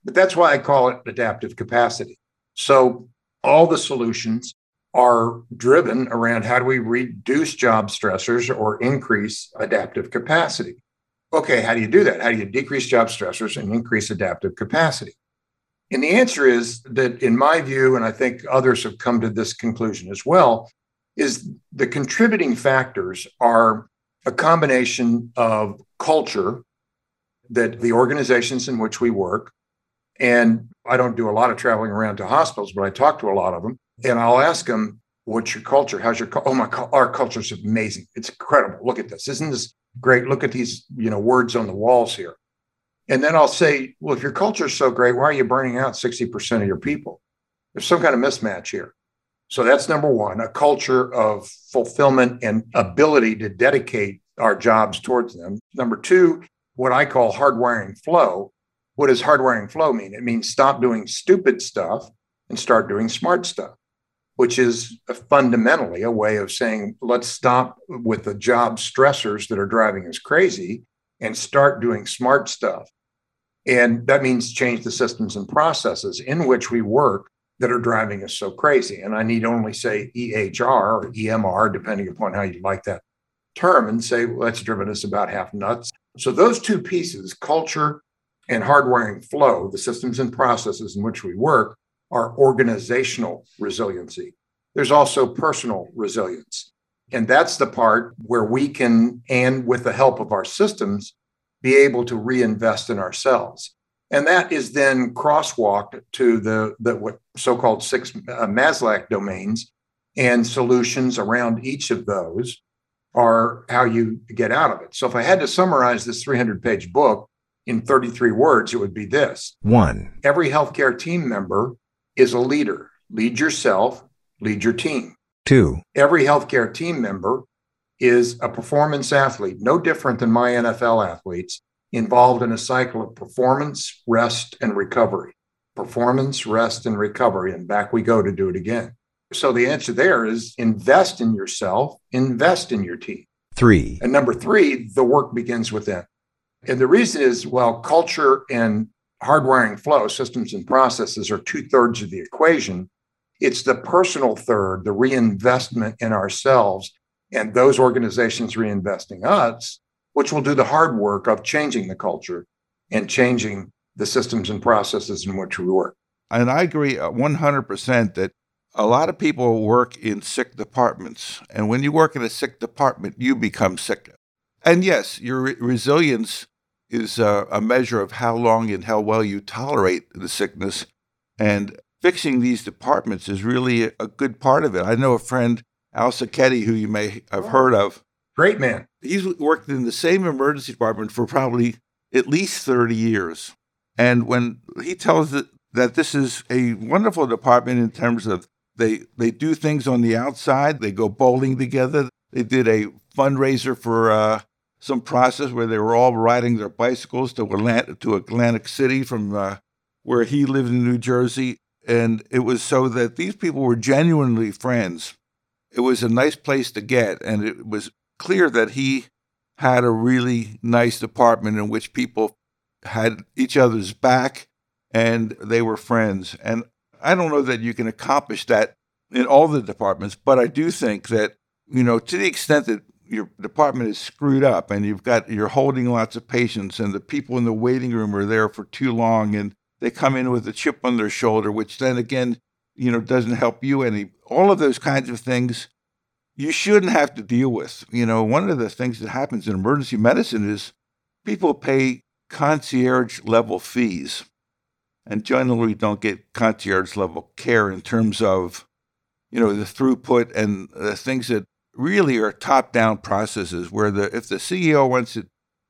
But that's why I call it adaptive capacity. So all the solutions are driven around how do we reduce job stressors or increase adaptive capacity. Okay, how do you do that? How do you decrease job stressors and increase adaptive capacity? And the answer is that, in my view, and I think others have come to this conclusion as well, is the contributing factors are a combination of culture that the organizations in which we work, and I don't do a lot of traveling around to hospitals, but I talk to a lot of them and I'll ask them, "What's your culture? How's your culture? oh my our culture's amazing. It's incredible. Look at this. Isn't this great? Look at these you know words on the walls here." And then I'll say, "Well, if your culture is so great, why are you burning out sixty percent of your people? There's some kind of mismatch here." So that's number one: a culture of fulfillment and ability to dedicate our jobs towards them. Number two, what I call hardwiring flow. What does hardwiring flow mean? It means stop doing stupid stuff and start doing smart stuff which is fundamentally a way of saying, let's stop with the job stressors that are driving us crazy and start doing smart stuff. And that means change the systems and processes in which we work that are driving us so crazy. And I need only say EHR or EMR, depending upon how you like that term, and say, well, that's driven us about half nuts. So those two pieces, culture and hardwiring flow, the systems and processes in which we work, are organizational resiliency. There's also personal resilience. And that's the part where we can, and with the help of our systems, be able to reinvest in ourselves. And that is then crosswalked to the, the what so-called six uh, Maslach domains and solutions around each of those are how you get out of it. So if I had to summarize this 300 page book in 33 words, it would be this. One. Every healthcare team member is a leader. Lead yourself, lead your team. Two. Every healthcare team member is a performance athlete, no different than my NFL athletes, involved in a cycle of performance, rest, and recovery. Performance, rest, and recovery. And back we go to do it again. So the answer there is invest in yourself, invest in your team. Three. And number three, the work begins within. And the reason is, well, culture and hardwiring flow, systems and processes are two thirds of the equation. It's the personal third, the reinvestment in ourselves and those organizations reinvesting us, which will do the hard work of changing the culture and changing the systems and processes in which we work. And I agree uh, 100% that a lot of people work in sick departments. And when you work in a sick department, you become sick. And yes, your re- resilience is a, a measure of how long and how well you tolerate the sickness. And fixing these departments is really a, good part of it. I know a friend, Al Sacchetti, who you may have heard of. Great man. He's worked in the same emergency department for probably at least 30 years. And when he tells it that this is a wonderful department in terms of they they do things on the outside, they go bowling together. They did a fundraiser for uh, some process where they were all riding their bicycles to Atlantic, to Atlantic City from uh, where he lived in New Jersey, and it was so that these people were genuinely friends. It was a nice place to get, and it was clear that he had a really nice department in which people had each other's back and they were friends. And I don't know that you can accomplish that in all the departments, but I do think that, you know, to the extent that your department is screwed up and you've got you're holding lots of patients and the people in the waiting room are there for too long and they come in with a chip on their shoulder, which then again, you know, doesn't help you any. All of those kinds of things you shouldn't have to deal with. You know, one of the things that happens in emergency medicine is people pay concierge level fees and generally don't get concierge level care in terms of, you know, the throughput and the things that really are top down processes where the if the CEO wants it,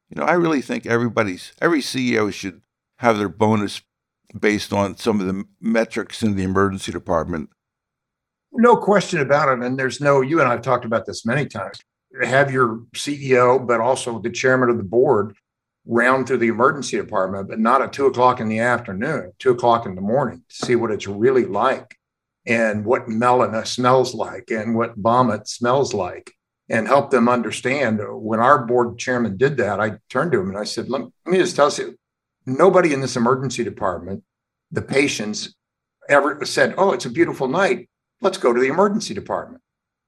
you know, I really think everybody's every CEO should have their bonus based on some of the metrics in the emergency department. No question about it. And there's no, you and I have talked about this many times. Have your CEO, but also the chairman of the board round through the emergency department, but not at two o'clock in the afternoon, two o'clock in the morning to see what it's really like and what melena smells like and what vomit smells like and help them understand. When our board chairman did that, I turned to him and I said, let me just tell you, nobody in this emergency department, the patients ever said, oh, it's a beautiful night. Let's go to the emergency department.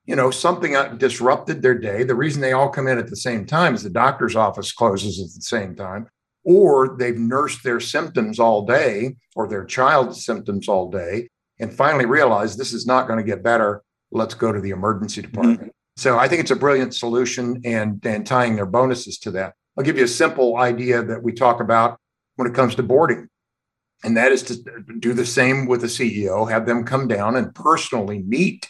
You know, something disrupted their day. The reason they all come in at the same time is the doctor's office closes at the same time, or they've nursed their symptoms all day or their child's symptoms all day and finally realized this is not going to get better. Let's go to the emergency department. Mm-hmm. So I think it's a brilliant solution and, and tying their bonuses to that. I'll give you a simple idea that we talk about when it comes to boarding. And that is to do the same with the CEO, have them come down and personally meet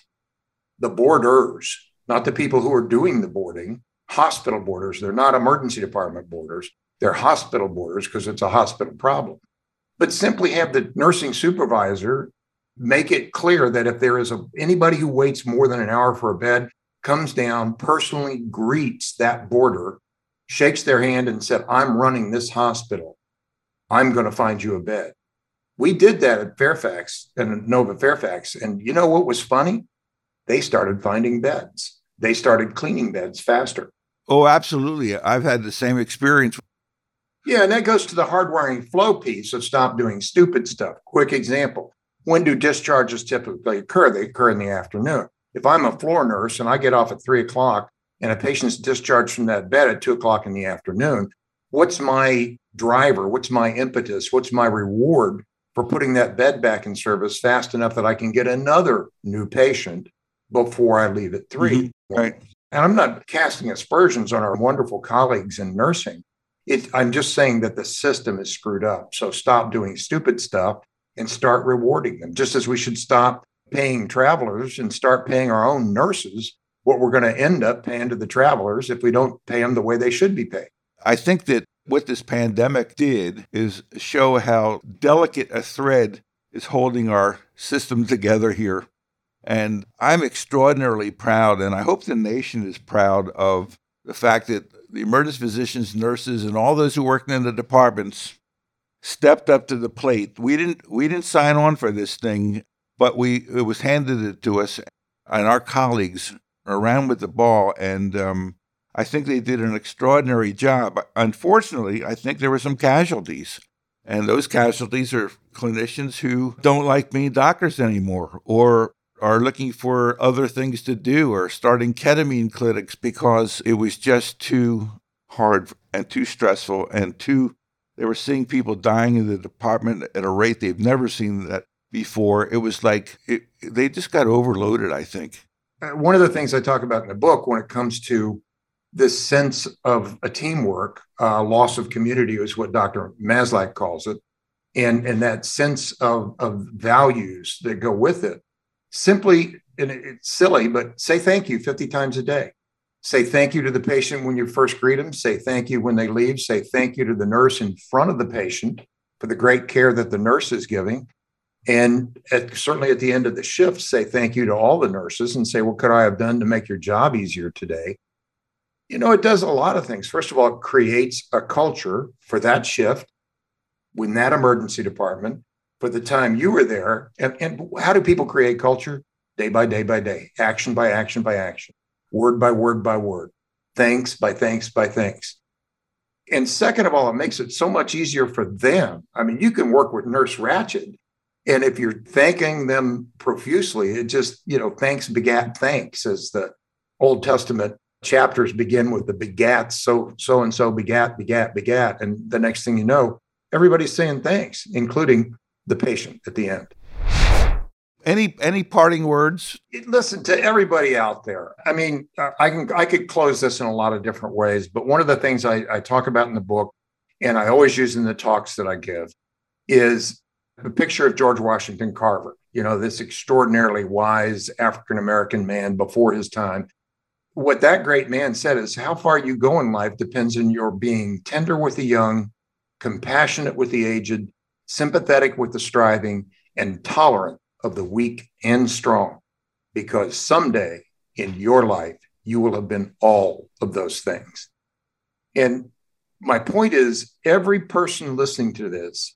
the boarders, not the people who are doing the boarding, hospital boarders. They're not emergency department boarders, they're hospital boarders because it's a hospital problem. But simply have the nursing supervisor make it clear that if there is a, anybody who waits more than an hour for a bed, comes down, personally greets that boarder, shakes their hand, and said, I'm running this hospital. I'm going to find you a bed. We did that at Fairfax and Inova Fairfax. And you know what was funny? They started finding beds. They started cleaning beds faster. Oh, absolutely. I've had the same experience. Yeah, and that goes to the hardwiring flow piece of stop doing stupid stuff. Quick example. When do discharges typically occur? They occur in the afternoon. If I'm a floor nurse and I get off at three o'clock and a patient's discharged from that bed at two o'clock in the afternoon, what's my driver? What's my impetus? What's my reward for putting that bed back in service fast enough that I can get another new patient before I leave at 3 mm-hmm. Right. And I'm not casting aspersions on our wonderful colleagues in nursing. It, I'm just saying that the system is screwed up. So stop doing stupid stuff and start rewarding them, just as we should stop paying travelers and start paying our own nurses what we're going to end up paying to the travelers if we don't pay them the way they should be paid. I think that what this pandemic did is show how delicate a thread is holding our system together here. And I'm extraordinarily proud, and I hope the nation is proud of the fact that the emergency physicians, nurses, and all those who work in the departments stepped up to the plate. We didn't we didn't sign on for this thing, but we it was handed it to us, and our colleagues around with the ball, and um, I think they did an extraordinary job. Unfortunately, I think there were some casualties. And those casualties are clinicians who don't like being doctors anymore or are looking for other things to do or starting ketamine clinics because it was just too hard and too stressful and too they were seeing people dying in the department at a rate they've never seen that before it was like it, they just got overloaded i think uh, one of the things i talk about in the book when it comes to this sense of a teamwork, uh, loss of community is what Dr. Maslach calls it. and, and that sense of, of values that go with it. Simply, and it's silly, but say thank you 50 times a day. Say thank you to the patient when you first greet them. Say thank you when they leave. Say thank you to the nurse in front of the patient for the great care that the nurse is giving. And at, certainly at the end of the shift, say thank you to all the nurses and say, What could I have done to make your job easier today? You know, it does a lot of things. First of all, it creates a culture for that shift in that emergency department for the time you were there. And, and how do people create culture? Day by day by day, action by action by action, word by word by word, thanks by thanks by thanks. And second of all, it makes it so much easier for them. I mean, you can work with Nurse Ratched and if you're thanking them profusely, it just, you know, thanks begat thanks, as the Old Testament chapters begin with the begats. So, so and so begat, begat, begat. And the next thing you know, everybody's saying thanks, including the patient at the end. Any any parting words? Listen to everybody out there. I mean, uh, I can I could close this in a lot of different ways, but one of the things I, I talk about in the book, and I always use in the talks that I give, is a picture of George Washington Carver, you know, this extraordinarily wise African American man before his time. What that great man said is how far you go in life depends on your being tender with the young, compassionate with the aged, sympathetic with the striving, and tolerant of the weak and strong. Because someday in your life, you will have been all of those things. And my point is every person listening to this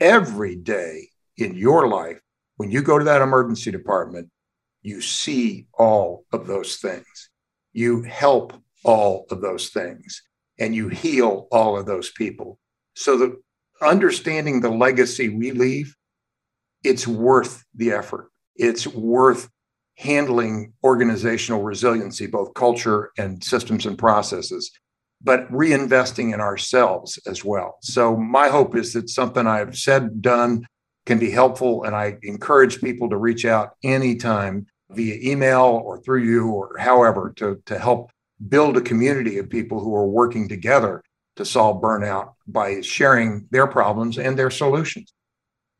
every day in your life, when you go to that emergency department, you see all of those things. You help all of those things and you heal all of those people. So the understanding the legacy we leave, it's worth the effort. It's worth handling organizational resiliency, both culture and systems and processes but reinvesting in ourselves as well. So my hope is that something I've said, done can be helpful. And I encourage people to reach out anytime via email or through you or however to, to help build a community of people who are working together to solve burnout by sharing their problems and their solutions.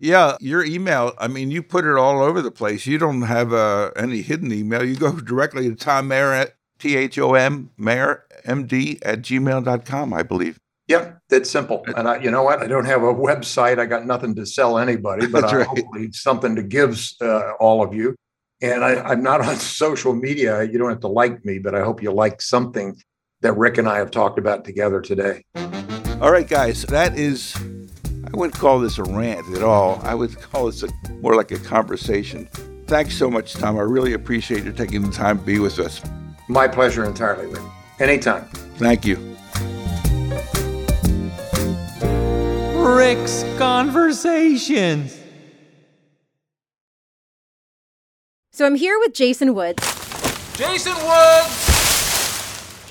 Yeah, your email, I mean, you put it all over the place. You don't have uh, any hidden email. You go directly to Thom Mayer at T H O M Mayer MD at gmail.com, I believe. Yeah, that's simple. And I, you know what? I don't have a website. I got nothing to sell anybody, but I right. hopefully something to give uh, all of you. And I, I'm not on social media. You don't have to like me, but I hope you like something that Rick and I have talked about together today. All right, guys, that is, I wouldn't call this a rant at all. I would call this a, more like a conversation. Thanks so much, Thom. I really appreciate you taking the time to be with us. My pleasure entirely, Rick. Anytime. Thank you. Rick's Conversations. So I'm here with Jason Woods. Jason Woods!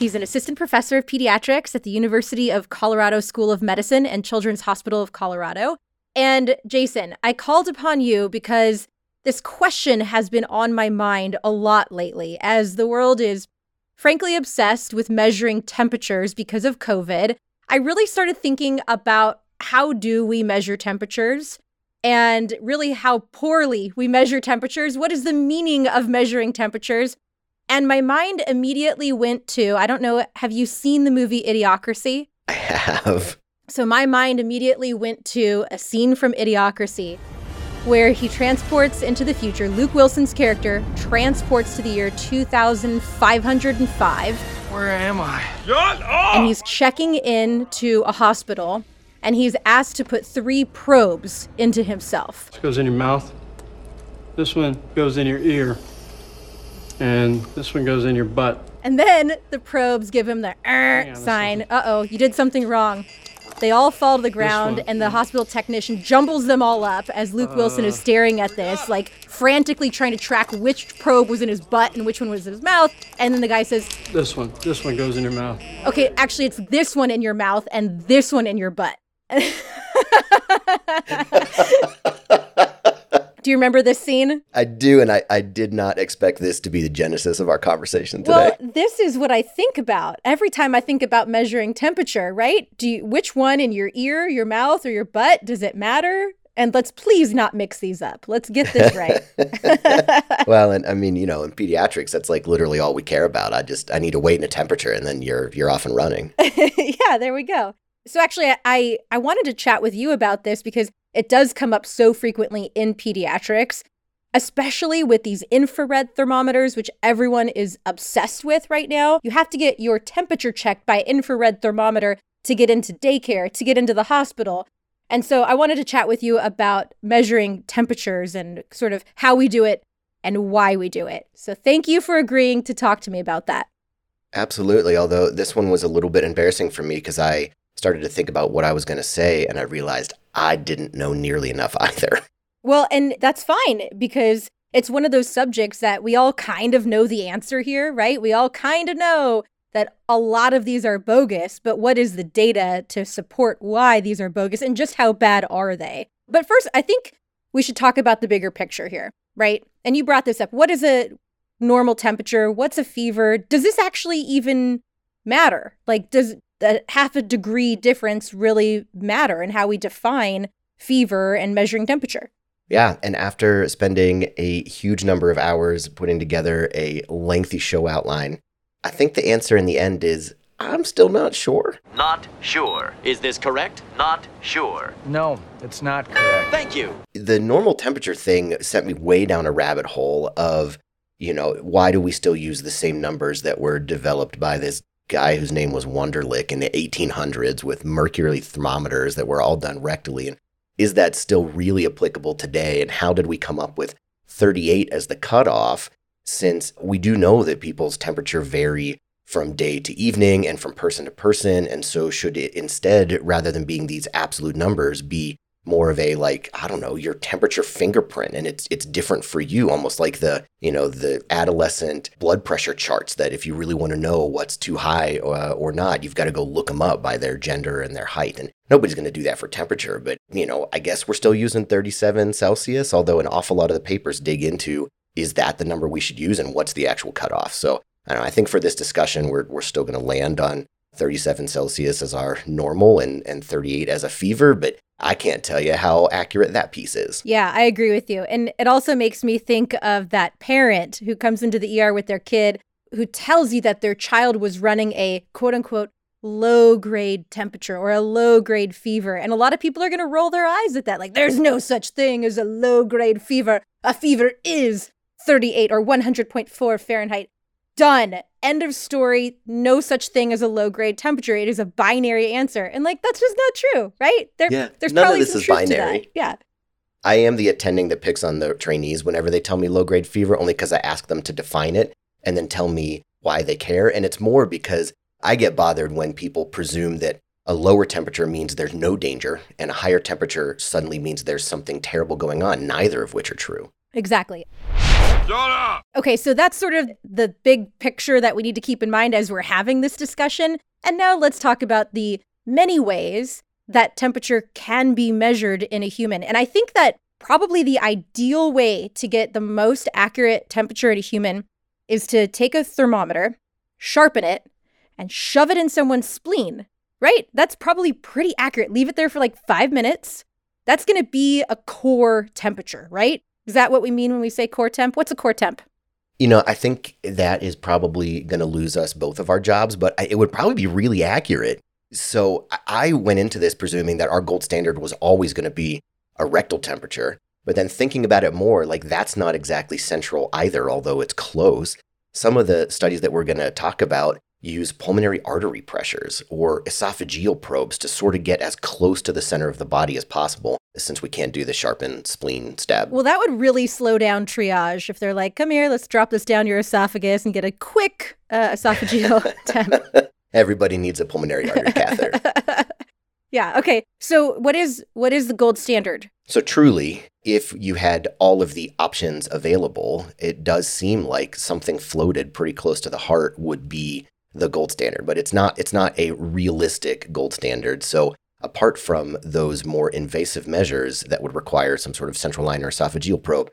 He's an assistant professor of pediatrics at the University of Colorado School of Medicine and Children's Hospital of Colorado. And Jason, I called upon you because this question has been on my mind a lot lately as the world is frankly obsessed with measuring temperatures because of COVID. I really started thinking about how do we measure temperatures and really how poorly we measure temperatures. What is the meaning of measuring temperatures? And my mind immediately went to I don't know, have you seen the movie Idiocracy? I have. So my mind immediately went to a scene from Idiocracy where he transports into the future. Luke Wilson's character transports to the year 2505. Where am I? Shut up! And he's checking in to a hospital and he's asked to put three probes into himself. This goes in your mouth. This one goes in your ear. And this one goes in your butt. And then the probes give him the er sign. Uh oh, you did something wrong. They all fall to the ground, and the hospital technician jumbles them all up as Luke uh, Wilson is staring at this, like frantically trying to track which probe was in his butt and which one was in his mouth. And then the guy says, This one. This one goes in your mouth. Okay, actually, it's this one in your mouth and this one in your butt. Do you remember this scene? I do, and I, I did not expect this to be the genesis of our conversation today. Well, this is what I think about every time I think about measuring temperature, right? Do you, which one in your ear, your mouth, or your butt does it matter? And let's please not mix these up. Let's get this right. well, and I mean, you know, in pediatrics, that's like literally all we care about. I just I need a weight and a temperature, and then you're you're off and running. yeah, there we go. So actually, I I wanted to chat with you about this because it does come up so frequently in pediatrics, especially with these infrared thermometers, which everyone is obsessed with right now. You have to get your temperature checked by infrared thermometer to get into daycare, to get into the hospital. And so I wanted to chat with you about measuring temperatures and sort of how we do it and why we do it. So thank you for agreeing to talk to me about that. Absolutely. Although this one was a little bit embarrassing for me because I started to think about what I was going to say and I realized I didn't know nearly enough either. Well, and that's fine because it's one of those subjects that we all kind of know the answer here, right? We all kind of know that a lot of these are bogus, but what is the data to support why these are bogus and just how bad are they? But first, I think we should talk about the bigger picture here, right? And you brought this up. What is a normal temperature? What's a fever? Does this actually even matter? Like, does the half a degree difference really matter in how we define fever and measuring temperature? Yeah, and after spending a huge number of hours putting together a lengthy show outline, I think the answer in the end is I'm still not sure. Not sure. Is this correct? Not sure. No, it's not correct. Thank you. The normal temperature thing sent me way down a rabbit hole of, you know, why do we still use the same numbers that were developed by this guy whose name was Wunderlich in the 1800s with mercury thermometers that were all done rectally? And is that still really applicable today? And how did we come up with 38 as the cutoff? since we do know that people's temperature vary from day to evening and from person to person. And so, should it instead, rather than being these absolute numbers, be more of a like I don't know your temperature fingerprint, and it's it's different for you, almost like the you know the adolescent blood pressure charts. That if you really want to know what's too high uh, or not, you've got to go look them up by their gender and their height. And nobody's going to do that for temperature, but you know I guess we're still using 37 Celsius, although an awful lot of the papers dig into is that the number we should use and what's the actual cutoff? So I, know, I think for this discussion, we're, we're still going to land on 37 Celsius as our normal and, and 38 as a fever, but I can't tell you how accurate that piece is. Yeah, I agree with you. And it also makes me think of that parent who comes into the ER with their kid who tells you that their child was running a quote unquote low grade temperature or a low grade fever. And a lot of people are going to roll their eyes at that. Like, there's no such thing as a low grade fever. A fever is 38 or 100.4 Fahrenheit. Done. End of story. No such thing as a low grade temperature. It is a binary answer. And like that's just not true, right? There, yeah, there's none probably of this is binary. Yeah. I am the attending that picks on the trainees whenever they tell me low grade fever, only because I ask them to define it and then tell me why they care. And it's more because I get bothered when people presume that a lower temperature means there's no danger and a higher temperature suddenly means there's something terrible going on, neither of which are true. Exactly. Okay, so that's sort of the big picture that we need to keep in mind as we're having this discussion. And now let's talk about the many ways that temperature can be measured in a human. And I think that probably the ideal way to get the most accurate temperature in a human is to take a thermometer, sharpen it, and shove it in someone's spleen, right? That's probably pretty accurate. Leave it there for like five minutes. That's going to be a core temperature, right? Is that what we mean when we say core temp? What's a core temp? You know, I think that is probably going to lose us both of our jobs, but it would probably be really accurate. So I went into this presuming that our gold standard was always going to be a rectal temperature. But then thinking about it more, like that's not exactly central either, although it's close. Some of the studies that we're going to talk about use pulmonary artery pressures or esophageal probes to sort of get as close to the center of the body as possible, since we can't do the sharpened spleen stab. Well, that would really slow down triage if they're like, come here, let's drop this down your esophagus and get a quick uh, esophageal temp. Everybody needs a pulmonary artery catheter. yeah. Okay. So what is what is the gold standard? So truly, if you had all of the options available, it does seem like something floated pretty close to the heart would be the gold standard, but it's not it's not a realistic gold standard. So apart from those more invasive measures that would require some sort of central line or esophageal probe,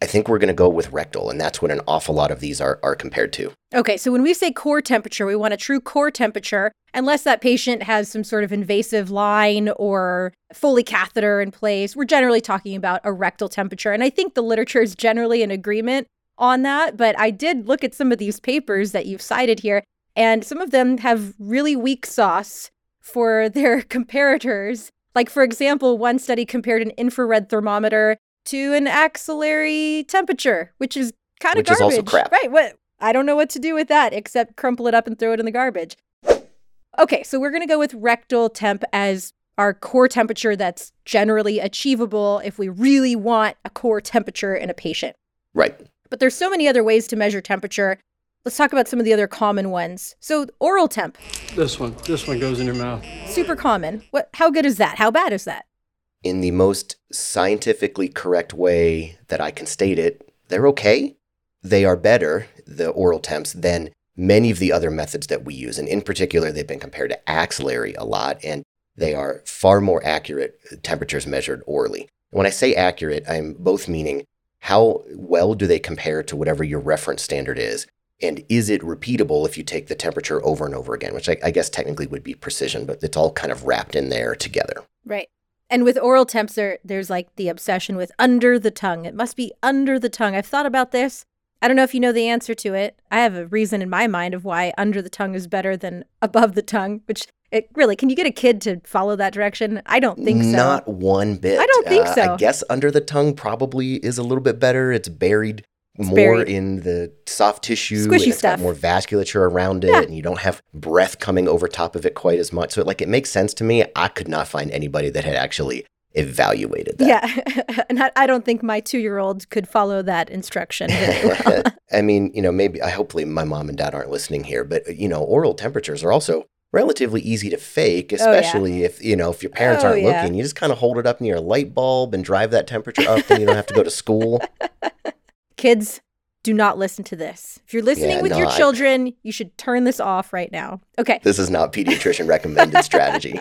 I think we're going to go with rectal, and that's what an awful lot of these are, are compared to. Okay, so when we say core temperature, we want a true core temperature, unless that patient has some sort of invasive line or Foley catheter in place. We're generally talking about a rectal temperature. And I think the literature is generally in agreement on that. But I did look at some of these papers that you've cited here, and some of them have really weak sauce for their comparators. Like, for example, one study compared an infrared thermometer to an axillary temperature, which is kind of Which is garbage. also crap. Right. What I don't know what to do with that except crumple it up and throw it in the garbage. Okay, so we're going to go with rectal temp as our core temperature that's generally achievable if we really want a core temperature in a patient. Right. But there's so many other ways to measure temperature. Let's talk about some of the other common ones. So oral temp, This one. This one goes in your mouth. super common. What how good is that? How bad is that? In the most scientifically correct way that I can state it, they're okay. They are better, the oral temps, than many of the other methods that we use. And in particular, they've been compared to axillary a lot, and they are far more accurate uh, temperatures measured orally. When I say accurate, I'm both meaning how well do they compare to whatever your reference standard is? And is it repeatable if you take the temperature over and over again, which I, I guess technically would be precision, but it's all kind of wrapped in there together. Right. And with oral temps, there, there's like the obsession with under the tongue. It must be under the tongue. I've thought about this. I don't know if you know the answer to it. I have a reason in my mind of why under the tongue is better than above the tongue, which it really, can you get a kid to follow that direction? I don't think so. Not one bit. I don't think Uh, so. I guess under the tongue probably is a little bit better. It's buried It's more buried. in the soft tissue. Squishy stuff. more vasculature around it, Yeah. and you don't have breath coming over top of it quite as much. So, it, like, it makes sense to me. I could not find anybody that had actually evaluated that. Yeah. and I, I don't think my two year old could follow that instruction well. I mean, you know, maybe I hopefully my mom and dad aren't listening here, but you know, oral temperatures are also relatively easy to fake, Oh, yeah. especially if you know if your parents Oh, aren't yeah. looking. You just kind of hold it up near a light bulb and drive that temperature up, and you don't have to go to school. Kids, do not listen to this. If you're listening Yeah, with no, your I- children, you should turn this off right now. Okay. This is not pediatrician recommended strategy.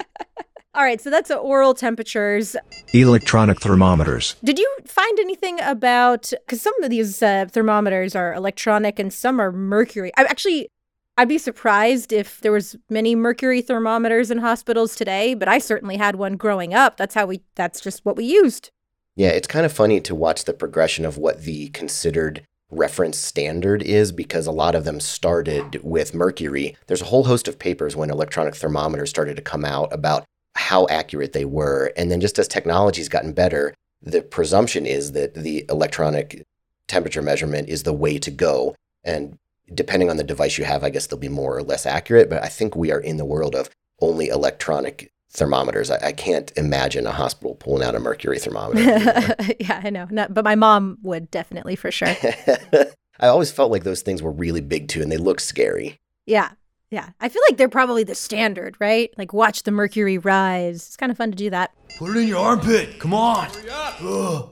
All right. So that's the oral temperatures. Electronic thermometers. Did you find anything about because some of these uh, thermometers are electronic and some are mercury? I actually, I'd be surprised if there was many mercury thermometers in hospitals today, but I certainly had one growing up. That's how we. That's just what we used. Yeah, it's kind of funny to watch the progression of what the considered reference standard is because a lot of them started with mercury. There's a whole host of papers when electronic thermometers started to come out about how accurate they were. And then just as technology's gotten better, the presumption is that the electronic temperature measurement is the way to go. And depending on the device you have, I guess they'll be more or less accurate. But I think we are in the world of only electronic thermometers. I, I can't imagine a hospital pulling out a mercury thermometer. yeah, I know. Not, but my mom would definitely for sure. I always felt like those things were really big too, and they looked scary. Yeah. Yeah. I feel like they're probably the standard, right? Like watch the mercury rise. It's kind of fun to do that. Put it in your armpit. Come on.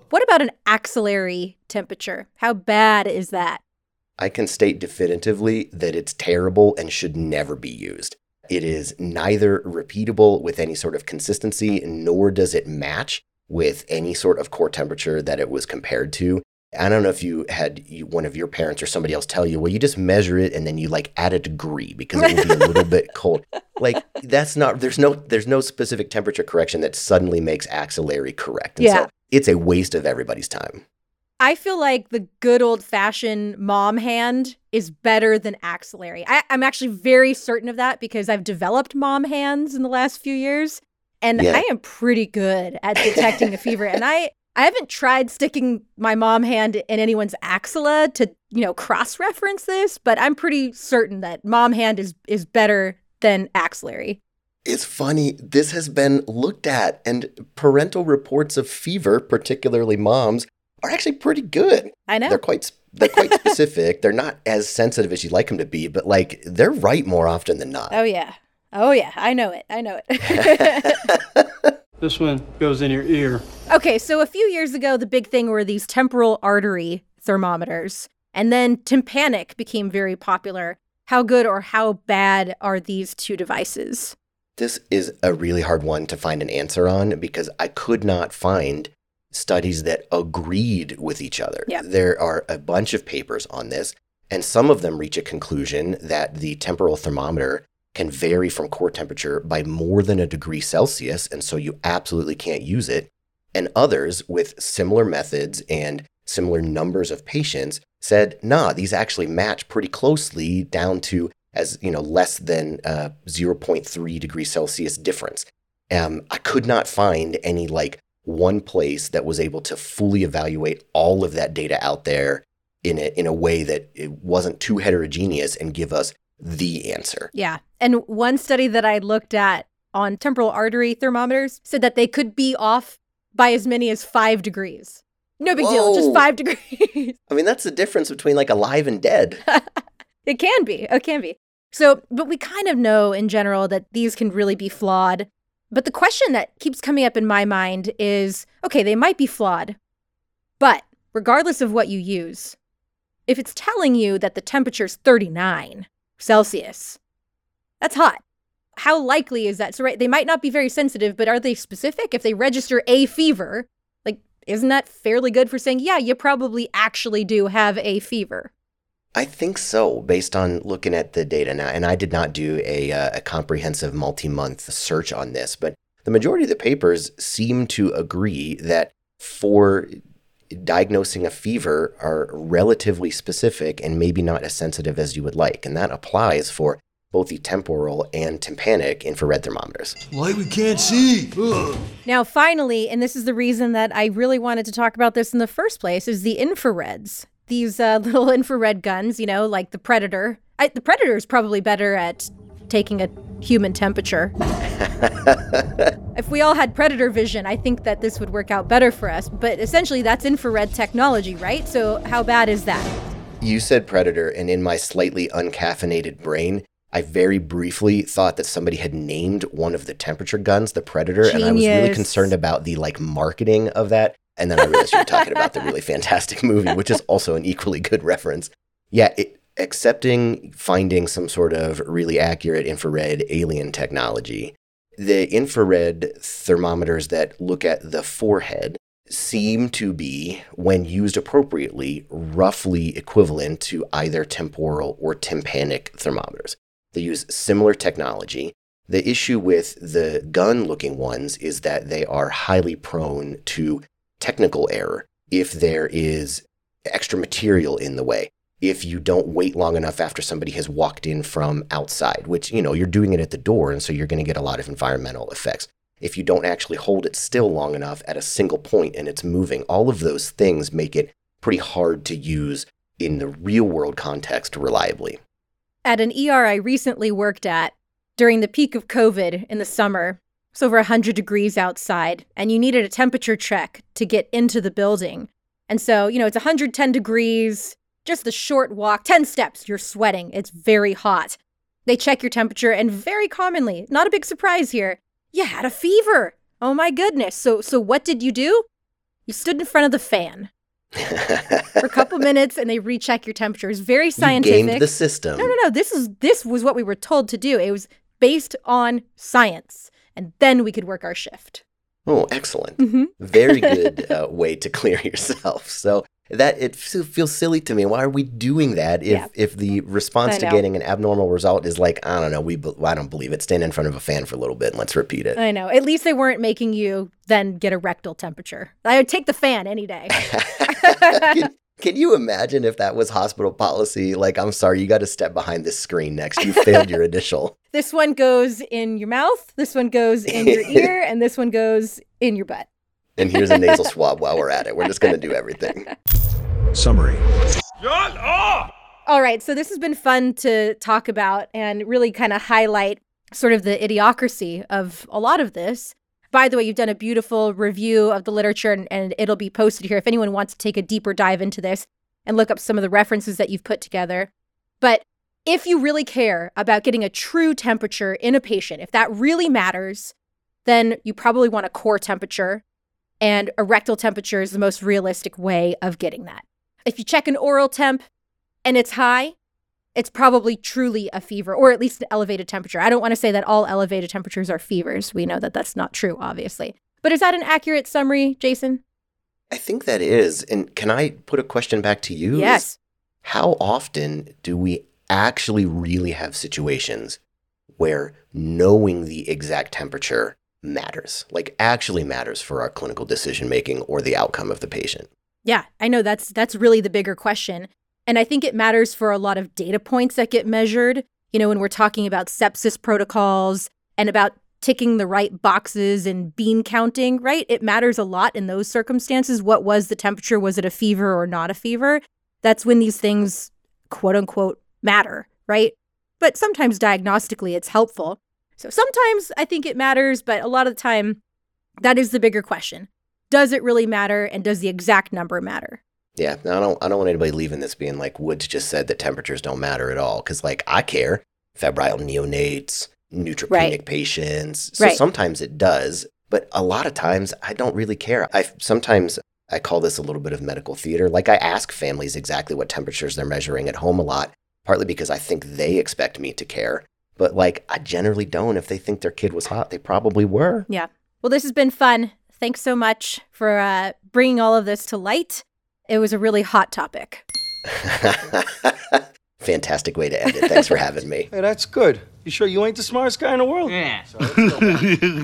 What about an axillary temperature? How bad is that? I can state definitively that it's terrible and should never be used. It is neither repeatable with any sort of consistency, nor does it match with any sort of core temperature that it was compared to. I don't know if you had you, one of your parents or somebody else tell you, well, you just measure it and then you like add a degree because it will be a little bit cold. Like that's not there's no there's no specific temperature correction that suddenly makes axillary correct. And Yeah. so it's a waste of everybody's time. I feel like the good old fashioned mom hand is better than axillary. I, I'm actually very certain of that because I've developed mom hands in the last few years, and Yeah. I am pretty good at detecting a fever. And I I haven't tried sticking my mom hand in anyone's axilla to you know cross reference this, but I'm pretty certain that mom hand is is better than axillary. It's funny, this has been looked at, and parental reports of fever, particularly moms, are actually pretty good. I know. They're quite they're quite specific. They're not as sensitive as you'd like them to be, but like they're right more often than not. Oh yeah. Oh yeah, I know it. I know it. This one goes in your ear. Okay, so a few years ago, the big thing were these temporal artery thermometers, and then tympanic became very popular. How good or how bad are these two devices? This is a really hard one to find an answer on because I could not find studies that agreed with each other. Yeah. There are a bunch of papers on this, and some of them reach a conclusion that the temporal thermometer can vary from core temperature by more than a degree Celsius, and so you absolutely can't use it. And others with similar methods and similar numbers of patients said, nah, these actually match pretty closely down to as you know less than uh, 0.3 degrees Celsius difference. Um, I could not find any like one place that was able to fully evaluate all of that data out there in a, in a way that it wasn't too heterogeneous and give us the answer. Yeah. And one study that I looked at on temporal artery thermometers said that they could be off by as many as five degrees. No big deal, just five degrees. I mean, that's the difference between like alive and dead. it can be. It can be. So, but we kind of know in general that these can really be flawed. But the question that keeps coming up in my mind is okay, they might be flawed, but regardless of what you use, if it's telling you that the temperature's 39 Celsius, that's hot. How likely is that? So, right, they might not be very sensitive, but are they specific? If they register a fever, like, isn't that fairly good for saying, yeah, you probably actually do have a fever? I think so, based on looking at the data now. And I did not do a, uh, a comprehensive multi month search on this, but the majority of the papers seem to agree that for diagnosing a fever are relatively specific and maybe not as sensitive as you would like. And that applies for both the temporal and tympanic infrared thermometers. Light we can't see. Ugh. Now, finally, and this is the reason that I really wanted to talk about this in the first place, is the infrareds. These uh, little infrared guns, you know, like the Predator. I, the Predator is probably better at taking a human temperature. if we all had Predator vision, I think that this would work out better for us. But essentially, that's infrared technology, right? So, how bad is that? You said predator, and in my slightly uncaffeinated brain, I very briefly thought that somebody had named one of the temperature guns the Predator, and I was really concerned about the like marketing of that. And then I realized you were talking about the really fantastic movie, which is also an equally good reference. Yeah, it, accepting finding some sort of really accurate infrared alien technology, the infrared thermometers that look at the forehead seem to be, when used appropriately, roughly equivalent to either temporal or tympanic thermometers. They use similar technology. The issue with the gun looking ones is that they are highly prone to technical error if there is extra material in the way. If you don't wait long enough after somebody has walked in from outside, which, you know, you're doing it at the door, and so you're going to get a lot of environmental effects. If you don't actually hold it still long enough at a single point and it's moving, all of those things make it pretty hard to use in the real world context reliably. At an ER I recently worked at, during the peak of COVID in the summer, it's over 100 degrees outside, and you needed a temperature check to get into the building. And so, you know, it's 110 degrees, just the short walk, 10 steps, you're sweating. It's very hot. They check your temperature, and very commonly, not a big surprise here, you had a fever. Oh my goodness. So, so what did you do? You stood in front of the fan for a couple minutes, and they recheck your temperature. It's very scientific. gamed the system. No, no, no. This is this was what we were told to do. It was based on science, and then we could work our shift. Oh, excellent. Mhm. Very good uh, way to clear yourself. So that it feels silly to me. Why are we doing that if Yeah. if the response to getting an abnormal result is like I don't know, we I don't believe it. Stand in front of a fan for a little bit and let's repeat it. I know. At least they weren't making you then get a rectal temperature. I would take the fan any day. can, can you imagine if that was hospital policy? Like, I'm sorry, you got to step behind this screen next. You failed your initial. this one goes in your mouth, this one goes in your ear, and this one goes in your butt. And here's a nasal swab while we're at it. We're just going to do everything. Summary Shut up! All right, so this has been fun to talk about and really kind of highlight sort of the idiocracy of a lot of this. By the way, you've done a beautiful review of the literature and, and it'll be posted here if anyone wants to take a deeper dive into this and look up some of the references that you've put together. But if you really care about getting a true temperature in a patient, if that really matters, then you probably want a core temperature, and a rectal temperature is the most realistic way of getting that. If you check an oral temp and it's high, it's probably truly a fever or at least an elevated temperature. I don't want to say that all elevated temperatures are fevers. We know that that's not true, obviously. But is that an accurate summary, Jason? I think that is. And can I put a question back to you? Yes. How often do we actually really have situations where knowing the exact temperature matters, like actually matters for our clinical decision making or the outcome of the patient? Yeah, I know that's that's really the bigger question. And I think it matters for a lot of data points that get measured. You know, when we're talking about sepsis protocols and about ticking the right boxes and bean counting, right? It matters a lot in those circumstances. What was the temperature? Was it a fever or not a fever? That's when these things, quote unquote, matter, right? But sometimes diagnostically it's helpful. So sometimes I think it matters, but a lot of the time, that is the bigger question. Does it really matter? And does the exact number matter? Yeah, no, I don't. I don't want anybody leaving this being like Woods just said that temperatures don't matter at all. Because like I care, febrile neonates, neutropenic Right. patients. So Right. sometimes it does, but a lot of times I don't really care. I sometimes I call this a little bit of medical theater. Like I ask families exactly what temperatures they're measuring at home a lot, partly because I think they expect me to care. But like I generally don't. If they think their kid was hot, they probably were. Yeah. Well, this has been fun. Thanks so much for uh, bringing all of this to light. It was a really hot topic. Fantastic way to end it. Thanks for having me. Hey, that's good. You sure you ain't the smartest guy in the world? Yeah.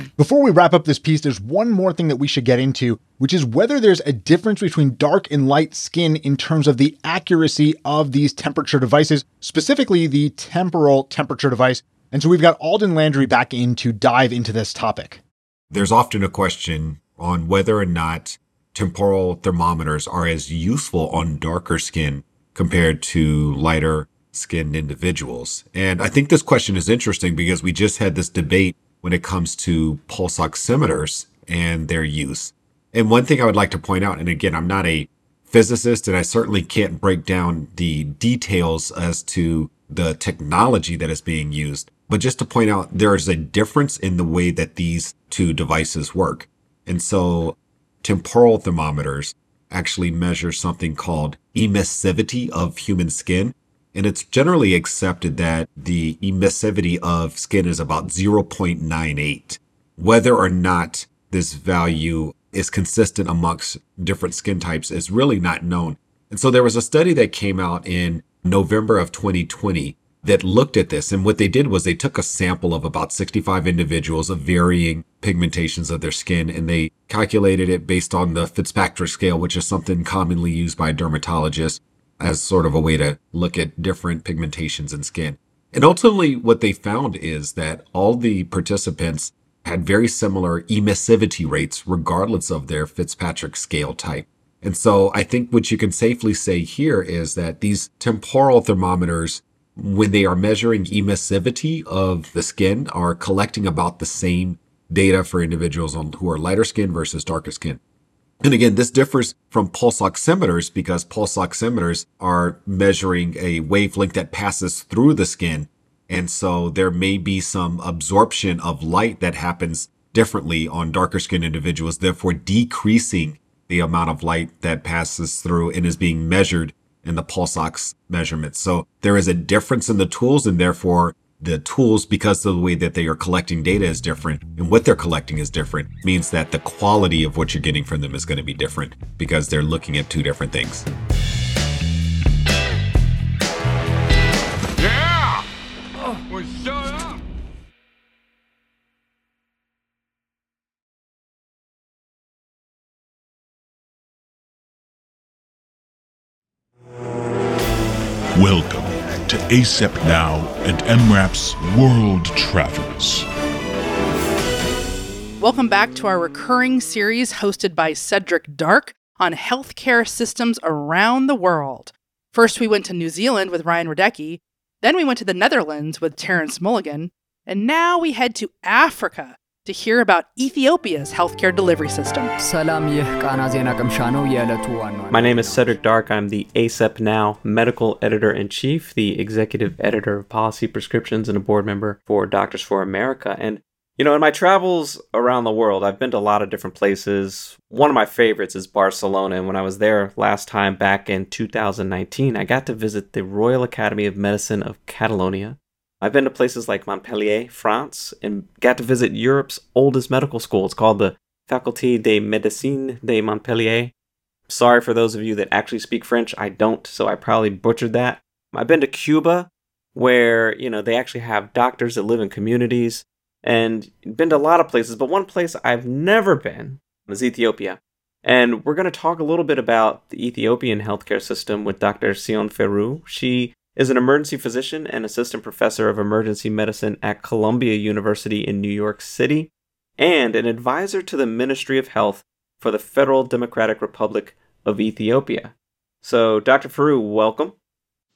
Before we wrap up this piece, there's one more thing that we should get into, which is whether there's a difference between dark and light skin in terms of the accuracy of these temperature devices, specifically the temporal temperature device. And so we've got Alden Landry back in to dive into this topic. There's often a question on whether or not temporal thermometers are as useful on darker skin compared to lighter skinned individuals. And I think this question is interesting because we just had this debate when it comes to pulse oximeters and their use. And one thing I would like to point out, and again, I'm not a physicist and I certainly can't break down the details as to the technology that is being used, but just to point out there is a difference in the way that these two devices work. And so temporal thermometers actually measure something called emissivity of human skin. And it's generally accepted that the emissivity of skin is about 0.98. Whether or not this value is consistent amongst different skin types is really not known. And so there was a study that came out in November of 2020 that looked at this. And what they did was they took a sample of about 65 individuals of varying pigmentations of their skin and they calculated it based on the Fitzpatrick scale, which is something commonly used by dermatologists as sort of a way to look at different pigmentations in skin. And ultimately, what they found is that all the participants had very similar emissivity rates, regardless of their Fitzpatrick scale type. And so I think what you can safely say here is that these temporal thermometers, when they are measuring emissivity of the skin, are collecting about the same data for individuals on, who are lighter skin versus darker skin. And again, this differs from pulse oximeters because pulse oximeters are measuring a wavelength that passes through the skin. And so there may be some absorption of light that happens differently on darker skinned individuals, therefore decreasing the amount of light that passes through and is being measured in the pulse ox measurements. So there is a difference in the tools and therefore the tools, because of the way that they are collecting data is different and what they're collecting is different, means that the quality of what you're getting from them is going to be different because they're looking at two different things. Yeah! Oh, well, shut Welcome to ACEP Now and EM:RAP's World Travels. Welcome back to our recurring series hosted by Cedric Dark on healthcare systems around the world. First, we went to New Zealand with Ryan Radecki, then we went to the Netherlands with Terrence Mulligan, and now we head to Africa to hear about Ethiopia's healthcare delivery system. My name is Cedric Dark. I'm the ACEP Now Medical Editor in Chief, the Executive Editor of Policy Prescriptions, and a board member for Doctors for America. And, you know, in my travels around the world, I've been to a lot of different places. One of my favorites is Barcelona. And when I was there last time back in 2019, I got to visit the Royal Academy of Medicine of Catalonia I've been to places like Montpellier, France, and got to visit Europe's oldest medical school. It's called the Faculté de Médecine de Montpellier. Sorry for those of you that actually speak French. I don't, so I probably butchered that. I've been to Cuba, where, you know, they actually have doctors that live in communities and been to a lot of places, but one place I've never been is Ethiopia. And we're going to talk a little bit about the Ethiopian healthcare system with Dr. Tsion Firew. She is an emergency physician and assistant professor of emergency medicine at Columbia University in New York City, and an advisor to the Ministry of Health for the Federal Democratic Republic of Ethiopia. So, Dr. Firew, welcome.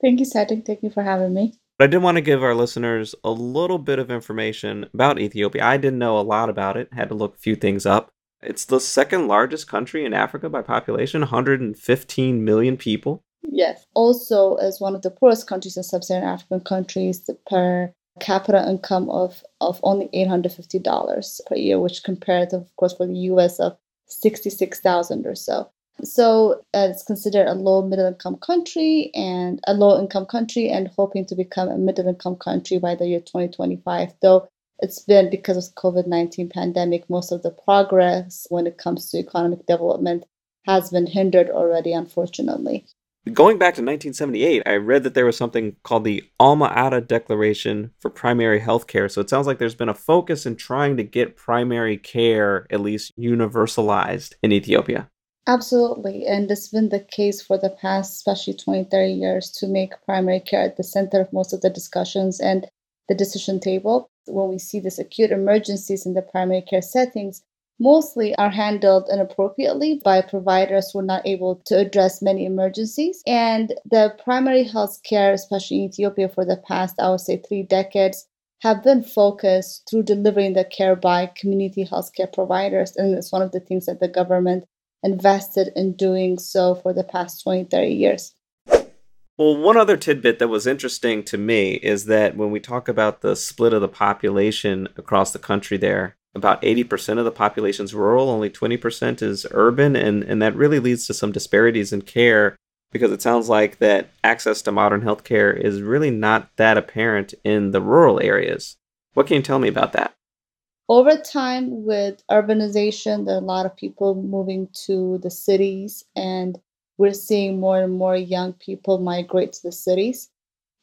Thank you, Cedric. Thank you for having me. But I did want to give our listeners a little bit of information about Ethiopia. I didn't know a lot about it, had to look a few things up. It's the second largest country in Africa by population, 115 million people. Yes. Also, as one of the poorest countries in sub-Saharan African countries, the per capita income of, of only $850 per year, which compared, of course, for the U.S. of 66,000 or so. So uh, it's considered a low middle income country and a low income country and hoping to become a middle income country by the year 2025. Though it's been because of COVID-19 pandemic, most of the progress when it comes to economic development has been hindered already, unfortunately. Going back to 1978, I read that there was something called the Alma Ata Declaration for Primary Health Care. So it sounds like there's been a focus in trying to get primary care at least universalized in Ethiopia. Absolutely. And it's been the case for the past, especially 20, 30 years, to make primary care at the center of most of the discussions and the decision table. When we see these acute emergencies in the primary care settings, mostly are handled inappropriately by providers who are not able to address many emergencies. And the primary health care, especially in Ethiopia for the past, I would say, three decades, have been focused through delivering the care by community healthcare providers. And it's one of the things that the government invested in doing so for the past 20, 30 years. Well, one other tidbit that was interesting to me is that when we talk about the split of the population across the country there, about 80% of the population is rural, only 20% is urban, and, and that really leads to some disparities in care because it sounds like that access to modern healthcare is really not that apparent in the rural areas. What can you tell me about that? over time with urbanization there are a lot of people moving to the cities and we're seeing more and more young people migrate to the cities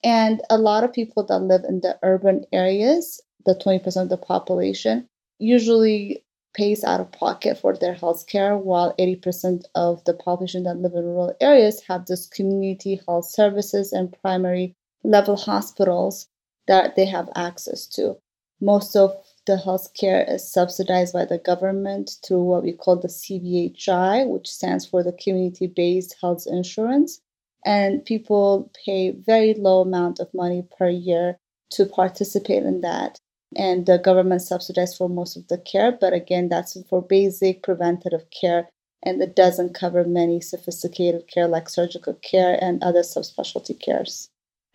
and a lot of people that live in the urban areas the 20% of the population usually pays out of pocket for their health care while 80% of the population that live in rural areas have this community health services and primary level hospitals that they have access to most of the healthcare is subsidized by the government through what we call the CBHI, which stands for the Community Based Health Insurance. And people pay very low amount of money per year to participate in that. And the government subsidizes for most of the care, but again, that's for basic preventative care, and it doesn't cover many sophisticated care like surgical care and other subspecialty cares.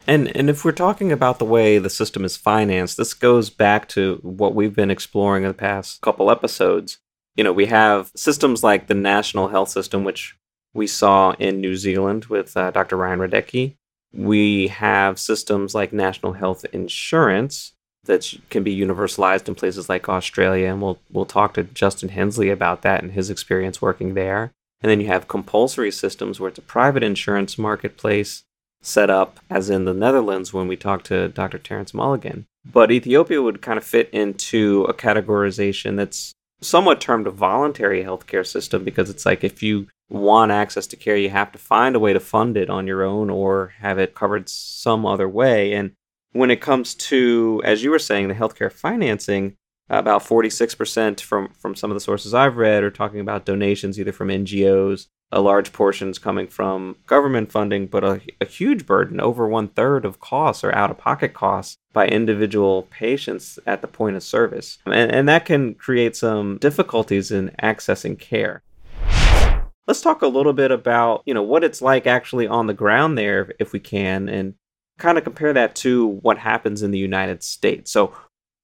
And and if we're talking about the way the system is financed, this goes back to what we've been exploring in the past couple episodes. You know, we have systems like the National Health System, which we saw in New Zealand with uh, Dr. Ryan Radecki. We have systems like National Health Insurance that can be universalized in places like Australia, and we'll we'll talk to Justin Hensley about that and his experience working there. And then you have compulsory systems where it's a private insurance marketplace set up as in the Netherlands when we talked to Dr. Terence Mulligan. But Ethiopia would kind of fit into a categorization that's somewhat termed a voluntary healthcare system because it's like if you want access to care, you have to find a way to fund it on your own or have it covered some other way. And when it comes to, as you were saying, the healthcare financing, about 46% from, from some of the sources I've read are talking about donations either from NGOs a large portion is coming from government funding, but a, a huge burden, over one third of costs are out of pocket costs by individual patients at the point of service. And, and that can create some difficulties in accessing care. Let's talk a little bit about, you know, what it's like actually on the ground there, if we can, and kind of compare that to what happens in the United States. So,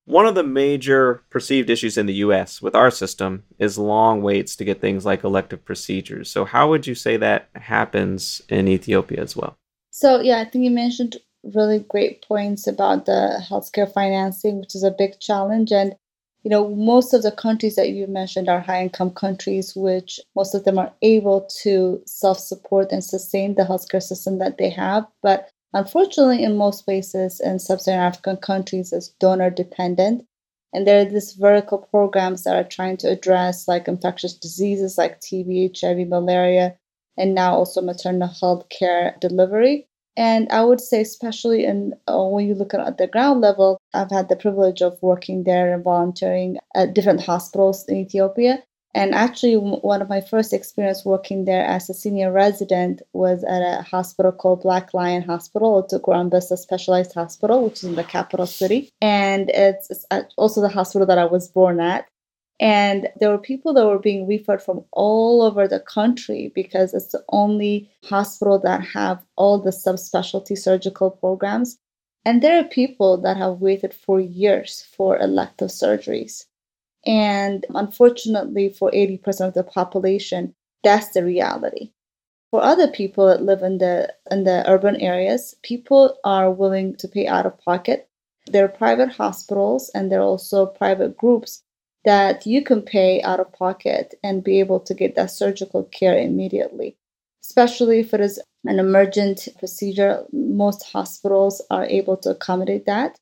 One of the major perceived issues in the US with our system is long waits to get things like elective procedures. So, how would you say that happens in Ethiopia as well? So, yeah, I think you mentioned really great points about the healthcare financing, which is a big challenge. And, you know, most of the countries that you mentioned are high income countries, which most of them are able to self support and sustain the healthcare system that they have. But Unfortunately, in most places in sub-Saharan African countries, it's donor dependent. And there are these vertical programs that are trying to address like infectious diseases like TB, HIV, malaria, and now also maternal health care delivery. And I would say, especially in uh, when you look at the ground level, I've had the privilege of working there and volunteering at different hospitals in Ethiopia. And actually, one of my first experience working there as a senior resident was at a hospital called Black Lion Hospital, it's Tikur Anbessa Specialized Hospital, which is in the capital city. And it's, it's also the hospital that I was born at. And there were people that were being referred from all over the country because it's the only hospital that have all the subspecialty surgical programs. And there are people that have waited for years for elective surgeries. And unfortunately, for 80% of the population, that's the reality. For other people that live in the in the urban areas, people are willing to pay out of pocket. There are private hospitals and there are also private groups that you can pay out of pocket and be able to get that surgical care immediately. Especially if it is an emergent procedure, most hospitals are able to accommodate that.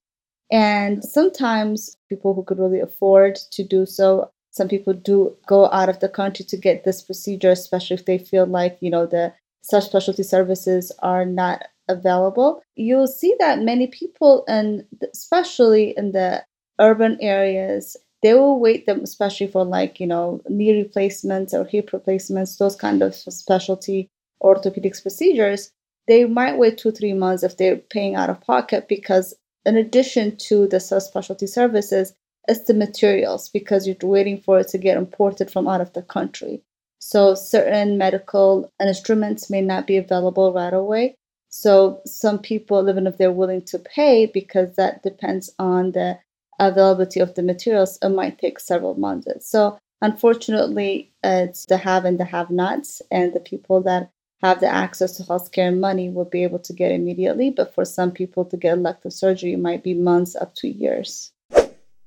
And sometimes people who could really afford to do so, some people do go out of the country to get this procedure, especially if they feel like, you know, the subspecialty services are not available. You'll see that many people, and especially in the urban areas, they will wait them, especially for like, you know, knee replacements or hip replacements, those kind of specialty orthopedics procedures. They might wait two, three months if they're paying out of pocket because in addition to the subspecialty services, it's the materials because you're waiting for it to get imported from out of the country. So certain medical instruments may not be available right away. So some people, even if they're willing to pay, because that depends on the availability of the materials, it might take several months. So unfortunately, it's the have and the have-nots, and the people that have the access to healthcare and money will be able to get immediately. But for some people to get elective surgery, it might be months up to years.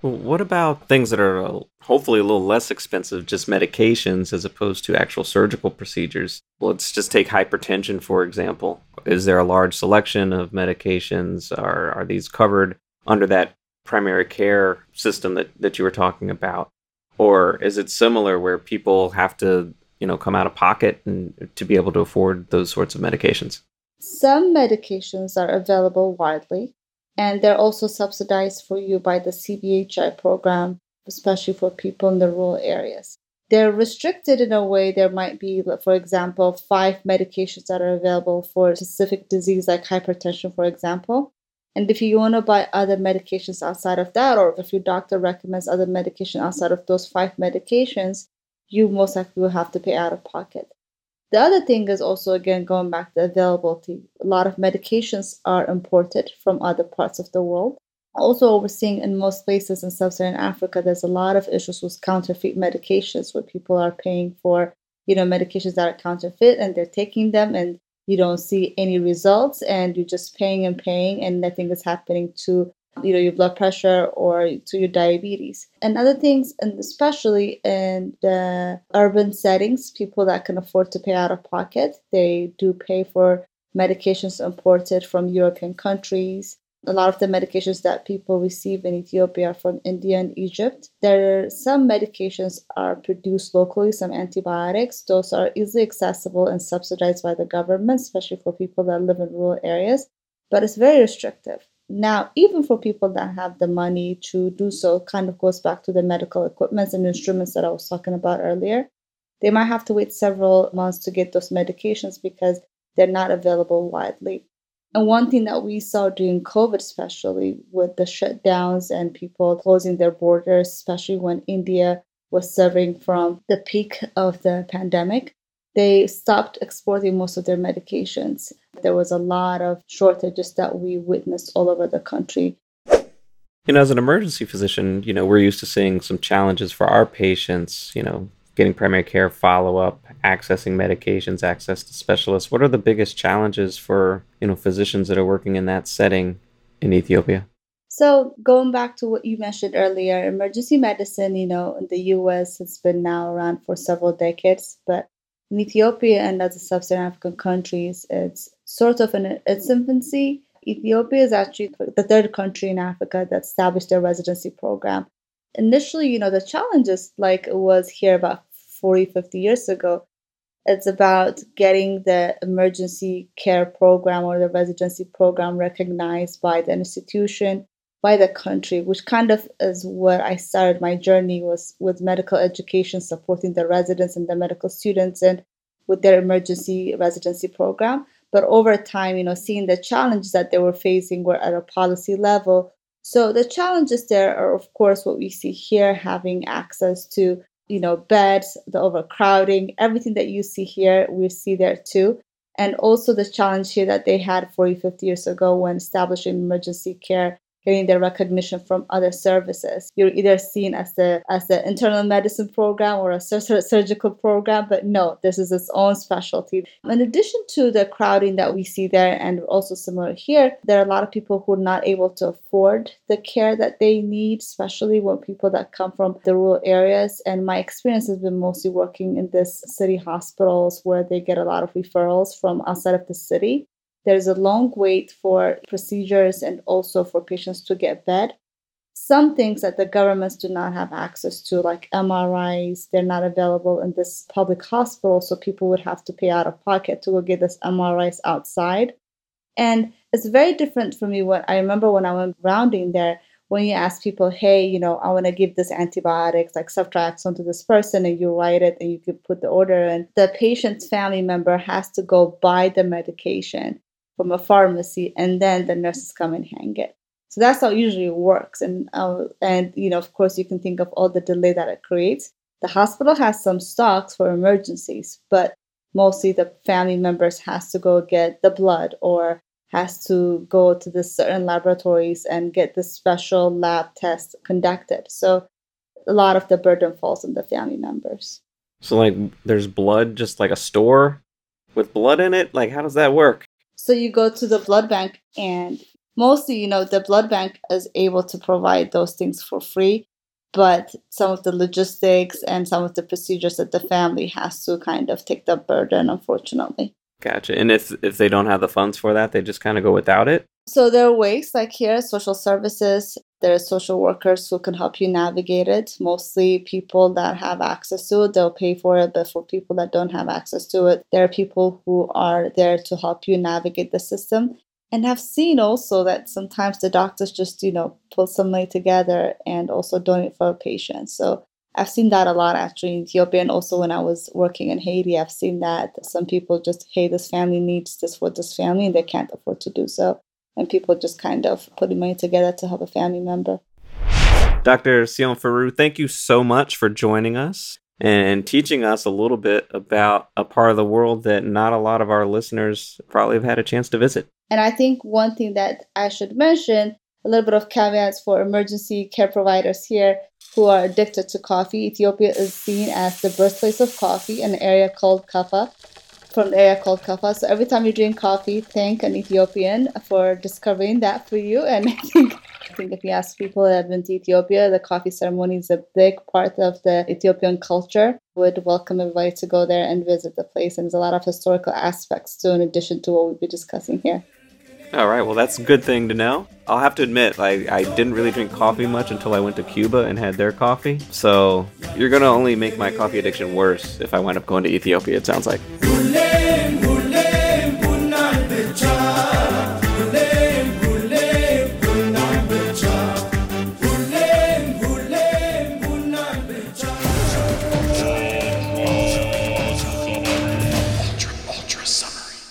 What about things that are uh, hopefully a little less expensive, just medications as opposed to actual surgical procedures? Let's just take hypertension, for example. Is there a large selection of medications? Are, are these covered under that primary care system that, that you were talking about? Or is it similar where people have to you know come out of pocket and to be able to afford those sorts of medications. Some medications are available widely and they're also subsidized for you by the cbhi program especially for people in the rural areas. They're restricted in a way there might be for example five medications that are available for a specific disease like hypertension for example. And if you want to buy other medications outside of that or if your doctor recommends other medication outside of those five medications you most likely will have to pay out of pocket. The other thing is also, again, going back to availability. A lot of medications are imported from other parts of the world. Also, we're seeing in most places in sub Saharan Africa, there's a lot of issues with counterfeit medications where people are paying for, you know, medications that are counterfeit and they're taking them and you don't see any results and you're just paying and paying and nothing is happening to you know your blood pressure or to your diabetes. And other things and especially in the urban settings people that can afford to pay out of pocket they do pay for medications imported from european countries. A lot of the medications that people receive in ethiopia are from india and egypt. There are some medications are produced locally some antibiotics. Those are easily accessible and subsidized by the government especially for people that live in rural areas but it's very restrictive now, even for people that have the money to do so, kind of goes back to the medical equipments and instruments that I was talking about earlier. They might have to wait several months to get those medications because they're not available widely. And one thing that we saw during COVID, especially with the shutdowns and people closing their borders, especially when India was suffering from the peak of the pandemic, they stopped exporting most of their medications. There was a lot of shortages that we witnessed all over the country. You know, as an emergency physician, you know, we're used to seeing some challenges for our patients, you know, getting primary care follow up, accessing medications, access to specialists. What are the biggest challenges for, you know, physicians that are working in that setting in Ethiopia? So, going back to what you mentioned earlier, emergency medicine, you know, in the US has been now around for several decades, but in Ethiopia and other sub Saharan African countries, it's sort of in its infancy. Ethiopia is actually the third country in Africa that established their residency program. Initially, you know, the challenges like it was here about 40, 50 years ago, it's about getting the emergency care program or the residency program recognized by the institution by the country, which kind of is where I started my journey was with medical education, supporting the residents and the medical students and with their emergency residency program. But over time, you know, seeing the challenges that they were facing were at a policy level. So the challenges there are, of course, what we see here, having access to, you know, beds, the overcrowding, everything that you see here, we see there too. And also the challenge here that they had 40, 50 years ago when establishing emergency care getting the recognition from other services. You're either seen as the as the internal medicine program or a surgical program, but no, this is its own specialty. In addition to the crowding that we see there, and also similar here, there are a lot of people who are not able to afford the care that they need, especially when people that come from the rural areas. And my experience has been mostly working in this city hospitals where they get a lot of referrals from outside of the city. There's a long wait for procedures and also for patients to get bed. Some things that the governments do not have access to, like MRIs, they're not available in this public hospital, so people would have to pay out of pocket to go get this MRIs outside. And it's very different for me what I remember when I went rounding there when you ask people, hey, you know, I want to give this antibiotics like ceftriaxone to this person, and you write it and you can put the order and the patient's family member has to go buy the medication from a pharmacy, and then the nurses come and hang it. So that's how it usually works. And uh, and you know, of course, you can think of all the delay that it creates. The hospital has some stocks for emergencies, but mostly the family members has to go get the blood or has to go to the certain laboratories and get the special lab tests conducted. So a lot of the burden falls on the family members. So like there's blood just like a store with blood in it? Like how does that work? So you go to the blood bank, and mostly, you know, the blood bank is able to provide those things for free. But some of the logistics and some of the procedures that the family has to kind of take the burden, unfortunately. Gotcha. And if if they don't have the funds for that, they just kind of go without it. So there are ways like here, social services. There are social workers who can help you navigate it. Mostly people that have access to it, they'll pay for it. But for people that don't have access to it, there are people who are there to help you navigate the system. And I've seen also that sometimes the doctors just, you know, pull some money together and also donate for a patient. So I've seen that a lot actually in Ethiopia and also when I was working in Haiti, I've seen that some people just, hey, this family needs this for this family and they can't afford to do so. And people just kind of putting money together to help a family member. Dr. Tsion Firew, thank you so much for joining us and teaching us a little bit about a part of the world that not a lot of our listeners probably have had a chance to visit. And I think one thing that I should mention a little bit of caveats for emergency care providers here who are addicted to coffee. Ethiopia is seen as the birthplace of coffee, an area called Kaffa, from the area called Kaffa. So every time you drink coffee, thank an Ethiopian for discovering that for you. And I think I think if you ask people that have been to Ethiopia, the coffee ceremony is a big part of the Ethiopian culture. Would welcome everybody to go there and visit the place. And there's a lot of historical aspects too, in addition to what we'll be discussing here. All right, well, that's a good thing to know. I'll have to admit, I, I didn't really drink coffee much until I went to Cuba and had their coffee. So you're going to only make my coffee addiction worse if I wind up going to Ethiopia, it sounds like.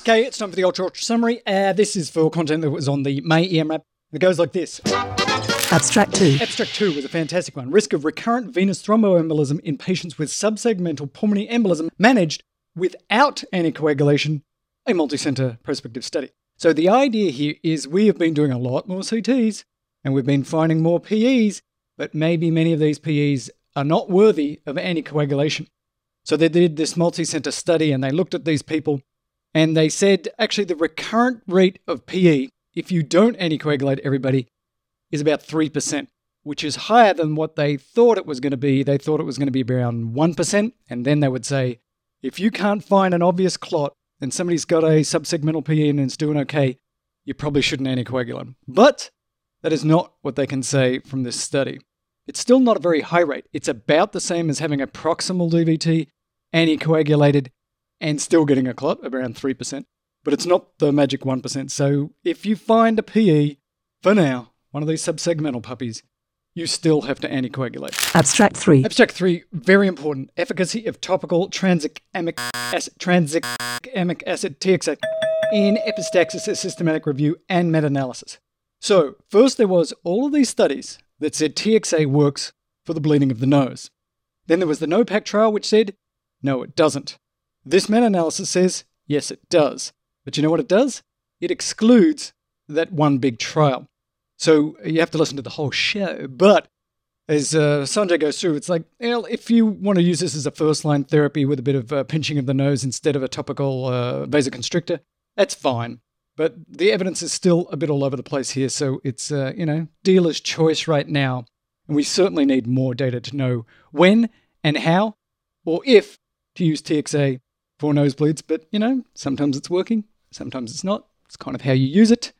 Okay, it's time for the Ultra Ultra Summary. Uh, this is for content that was on the May EM:RAP. It goes like this. Abstract 2. Abstract 2 was a fantastic one. Risk of recurrent venous thromboembolism in patients with subsegmental pulmonary embolism managed without anticoagulation, a multi-center prospective study. So the idea here is we have been doing a lot more CTs and we've been finding more PEs, but maybe many of these PEs are not worthy of anticoagulation. So they did this multi center study and they looked at these people and they said actually the recurrent rate of PE, if you don't anticoagulate everybody, is about 3%, which is higher than what they thought it was going to be. They thought it was going to be around 1%. And then they would say, if you can't find an obvious clot and somebody's got a subsegmental PE and it's doing okay, you probably shouldn't anticoagulate. But that is not what they can say from this study. It's still not a very high rate. It's about the same as having a proximal DVT, anticoagulated, and still getting a clot, around 3%. But it's not the magic 1%. So if you find a PE, for now, one of these subsegmental puppies, you still have to anticoagulate. Abstract 3. Abstract 3, very important. Efficacy of topical tranexamic acid, acid TXA in epistaxis, a systematic review, and meta analysis. So, first there was all of these studies that said TXA works for the bleeding of the nose. Then there was the NOPAC trial, which said, no, it doesn't. This meta analysis says, yes, it does. But you know what it does? It excludes that one big trial. So you have to listen to the whole show. But as uh, Sanjay goes through, it's like, well, if you want to use this as a first line therapy with a bit of uh, pinching of the nose instead of a topical uh, vasoconstrictor, that's fine. But the evidence is still a bit all over the place here. So it's, uh, you know, dealer's choice right now. And we certainly need more data to know when and how or if to use TXA for nosebleeds. But, you know, sometimes it's working, sometimes it's not. It's kind of how you use it.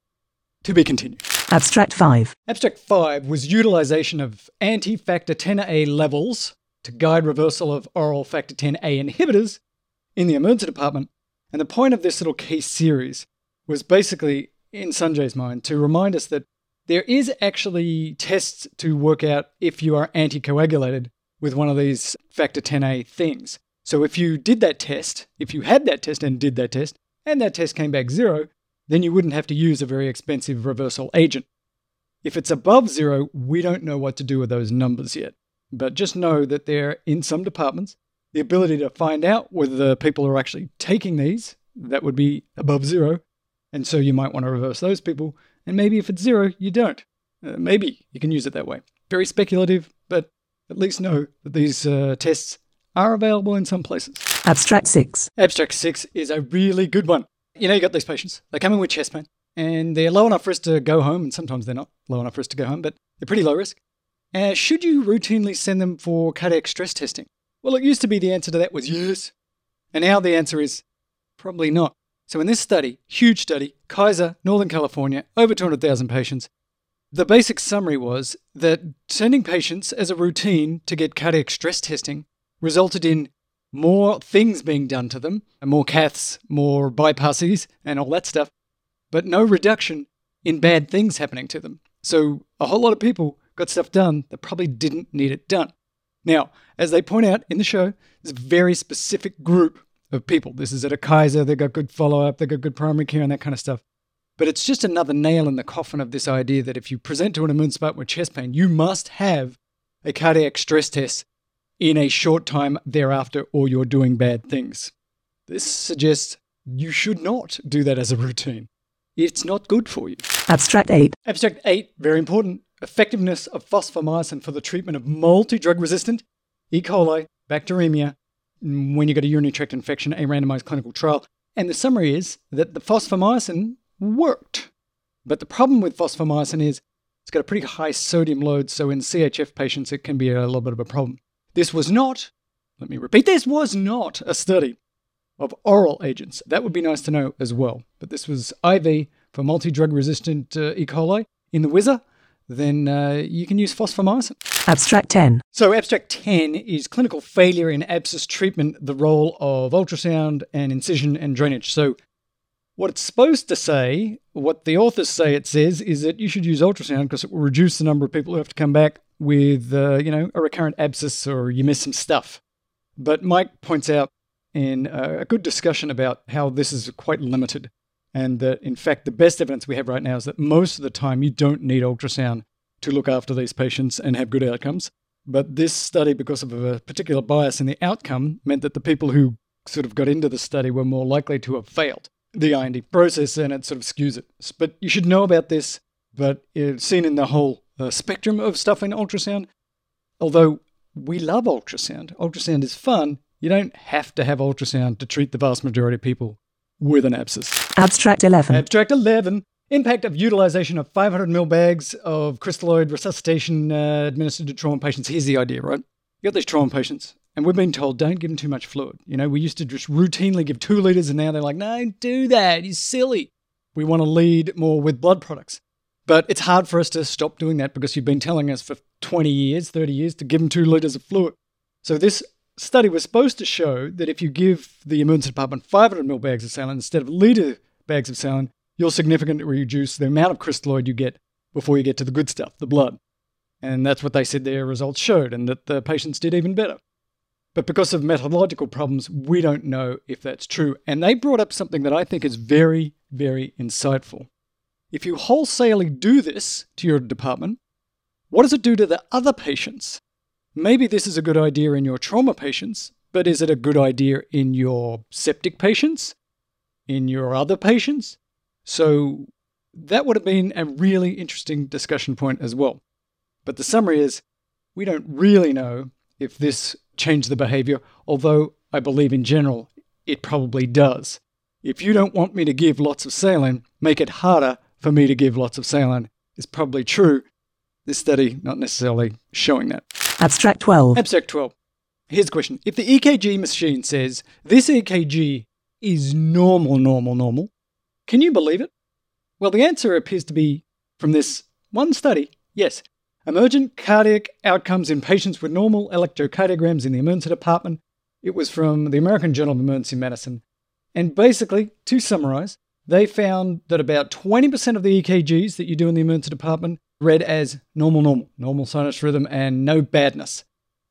To be continued. Abstract 5. Abstract 5 was utilization of anti factor 10A levels to guide reversal of oral factor 10A inhibitors in the emergency department. And the point of this little case series was basically, in Sanjay's mind, to remind us that there is actually tests to work out if you are anticoagulated with one of these factor 10A things. So if you did that test, if you had that test and did that test, and that test came back zero, then you wouldn't have to use a very expensive reversal agent. If it's above zero, we don't know what to do with those numbers yet. But just know that there, in some departments, the ability to find out whether the people are actually taking these, that would be above zero. And so you might want to reverse those people. And maybe if it's zero, you don't. Uh, maybe you can use it that way. Very speculative, but at least know that these uh, tests are available in some places. Abstract 6. Abstract 6 is a really good one. You know, you got these patients, they come in with chest pain, and they're low enough risk to go home, and sometimes they're not low enough risk to go home, but they're pretty low risk. Uh, should you routinely send them for cardiac stress testing? Well, it used to be the answer to that was yes. And now the answer is probably not. So, in this study, huge study, Kaiser, Northern California, over 200,000 patients, the basic summary was that sending patients as a routine to get cardiac stress testing resulted in more things being done to them, more caths, more bypasses, and all that stuff, but no reduction in bad things happening to them. So a whole lot of people got stuff done that probably didn't need it done. Now, as they point out in the show, there's a very specific group of people. This is at a Kaiser, they've got good follow up, they've got good primary care, and that kind of stuff. But it's just another nail in the coffin of this idea that if you present to an immune spot with chest pain, you must have a cardiac stress test in a short time thereafter, or you're doing bad things. This suggests you should not do that as a routine. It's not good for you. Abstract 8. Abstract 8, very important. Effectiveness of fosfomycin for the treatment of multi drug resistant E. coli, bacteremia, when you got a urinary tract infection, a randomized clinical trial. And the summary is that the fosfomycin worked. But the problem with fosfomycin is it's got a pretty high sodium load, so in CHF patients, it can be a little bit of a problem. This was not, let me repeat, this was not a study of oral agents. That would be nice to know as well. But this was IV for multi drug resistant uh, E. coli in the WIZA. Then uh, you can use fosfomycin. Abstract 10. So, abstract 10 is clinical failure in abscess treatment, the role of ultrasound and incision and drainage. So, what it's supposed to say, what the authors say it says, is that you should use ultrasound because it will reduce the number of people who have to come back with, uh, you know, a recurrent abscess or you miss some stuff. But Mike points out in uh, a good discussion about how this is quite limited, and that in fact the best evidence we have right now is that most of the time you don't need ultrasound to look after these patients and have good outcomes. But this study, because of a particular bias in the outcome, meant that the people who sort of got into the study were more likely to have failed the IND process, and it sort of skews it. But you should know about this but it's seen in the whole uh, spectrum of stuff in ultrasound. Although we love ultrasound, ultrasound is fun. You don't have to have ultrasound to treat the vast majority of people with an abscess. Abstract 11. Abstract 11. Impact of utilization of 500 ml bags of crystalloid resuscitation uh, administered to trauma patients. Here's the idea, right? You got these trauma patients, and we've been told don't give them too much fluid. You know, we used to just routinely give two liters, and now they're like, no, don't do that. You're silly. We want to lead more with blood products. But it's hard for us to stop doing that because you've been telling us for 20 years, 30 years to give them two liters of fluid. So this study was supposed to show that if you give the emergency department 500 ml bags of saline instead of liter bags of saline, you'll significantly reduce the amount of crystalloid you get before you get to the good stuff, the blood. And that's what they said their results showed, and that the patients did even better. But because of methodological problems, we don't know if that's true. And they brought up something that I think is very, very insightful. If you wholesalely do this to your department, what does it do to the other patients? Maybe this is a good idea in your trauma patients, but is it a good idea in your septic patients? In your other patients? So that would have been a really interesting discussion point as well. But the summary is we don't really know if this changed the behavior, although I believe in general it probably does. If you don't want me to give lots of saline, make it harder for me to give lots of saline is probably true. This study not necessarily showing that. Abstract 12. Abstract 12. Here's the question. If the EKG machine says this EKG is normal, normal, normal, can you believe it? Well, the answer appears to be from this one study yes. Emergent cardiac outcomes in patients with normal electrocardiograms in the emergency department. It was from the American Journal of Emergency Medicine. And basically, to summarize, they found that about 20% of the EKGs that you do in the emergency department read as normal, normal, normal sinus rhythm and no badness.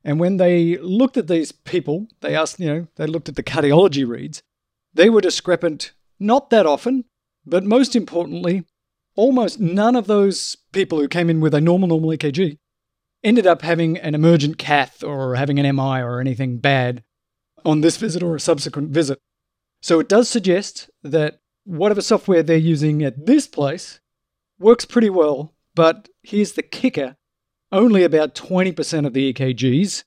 And when they looked at these people, they asked, you know, they looked at the cardiology reads, they were discrepant not that often, but most importantly, almost none of those people who came in with a normal, normal EKG ended up having an emergent cath or having an MI or anything bad on this visit or a subsequent visit. So it does suggest that whatever software they're using at this place works pretty well, but here's the kicker only about 20% of the EKGs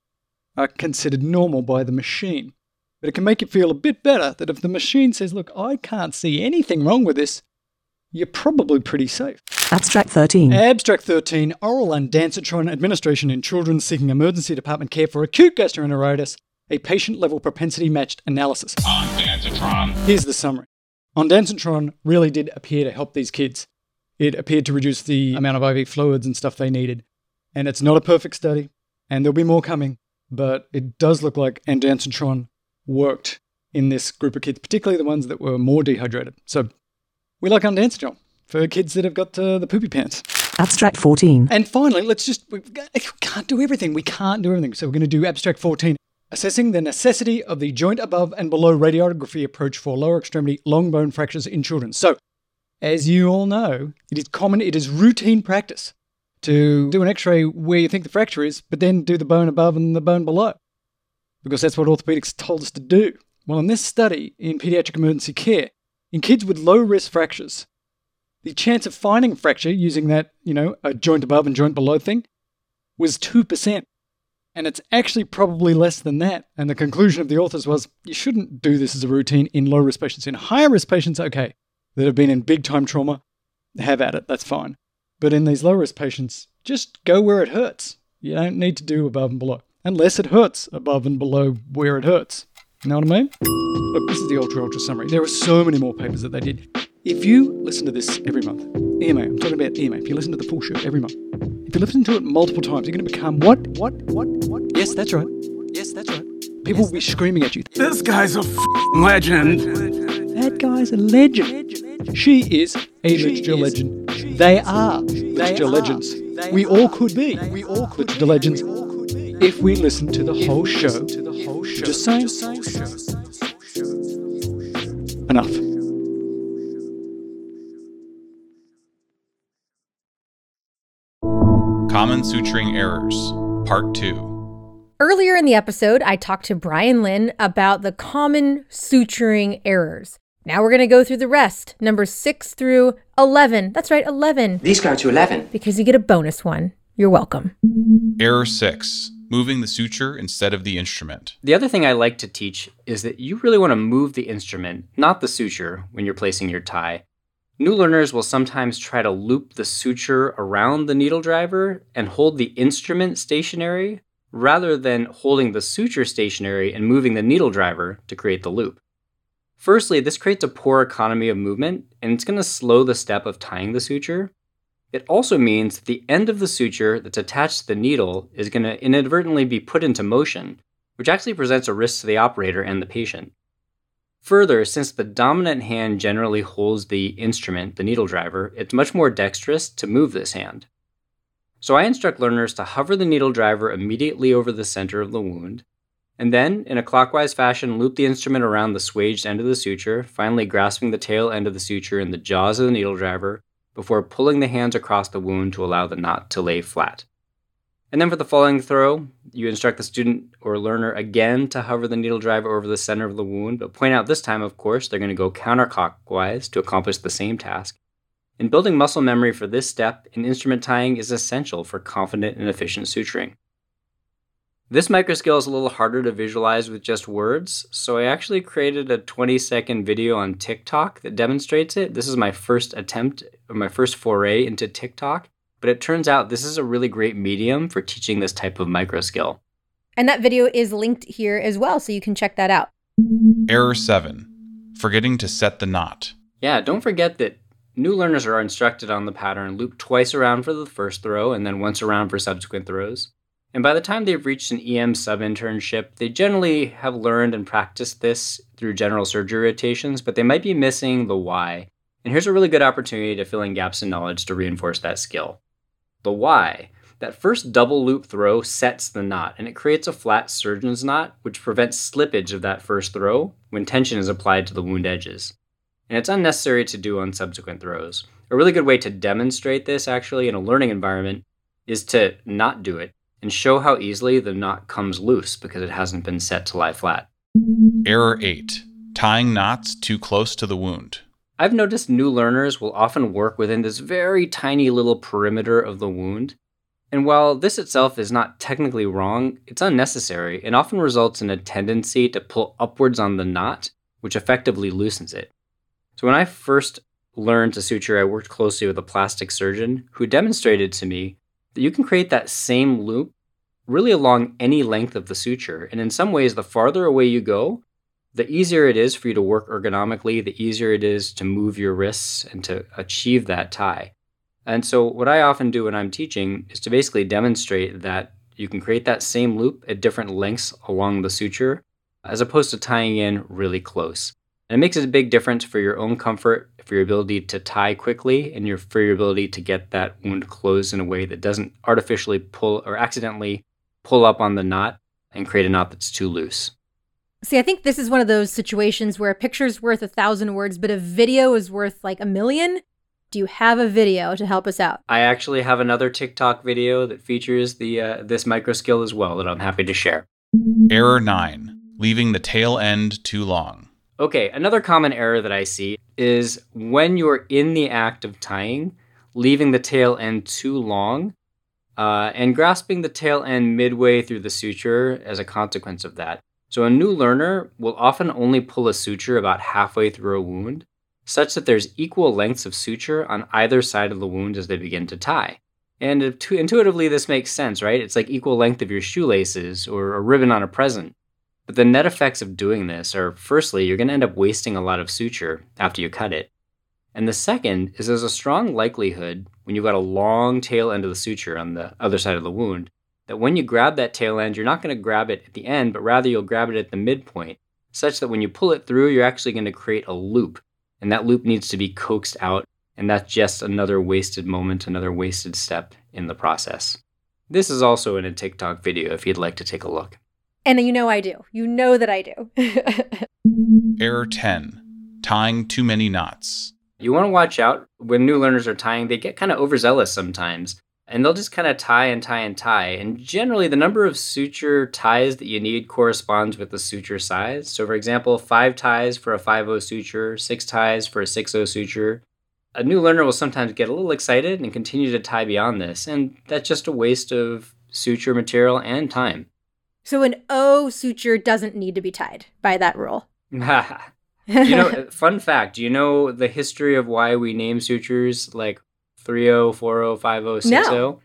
are considered normal by the machine. But it can make you feel a bit better that if the machine says, look, I can't see anything wrong with this, you're probably pretty safe. Abstract 13. Abstract 13 Oral ondansetron administration in children seeking emergency department care for acute gastroenteritis, a patient level propensity matched analysis. Ondansetron. Here's the summary Ondansetron really did appear to help these kids. It appeared to reduce the amount of IV fluids and stuff they needed. And it's not a perfect study, and there'll be more coming, but it does look like ondansetron worked in this group of kids, particularly the ones that were more dehydrated. So we like ondansetron for kids that have got uh, the poopy pants. Abstract 14. And finally, let's just, we can't do everything. We can't do everything. So we're going to do abstract 14. Assessing the necessity of the joint above and below radiography approach for lower extremity long bone fractures in children. So, as you all know, it is common, it is routine practice to do an x ray where you think the fracture is, but then do the bone above and the bone below. Because that's what orthopedics told us to do. Well, in this study in pediatric emergency care, in kids with low risk fractures, the chance of finding a fracture using that, you know, a joint above and joint below thing was 2%. And it's actually probably less than that. And the conclusion of the authors was you shouldn't do this as a routine in low risk patients. In higher risk patients, okay, that have been in big time trauma, have at it, that's fine. But in these low risk patients, just go where it hurts. You don't need to do above and below, unless it hurts above and below where it hurts. You know what I mean? Look, this is the ultra ultra summary. There are so many more papers that they did. If you listen to this every month, EMA, I'm talking about EMA, if you listen to the full show every month, if you listen to it multiple times, you're going to become what? What? What? What? Yes, that's right. Yes, that's right. People will be screaming at you. This guy's a legend. That guy's a legend. She is a literature legend. They are literature legends. We all could be. We all could literature legends if we listen to the whole show. Just saying. Enough. Common suturing errors, Part 2. Earlier in the episode, I talked to Brian Lin about the common suturing errors. Now we're going to go through the rest, numbers 6 through 11. That's right, 11. These go to 11. Because you get a bonus one. You're welcome. Error 6. Moving the suture instead of the instrument. The other thing I like to teach is that you really want to move the instrument, not the suture, when you're placing your tie. New learners will sometimes try to loop the suture around the needle driver and hold the instrument stationary rather than holding the suture stationary and moving the needle driver to create the loop. Firstly, this creates a poor economy of movement and it's going to slow the step of tying the suture. It also means that the end of the suture that's attached to the needle is going to inadvertently be put into motion, which actually presents a risk to the operator and the patient. Further, since the dominant hand generally holds the instrument, the needle driver, it's much more dexterous to move this hand. So I instruct learners to hover the needle driver immediately over the center of the wound, and then, in a clockwise fashion, loop the instrument around the swaged end of the suture, finally grasping the tail end of the suture in the jaws of the needle driver before pulling the hands across the wound to allow the knot to lay flat. And then for the following throw, you instruct the student or learner again to hover the needle driver over the center of the wound, but point out this time, of course, they're going to go counterclockwise to accomplish the same task. And building muscle memory for this step in instrument tying is essential for confident and efficient suturing. This microskill is a little harder to visualize with just words, so I actually created a 20 second video on TikTok that demonstrates it. This is my first attempt, or my first foray into TikTok, but it turns out this is a really great medium for teaching this type of microskill. And that video is linked here as well, so you can check that out. Error 7. Forgetting to set the knot. Yeah, don't forget that new learners are instructed on the pattern loop twice around for the first throw and then once around for subsequent throws. And by the time they've reached an EM sub internship, they generally have learned and practiced this through general surgery rotations, but they might be missing the why. And here's a really good opportunity to fill in gaps in knowledge to reinforce that skill. The why. That first double loop throw sets the knot and it creates a flat surgeon's knot, which prevents slippage of that first throw when tension is applied to the wound edges. And it's unnecessary to do on subsequent throws. A really good way to demonstrate this, actually, in a learning environment is to not do it and show how easily the knot comes loose because it hasn't been set to lie flat. Error 8. Tying knots too close to the wound. I've noticed new learners will often work within this very tiny little perimeter of the wound. And while this itself is not technically wrong, it's unnecessary and often results in a tendency to pull upwards on the knot, which effectively loosens it. So when I first learned to suture, I worked closely with a plastic surgeon who demonstrated to me that you can create that same loop really along any length of the suture. And in some ways, the farther away you go, the easier it is for you to work ergonomically, the easier it is to move your wrists and to achieve that tie. And so, what I often do when I'm teaching is to basically demonstrate that you can create that same loop at different lengths along the suture, as opposed to tying in really close. And it makes a big difference for your own comfort, for your ability to tie quickly, and your, for your ability to get that wound closed in a way that doesn't artificially pull or accidentally pull up on the knot and create a knot that's too loose. See, I think this is one of those situations where a picture's worth a thousand words, but a video is worth like a million. Do you have a video to help us out? I actually have another TikTok video that features the uh, this micro skill as well that I'm happy to share. Error 9. Leaving the tail end too long. Okay, another common error that I see is when you're in the act of tying, leaving the tail end too long uh, and grasping the tail end midway through the suture as a consequence of that. So, a new learner will often only pull a suture about halfway through a wound, such that there's equal lengths of suture on either side of the wound as they begin to tie. And intuitively, this makes sense, right? It's like equal length of your shoelaces or a ribbon on a present. But the net effects of doing this are firstly, you're going to end up wasting a lot of suture after you cut it. And the second is there's a strong likelihood when you've got a long tail end of the suture on the other side of the wound that when you grab that tail end, you're not going to grab it at the end, but rather you'll grab it at the midpoint, such that when you pull it through, you're actually going to create a loop. And that loop needs to be coaxed out. And that's just another wasted moment, another wasted step in the process. This is also in a TikTok video if you'd like to take a look. And you know I do. You know that I do. Error 10 Tying too many knots. You want to watch out when new learners are tying, they get kind of overzealous sometimes. And they'll just kind of tie and tie and tie. And generally, the number of suture ties that you need corresponds with the suture size. So, for example, five ties for a 5 suture, six ties for a 6 suture. A new learner will sometimes get a little excited and continue to tie beyond this, and that's just a waste of suture material and time. So an O suture doesn't need to be tied by that rule. you know, fun fact, do you know the history of why we name sutures like 30, 40, 50, 60? No.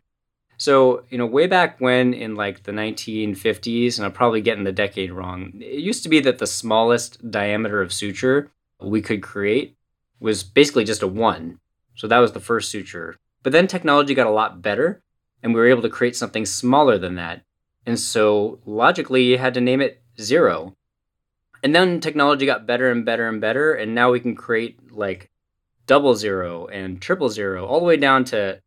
So, you know, way back when in like the 1950s, and I'm probably getting the decade wrong, it used to be that the smallest diameter of suture we could create was basically just a one. So that was the first suture. But then technology got a lot better, and we were able to create something smaller than that. And so logically, you had to name it zero. And then technology got better and better and better, and now we can create like double zero and triple zero, all the way down to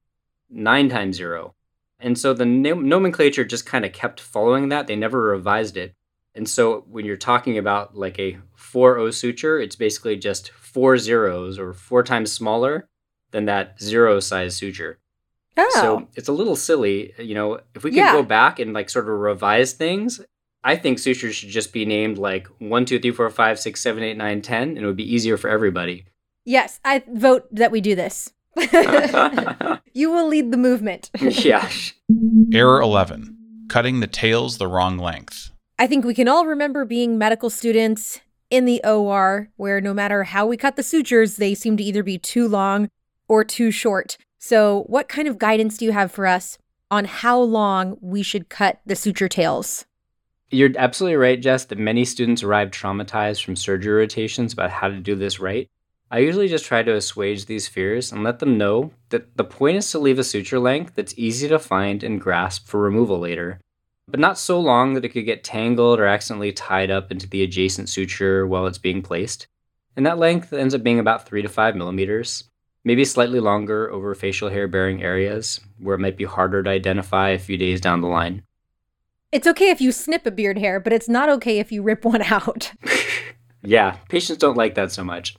nine times zero. And so the nomenclature just kind of kept following that. They never revised it. And so when you're talking about like a 4 suture, it's basically just four zeros or four times smaller than that zero size suture. Oh. So it's a little silly, you know, if we could Yeah. go back and like sort of revise things, I think sutures should just be named like 1, 2, 3, 4, 5, 6, 7, 8, 9, 10, and it would be easier for everybody. Yes, I vote that we do this. you will lead the movement. yeah. Error 11. Cutting the tails the wrong length. I think we can all remember being medical students in the OR where no matter how we cut the sutures, they seem to either be too long or too short. So, what kind of guidance do you have for us on how long we should cut the suture tails? You're absolutely right, Jess, that many students arrive traumatized from surgery rotations about how to do this right. I usually just try to assuage these fears and let them know that the point is to leave a suture length that's easy to find and grasp for removal later, but not so long that it could get tangled or accidentally tied up into the adjacent suture while it's being placed. And that length ends up being about 3 to 5 millimeters, maybe slightly longer over facial hair bearing areas where it might be harder to identify a few days down the line. It's okay if you snip a beard hair, but it's not okay if you rip one out. Yeah, patients don't like that so much.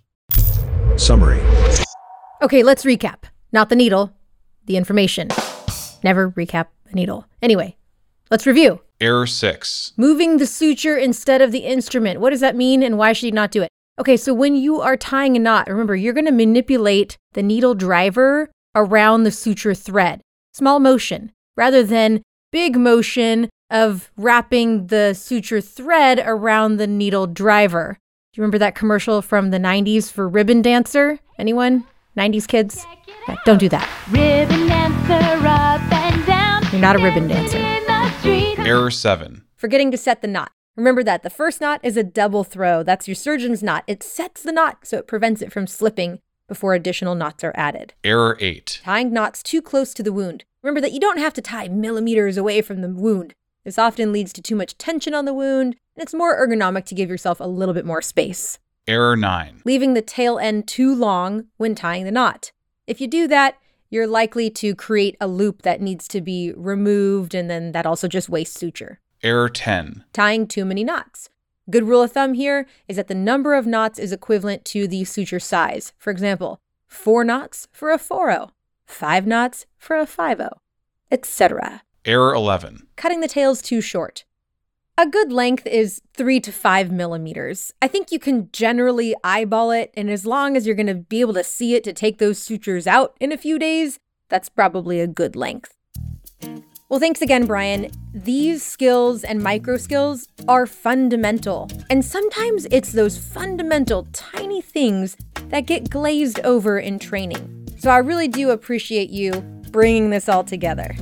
Summary Okay, let's recap. Not the needle, the information. Never recap a needle. Anyway, let's review. Error 6. Moving the suture instead of the instrument. What does that mean and why should you not do it? Okay, so when you are tying a knot, remember you're going to manipulate the needle driver around the suture thread. Small motion rather than big motion of wrapping the suture thread around the needle driver. Do you remember that commercial from the 90s for Ribbon Dancer? Anyone? 90s kids? Yeah, don't do that. Ribbon dancer up and down. You're not a ribbon dancer. In the street. Error 7. Forgetting to set the knot. Remember that the first knot is a double throw. That's your surgeon's knot. It sets the knot so it prevents it from slipping before additional knots are added. Error 8. Tying knots too close to the wound. Remember that you don't have to tie millimeters away from the wound. This often leads to too much tension on the wound, and it's more ergonomic to give yourself a little bit more space. Error 9. Leaving the tail end too long when tying the knot. If you do that, you're likely to create a loop that needs to be removed, and then that also just wastes suture. Error 10. Tying too many knots. Good rule of thumb here is that the number of knots is equivalent to the suture size. For example, four knots for a 4 five knots for a 5 etc. Error 11. Cutting the tails too short. A good length is three to five millimeters. I think you can generally eyeball it, and as long as you're going to be able to see it to take those sutures out in a few days, that's probably a good length. Well, thanks again, Brian. These skills and micro skills are fundamental. And sometimes it's those fundamental tiny things that get glazed over in training. So I really do appreciate you bringing this all together.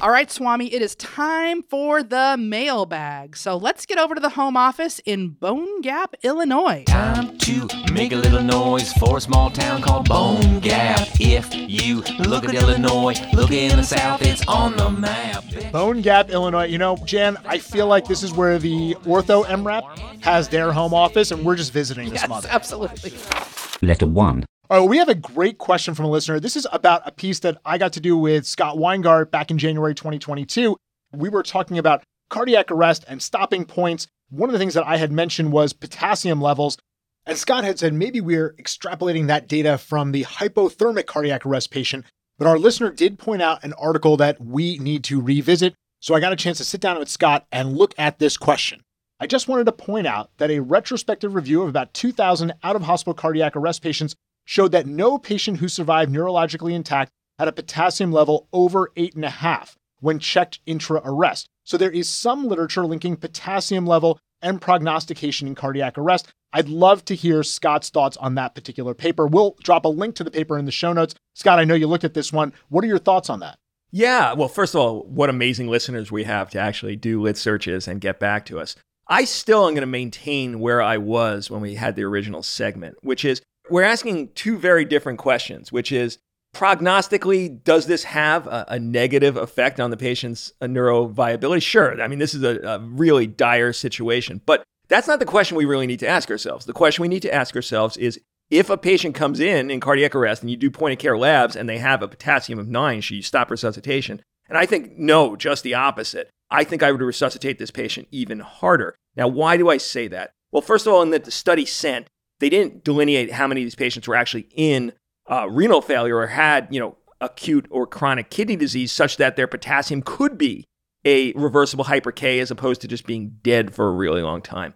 All right, Swami, it is time for the mailbag. So let's get over to the home office in Bone Gap, Illinois. Time to make a little noise for a small town called Bone Gap. If you look at Illinois, look in the south, it's on the map. Bone Gap, Illinois. You know, Jan, I feel like this is where the Ortho MRAP has their home office, and we're just visiting this Yes, month. absolutely. Letter 1. Oh, we have a great question from a listener. This is about a piece that I got to do with Scott Weingart back in January 2022. We were talking about cardiac arrest and stopping points. One of the things that I had mentioned was potassium levels. And Scott had said maybe we're extrapolating that data from the hypothermic cardiac arrest patient. But our listener did point out an article that we need to revisit. So I got a chance to sit down with Scott and look at this question. I just wanted to point out that a retrospective review of about 2,000 out of hospital cardiac arrest patients showed that no patient who survived neurologically intact had a potassium level over 8.5 when checked intra arrest. So there is some literature linking potassium level and prognostication in cardiac arrest. I'd love to hear Scott's thoughts on that particular paper. We'll drop a link to the paper in the show notes. Scott, I know you looked at this one. What are your thoughts on that? Yeah, well, first of all, what amazing listeners we have to actually do lit searches and get back to us. I still am going to maintain where I was when we had the original segment, which is we're asking two very different questions, which is prognostically, does this have a, a negative effect on the patient's uh, neuroviability? Sure. I mean, this is a, a really dire situation, but that's not the question we really need to ask ourselves. The question we need to ask ourselves is if a patient comes in in cardiac arrest and you do point of care labs and they have a potassium of nine, should you stop resuscitation? And I think no, just the opposite. I think I would resuscitate this patient even harder. Now, why do I say that? Well, first of all, in the study sent, they didn't delineate how many of these patients were actually in uh, renal failure or had, you know, acute or chronic kidney disease such that their potassium could be a reversible hyper K as opposed to just being dead for a really long time.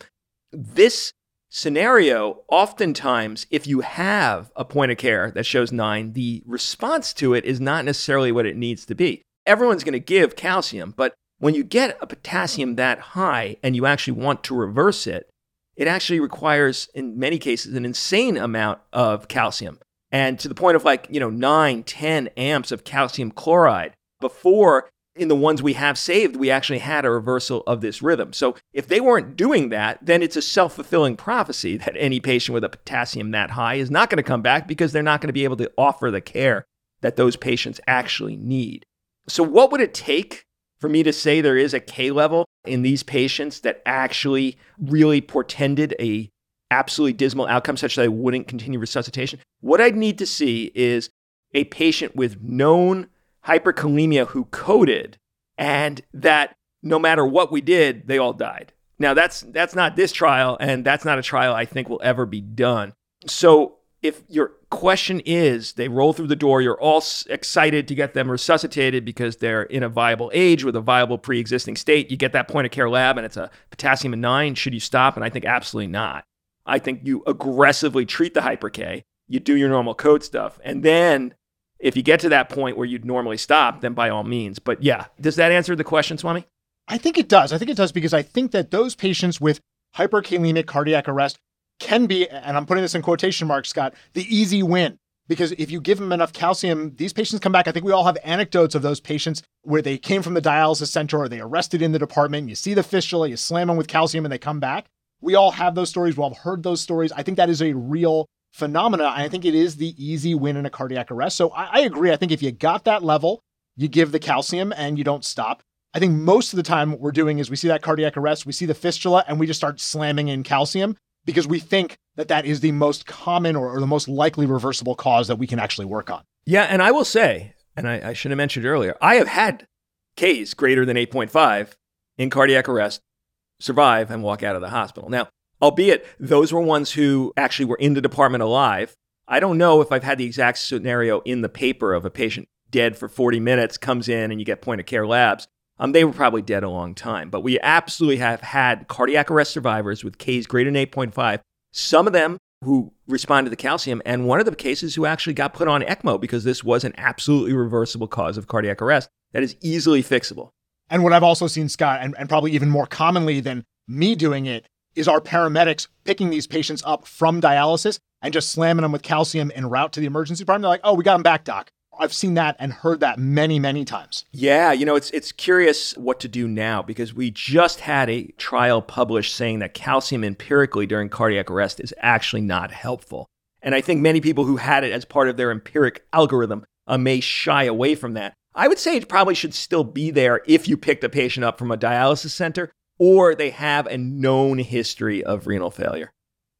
This scenario, oftentimes, if you have a point of care that shows nine, the response to it is not necessarily what it needs to be. Everyone's going to give calcium, but when you get a potassium that high and you actually want to reverse it, it actually requires, in many cases, an insane amount of calcium. And to the point of like, you know, 9, 10 amps of calcium chloride before in the ones we have saved, we actually had a reversal of this rhythm. So if they weren't doing that, then it's a self fulfilling prophecy that any patient with a potassium that high is not going to come back because they're not going to be able to offer the care that those patients actually need. So, what would it take for me to say there is a K level in these patients that actually really portended a absolutely dismal outcome such that I wouldn't continue resuscitation? What I'd need to see is a patient with known hyperkalemia who coded and that no matter what we did, they all died. Now that's that's not this trial and that's not a trial I think will ever be done. So if your question is they roll through the door, you're all excited to get them resuscitated because they're in a viable age with a viable pre-existing state, you get that point of care lab and it's a potassium of 9, should you stop? And I think absolutely not. I think you aggressively treat the hyper K, you do your normal code stuff, and then if you get to that point where you'd normally stop, then by all means. But yeah, does that answer the question, Swami? I think it does. I think it does because I think that those patients with hyperkalemic cardiac arrest can be, and I'm putting this in quotation marks, Scott, the easy win. Because if you give them enough calcium, these patients come back. I think we all have anecdotes of those patients where they came from the dialysis center or they arrested in the department. You see the fistula, you slam them with calcium, and they come back. We all have those stories. We all have heard those stories. I think that is a real phenomena. I think it is the easy win in a cardiac arrest. So I, I agree. I think if you got that level, you give the calcium and you don't stop. I think most of the time what we're doing is we see that cardiac arrest, we see the fistula, and we just start slamming in calcium because we think that that is the most common or, or the most likely reversible cause that we can actually work on. Yeah, and I will say, and I, I should have mentioned earlier, I have had Ks greater than 8.5 in cardiac arrest survive and walk out of the hospital. Now, albeit those were ones who actually were in the department alive. I don't know if I've had the exact scenario in the paper of a patient dead for 40 minutes comes in and you get point of care labs. Um, they were probably dead a long time, but we absolutely have had cardiac arrest survivors with Ks greater than 8.5. Some of them who responded to the calcium, and one of the cases who actually got put on ECMO because this was an absolutely reversible cause of cardiac arrest that is easily fixable. And what I've also seen, Scott, and, and probably even more commonly than me doing it, is our paramedics picking these patients up from dialysis and just slamming them with calcium en route to the emergency department. They're like, oh, we got them back, doc. I've seen that and heard that many, many times. Yeah, you know, it's it's curious what to do now because we just had a trial published saying that calcium empirically during cardiac arrest is actually not helpful. And I think many people who had it as part of their empiric algorithm uh, may shy away from that. I would say it probably should still be there if you picked a patient up from a dialysis center or they have a known history of renal failure.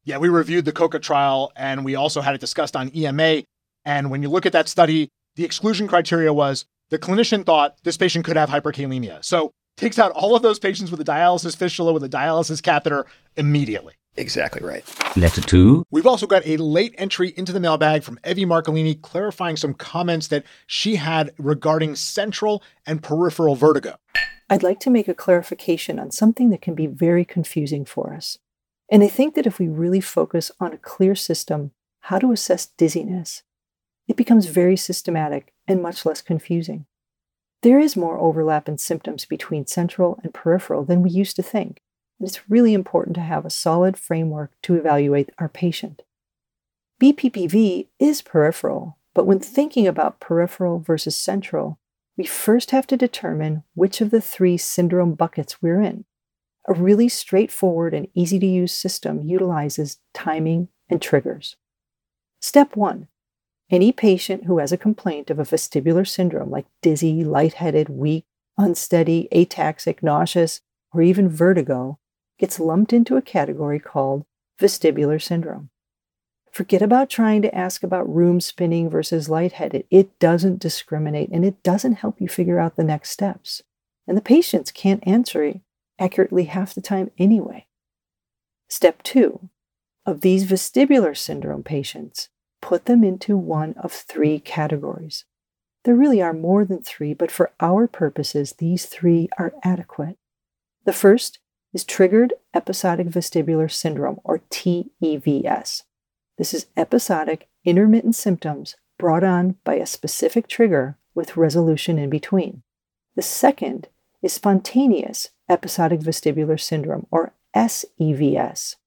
Yeah, we reviewed the COCA trial and we also had it discussed on EMA. And when you look at that study, the exclusion criteria was the clinician thought this patient could have hyperkalemia. So takes out all of those patients with a dialysis fistula with a dialysis catheter immediately. Exactly right. Letter 2. We've also got a late entry into the mailbag from Evie Marcolini clarifying some comments that she had regarding central and peripheral vertigo. I'd like to make a clarification on something that can be very confusing for us. And I think that if we really focus on a clear system, how to assess dizziness, it becomes very systematic and much less confusing. There is more overlap in symptoms between central and peripheral than we used to think, and it's really important to have a solid framework to evaluate our patient. BPPV is peripheral, but when thinking about peripheral versus central, we first have to determine which of the three syndrome buckets we're in. A really straightforward and easy to use system utilizes timing and triggers. Step one any patient who has a complaint of a vestibular syndrome like dizzy, lightheaded, weak, unsteady, ataxic, nauseous, or even vertigo gets lumped into a category called vestibular syndrome. Forget about trying to ask about room spinning versus lightheaded. It doesn't discriminate and it doesn't help you figure out the next steps. And the patients can't answer it accurately half the time anyway. Step two of these vestibular syndrome patients, put them into one of three categories. There really are more than three, but for our purposes, these three are adequate. The first is triggered episodic vestibular syndrome, or TEVS. This is episodic intermittent symptoms brought on by a specific trigger with resolution in between. The second is spontaneous episodic vestibular syndrome, or SEVS.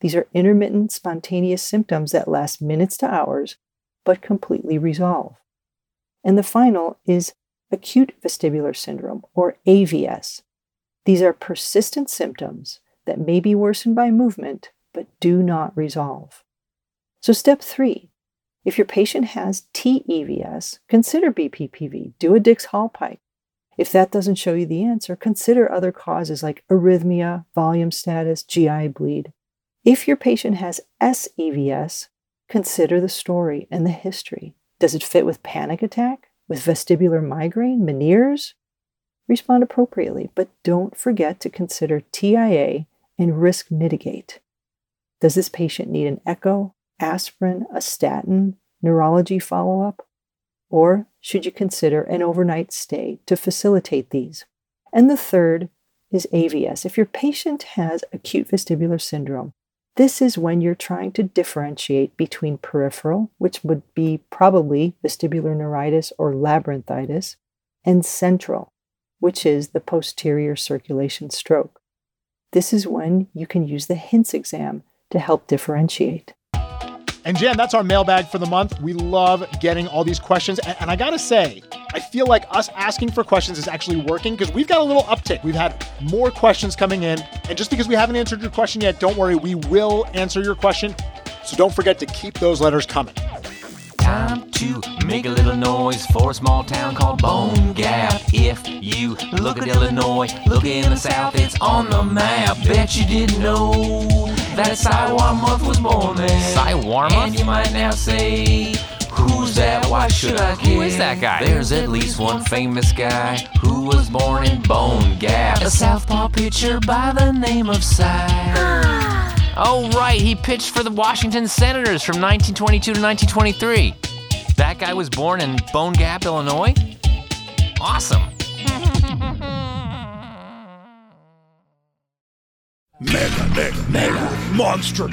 These are intermittent spontaneous symptoms that last minutes to hours but completely resolve. And the final is acute vestibular syndrome, or AVS. These are persistent symptoms that may be worsened by movement but do not resolve. So, step three if your patient has TEVS, consider BPPV, do a Dix Hallpike. If that doesn't show you the answer, consider other causes like arrhythmia, volume status, GI bleed. If your patient has SEVS, consider the story and the history. Does it fit with panic attack, with vestibular migraine, Meniere's? Respond appropriately, but don't forget to consider TIA and risk mitigate. Does this patient need an echo, aspirin, a statin, neurology follow up? Or should you consider an overnight stay to facilitate these? And the third is AVS. If your patient has acute vestibular syndrome, this is when you're trying to differentiate between peripheral, which would be probably vestibular neuritis or labyrinthitis, and central, which is the posterior circulation stroke. This is when you can use the HINTS exam to help differentiate. And Jan, that's our mailbag for the month. We love getting all these questions. And, and I gotta say, I feel like us asking for questions is actually working because we've got a little uptick. We've had more questions coming in. And just because we haven't answered your question yet, don't worry, we will answer your question. So don't forget to keep those letters coming. Time to make a little noise for a small town called Bone Gap. If you look at Illinois, look in the south, it's on the map. Bet you didn't know that Cy Warmoth was born there. Cy Warmoth? And you might now say, Who's that? Why should I care? Who is that guy? There's at least one famous guy who was born in Bone Gap. A southpaw pitcher by the name of Cy. Oh, right, he pitched for the Washington Senators from 1922 to 1923. That guy was born in Bone Gap, Illinois? Awesome. Mega, mega, mega, monster.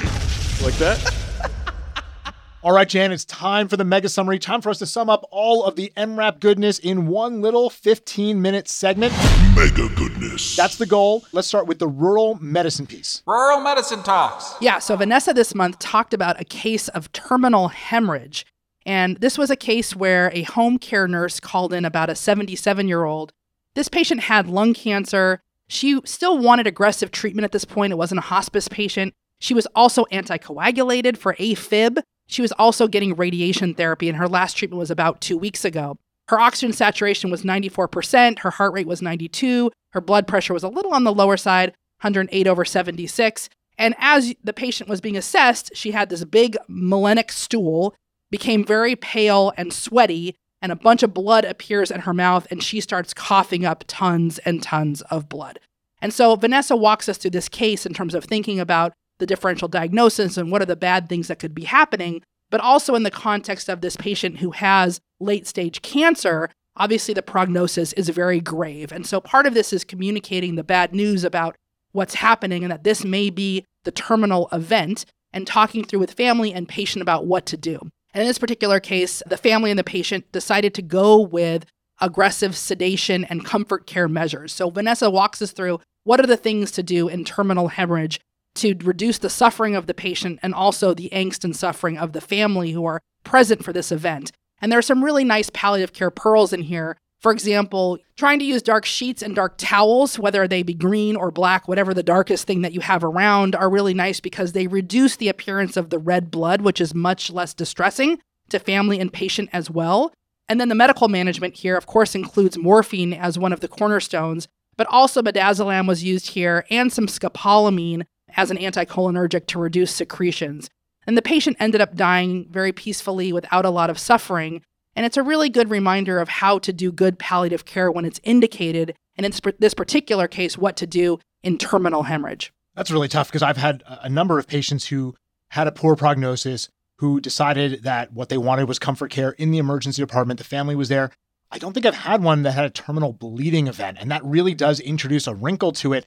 Like that? All right, Jan, it's time for the mega summary. Time for us to sum up all of the EM:RAP goodness in one little 15 minute segment. Mega goodness. That's the goal. Let's start with the rural medicine piece. Rural medicine talks. Yeah, so Vanessa this month talked about a case of terminal hemorrhage. And this was a case where a home care nurse called in about a 77 year old. This patient had lung cancer. She still wanted aggressive treatment at this point. It wasn't a hospice patient. She was also anticoagulated for AFib. She was also getting radiation therapy, and her last treatment was about two weeks ago. Her oxygen saturation was 94%, her heart rate was 92, her blood pressure was a little on the lower side, 108 over 76. And as the patient was being assessed, she had this big melenic stool, became very pale and sweaty, and a bunch of blood appears in her mouth and she starts coughing up tons and tons of blood. And so Vanessa walks us through this case in terms of thinking about the differential diagnosis and what are the bad things that could be happening, but also in the context of this patient who has late stage cancer. Obviously, the prognosis is very grave. And so part of this is communicating the bad news about what's happening and that this may be the terminal event and talking through with family and patient about what to do. In this particular case, the family and the patient decided to go with aggressive sedation and comfort care measures. So Vanessa walks us through what are the things to do in terminal hemorrhage to reduce the suffering of the patient and also the angst and suffering of the family who are present for this event. And there are some really nice palliative care pearls in here. For example, trying to use dark sheets and dark towels, whether they be green or black, whatever the darkest thing that you have around, are really nice because they reduce the appearance of the red blood, which is much less distressing to family and patient as well. And then the medical management here, of course, includes morphine as one of the cornerstones, but also midazolam was used here and some scopolamine as an anticholinergic to reduce secretions. And the patient ended up dying very peacefully without a lot of suffering. And it's a really good reminder of how to do good palliative care when it's indicated, and in this particular case, what to do in terminal hemorrhage. That's really tough because I've had a number of patients who had a poor prognosis who decided that what they wanted was comfort care in the emergency department. The family was there. I don't think I've had one that had a terminal bleeding event, and that really does introduce a wrinkle to it.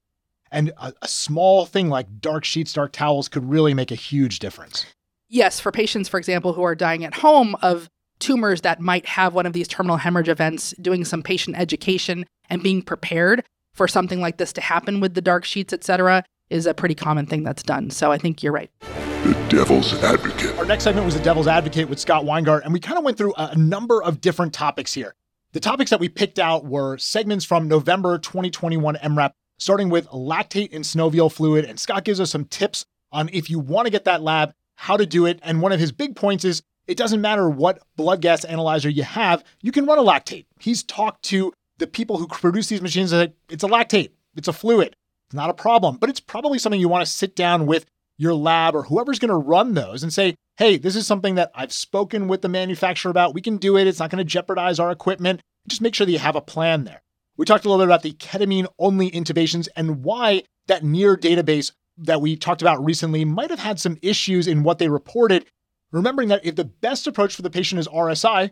And a, a small thing like dark sheets, dark towels could really make a huge difference. Yes, for patients, for example, who are dying at home of tumors that might have one of these terminal hemorrhage events, doing some patient education and being prepared for something like this to happen with the dark sheets, et cetera, is a pretty common thing that's done. So I think you're right. The Devil's Advocate. Our next segment was the Devil's Advocate with Scott Weingart, and we kind of went through a number of different topics here. The topics that we picked out were segments from November 2021 EM:RAP, starting with lactate and synovial fluid. And Scott gives us some tips on if you want to get that lab, how to do it. And one of his big points is it doesn't matter what blood gas analyzer you have, you can run a lactate. He's talked to the people who produce these machines that it's a lactate, it's a fluid, it's not a problem, but it's probably something you want to sit down with your lab or whoever's going to run those and say, hey, this is something that I've spoken with the manufacturer about. We can do it. It's not going to jeopardize our equipment. Just make sure that you have a plan there. We talked a little bit about the ketamine only intubations and why that NEAR database that we talked about recently might have had some issues in what they reported. Remembering that if the best approach for the patient is RSI,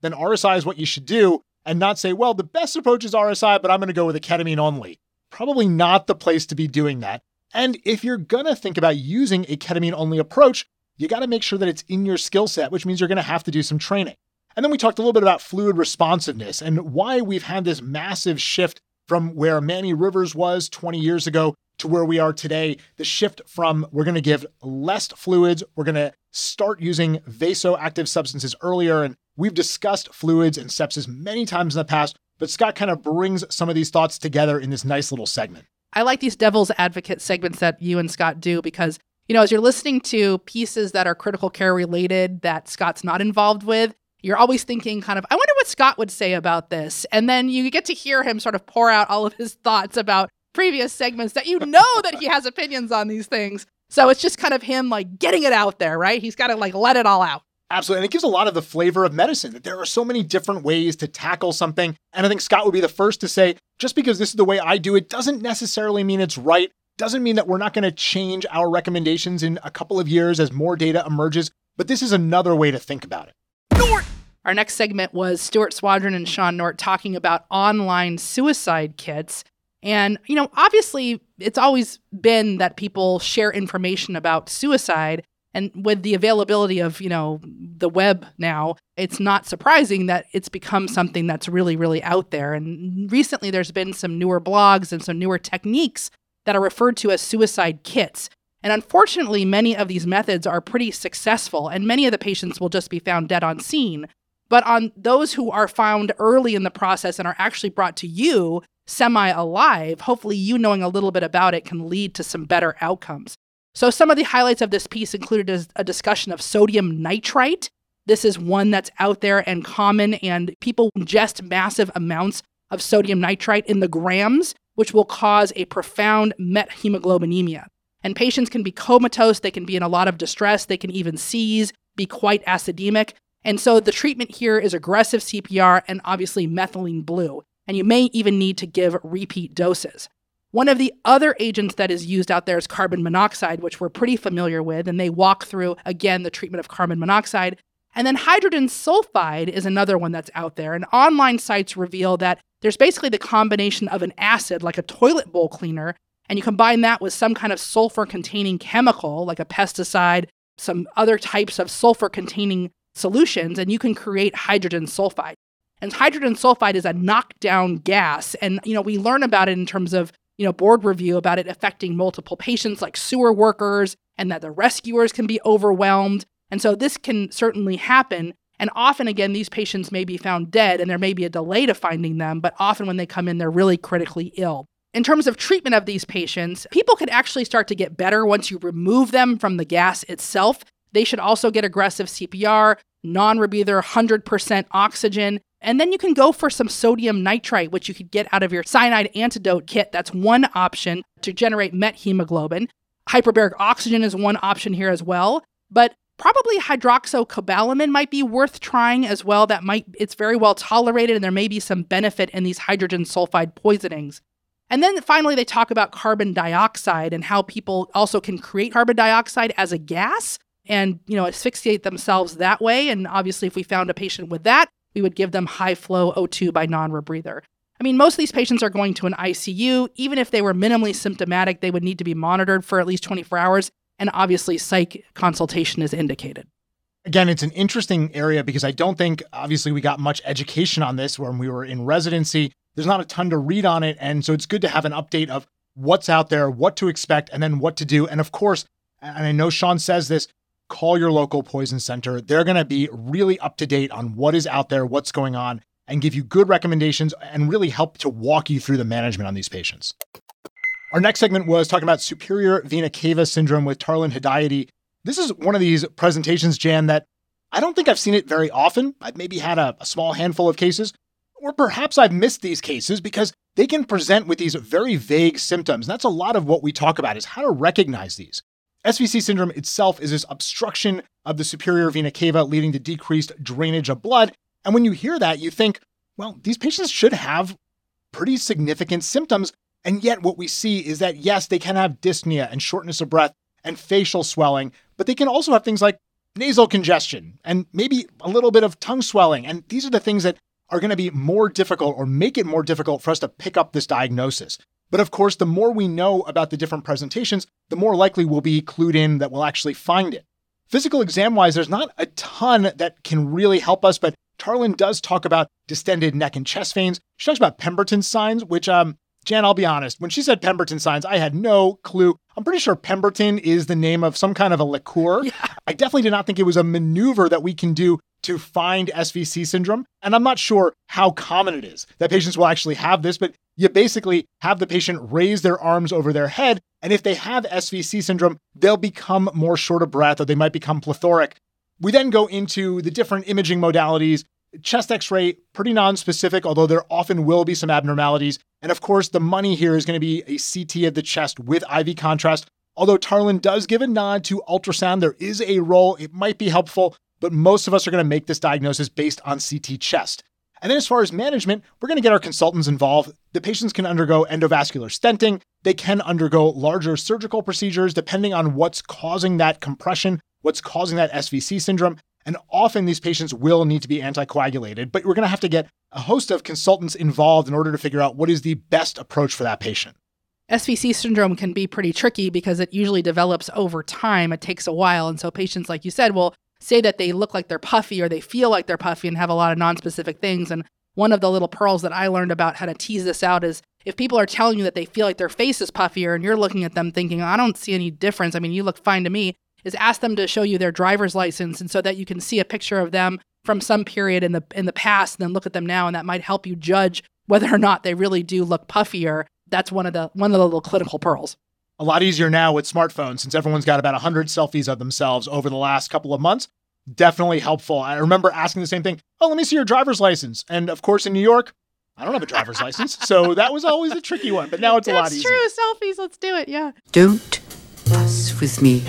then RSI is what you should do and not say, well, the best approach is RSI, but I'm going to go with a ketamine only. Probably not the place to be doing that. And if you're going to think about using a ketamine only approach, you got to make sure that it's in your skill set, which means you're going to have to do some training. And then we talked a little bit about fluid responsiveness and why we've had this massive shift from where Manny Rivers was 20 years ago to where we are today. The shift from we're going to give less fluids, we're going to start using vasoactive substances earlier. And we've discussed fluids and sepsis many times in the past, but Scott kind of brings some of these thoughts together in this nice little segment. I like these devil's advocate segments that you and Scott do because, you know, as you're listening to pieces that are critical care related that Scott's not involved with, you're always thinking kind of, I wonder what Scott would say about this. And then you get to hear him sort of pour out all of his thoughts about previous segments that you know that he has opinions on these things. So it's just kind of him like getting it out there, right? He's got to like let it all out. Absolutely. And it gives a lot of the flavor of medicine that there are so many different ways to tackle something. And I think Scott would be the first to say, just because this is the way I do it doesn't necessarily mean it's right. Doesn't mean that we're not going to change our recommendations in a couple of years as more data emerges. But this is another way to think about it. Nordt! Our next segment was Stuart Swadron and Sean Nordt talking about online suicide kits. And, you know, obviously, it's always been that people share information about suicide and with the availability of, you know, the web now, it's not surprising that it's become something that's really, really out there. And recently there's been some newer blogs and some newer techniques that are referred to as suicide kits. And unfortunately, many of these methods are pretty successful, and many of the patients will just be found dead on scene. But on those who are found early in the process and are actually brought to you semi alive, hopefully you knowing a little bit about it can lead to some better outcomes. So, some of the highlights of this piece included a discussion of sodium nitrite. This is one that's out there and common, and people ingest massive amounts of sodium nitrite in the grams, which will cause a profound methemoglobinemia. And patients can be comatose, they can be in a lot of distress, they can even seize, be quite acidemic. And so the treatment here is aggressive CPR and obviously methylene blue. And you may even need to give repeat doses. One of the other agents that is used out there is carbon monoxide, which we're pretty familiar with. And they walk through, again, the treatment of carbon monoxide. And then hydrogen sulfide is another one that's out there. And online sites reveal that there's basically the combination of an acid, like a toilet bowl cleaner, and you combine that with some kind of sulfur containing chemical, like a pesticide, some other types of sulfur containing solutions, and you can create hydrogen sulfide. And hydrogen sulfide is a knockdown gas. And, you know, we learn about it in terms of, you know, board review about it affecting multiple patients like sewer workers and that the rescuers can be overwhelmed. And so this can certainly happen. And often, again, these patients may be found dead and there may be a delay to finding them, but often when they come in, they're really critically ill. In terms of treatment of these patients, people can actually start to get better once you remove them from the gas itself. They should also get aggressive CPR, non rebreather, 100% oxygen. And then you can go for some sodium nitrite, which you could get out of your cyanide antidote kit. That's one option to generate met hemoglobin. Hyperbaric oxygen is one option here as well. But probably hydroxocobalamin might be worth trying as well. That might it's very well tolerated and there may be some benefit in these hydrogen sulfide poisonings. And then finally they talk about carbon dioxide and how people also can create carbon dioxide as a gas and, you know, asphyxiate themselves that way and obviously if we found a patient with that, we would give them high flow O2 by non-rebreather. I mean, most of these patients are going to an ICU. Even if they were minimally symptomatic, they would need to be monitored for at least 24 hours and obviously psych consultation is indicated. Again, it's an interesting area because I don't think, obviously, we got much education on this when we were in residency. There's not a ton to read on it. And so it's good to have an update of what's out there, what to expect, and then what to do. And of course, and I know Sean says this, call your local poison center. They're going to be really up to date on what is out there, what's going on, and give you good recommendations and really help to walk you through the management on these patients. Our next segment was talking about superior vena cava syndrome with Tarlan Hedayati. This is one of these presentations, Jan, that I don't think I've seen it very often. I've maybe had a, a small handful of cases, or perhaps I've missed these cases because they can present with these very vague symptoms. And that's a lot of what we talk about is how to recognize these. SVC syndrome itself is this obstruction of the superior vena cava leading to decreased drainage of blood. And when you hear that, you think, well, these patients should have pretty significant symptoms and yet, what we see is that yes, they can have dyspnea and shortness of breath and facial swelling, but they can also have things like nasal congestion and maybe a little bit of tongue swelling. And these are the things that are going to be more difficult or make it more difficult for us to pick up this diagnosis. But of course, the more we know about the different presentations, the more likely we'll be clued in that we'll actually find it. Physical exam wise, there's not a ton that can really help us, but Tarlan does talk about distended neck and chest veins. She talks about Pemberton signs, which um, Jan, I'll be honest. When she said Pemberton signs, I had no clue. I'm pretty sure Pemberton is the name of some kind of a liqueur. Yeah. I definitely did not think it was a maneuver that we can do to find SVC syndrome. And I'm not sure how common it is that patients will actually have this, but you basically have the patient raise their arms over their head. And if they have SVC syndrome, they'll become more short of breath or they might become plethoric. We then go into the different imaging modalities chest x ray, pretty non-specific, although there often will be some abnormalities. And of course, the money here is going to be a CT of the chest with IV contrast. Although Tarlan does give a nod to ultrasound, there is a role. It might be helpful, but most of us are going to make this diagnosis based on CT chest. And then, as far as management, we're going to get our consultants involved. The patients can undergo endovascular stenting. They can undergo larger surgical procedures depending on what's causing that compression, what's causing that SVC syndrome. And often these patients will need to be anticoagulated, but we're going to have to get a host of consultants involved in order to figure out what is the best approach for that patient. SVC syndrome can be pretty tricky because it usually develops over time. It takes a while. And so patients, like you said, will say that they look like they're puffy or they feel like they're puffy and have a lot of non-specific things. And one of the little pearls that I learned about how to tease this out is if people are telling you that they feel like their face is puffier and you're looking at them thinking, I don't see any difference. I mean, you look fine to me is ask them to show you their driver's license and so that you can see a picture of them from some period in the in the past and then look at them now and that might help you judge whether or not they really do look puffier. That's one of the one of the little clinical pearls. A lot easier now with smartphones since everyone's got about 100 selfies of themselves over the last couple of months. Definitely helpful. I remember asking the same thing. Oh, let me see your driver's license. And of course, in New York, I don't have a driver's license. So that was always a tricky one, but now it's That's a lot easier. true. Selfies. Let's do it. Yeah. Don't fuss with me.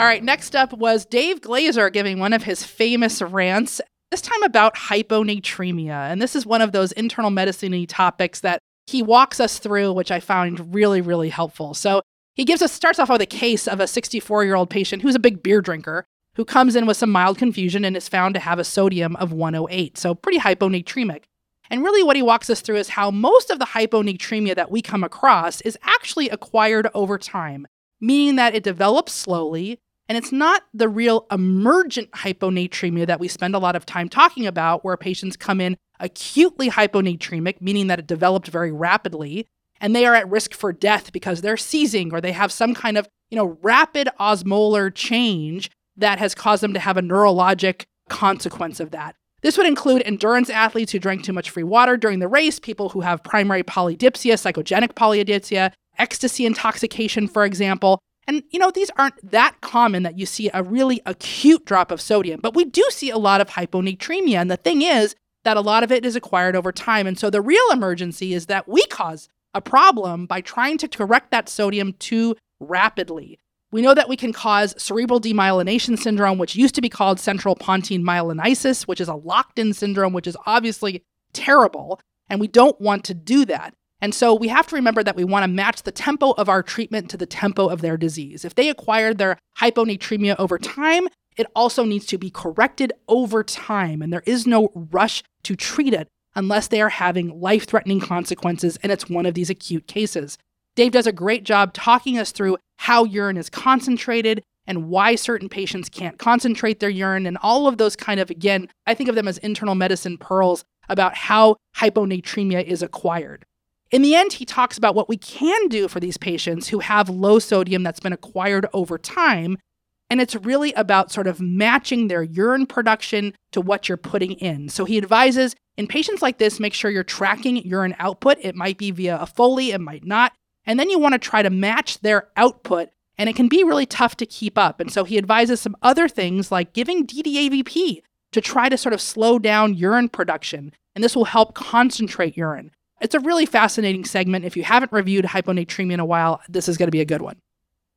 All right, next up was Dave Glaser giving one of his famous rants, this time about hyponatremia. And this is one of those internal medicine topics that he walks us through, which I found really, really helpful. So he gives us starts off with a case of a 64 year old patient who's a big beer drinker who comes in with some mild confusion and is found to have a sodium of 108, so pretty hyponatremic. And really, what he walks us through is how most of the hyponatremia that we come across is actually acquired over time, meaning that it develops slowly. And it's not the real emergent hyponatremia that we spend a lot of time talking about, where patients come in acutely hyponatremic, meaning that it developed very rapidly, and they are at risk for death because they're seizing or they have some kind of, you know, rapid osmolar change that has caused them to have a neurologic consequence of that. This would include endurance athletes who drank too much free water during the race, people who have primary polydipsia, psychogenic polydipsia, ecstasy intoxication, for example. And, you know, these aren't that common that you see a really acute drop of sodium, but we do see a lot of hyponatremia. And the thing is that a lot of it is acquired over time. And so the real emergency is that we cause a problem by trying to correct that sodium too rapidly. We know that we can cause cerebral demyelination syndrome, which used to be called central pontine myelinolysis, which is a locked in syndrome, which is obviously terrible. And we don't want to do that. And so we have to remember that we want to match the tempo of our treatment to the tempo of their disease. If they acquired their hyponatremia over time, it also needs to be corrected over time. And there is no rush to treat it unless they are having life threatening consequences and it's one of these acute cases. Dave does a great job talking us through how urine is concentrated and why certain patients can't concentrate their urine and all of those kind of, again, I think of them as internal medicine pearls about how hyponatremia is acquired. In the end, he talks about what we can do for these patients who have low sodium that's been acquired over time. And it's really about sort of matching their urine production to what you're putting in. So he advises in patients like this, make sure you're tracking urine output. It might be via a Foley, it might not. And then you want to try to match their output, and it can be really tough to keep up. And so he advises some other things like giving DDAVP to try to sort of slow down urine production, and this will help concentrate urine. It's a really fascinating segment. If you haven't reviewed hyponatremia in a while, this is going to be a good one.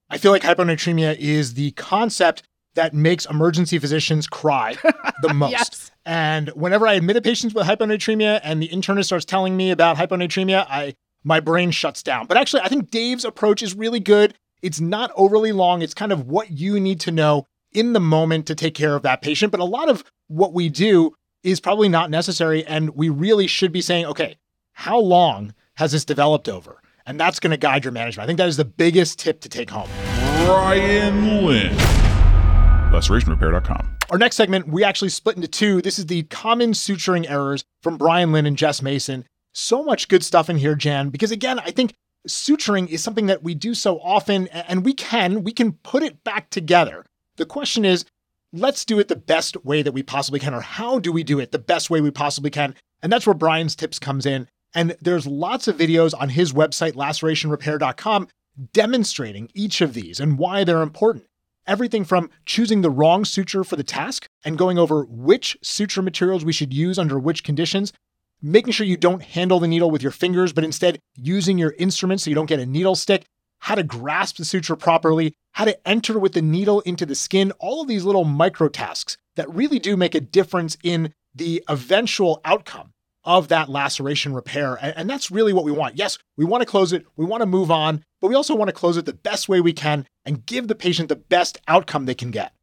I feel like hyponatremia is the concept that makes emergency physicians cry the most. Yes. And whenever I admit a patient with hyponatremia and the internist starts telling me about hyponatremia, I my brain shuts down. But actually, I think Dave's approach is really good. It's not overly long. It's kind of what you need to know in the moment to take care of that patient. But a lot of what we do is probably not necessary. And we really should be saying, okay, how long has this developed over? And that's going to guide your management. I think that is the biggest tip to take home. Brian Lin. LacerationRepair.com. Our next segment, we actually split into two. This is the common suturing errors from Brian Lin and Jess Mason. So much good stuff in here, Jan, because again, I think suturing is something that we do so often and we can, we can put it back together. The question is, let's do it the best way that we possibly can, or how do we do it the best way we possibly can? And that's where Brian's tips comes in. And there's lots of videos on his website, lacerationrepair.com, demonstrating each of these and why they're important. Everything from choosing the wrong suture for the task and going over which suture materials we should use under which conditions, making sure you don't handle the needle with your fingers, but instead using your instrument so you don't get a needle stick, how to grasp the suture properly, how to enter with the needle into the skin, all of these little micro tasks that really do make a difference in the eventual outcome of that laceration repair. And, that's really what we want. Yes, we want to close it, we want to move on, but we also want to close it the best way we can and give the patient the best outcome they can get.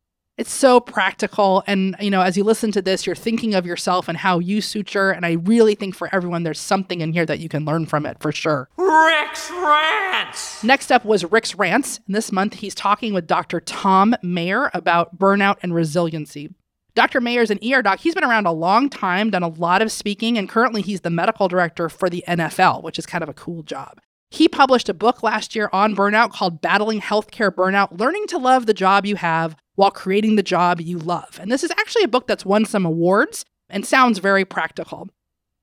It's so practical. And, you know, as you listen to this, you're thinking of yourself and how you suture. And I really think for everyone, there's something in here that you can learn from it for sure. Rick's Rants! Next up was Rick's Rants. And this month, he's talking with Dr. Thom Mayer about burnout and resiliency. Dr. Mayer's an ER doc. He's been around a long time, done a lot of speaking, and currently he's the medical director for the NFL, which is kind of a cool job. He published a book last year on burnout called Battling Healthcare Burnout Learning to Love the Job You Have While Creating the Job You Love. And this is actually a book that's won some awards and sounds very practical.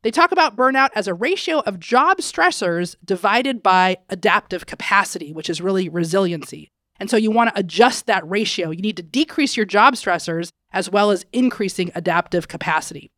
They talk about burnout as a ratio of job stressors divided by adaptive capacity, which is really resiliency. And so you want to adjust that ratio. You need to decrease your job stressors as well as increasing adaptive capacity.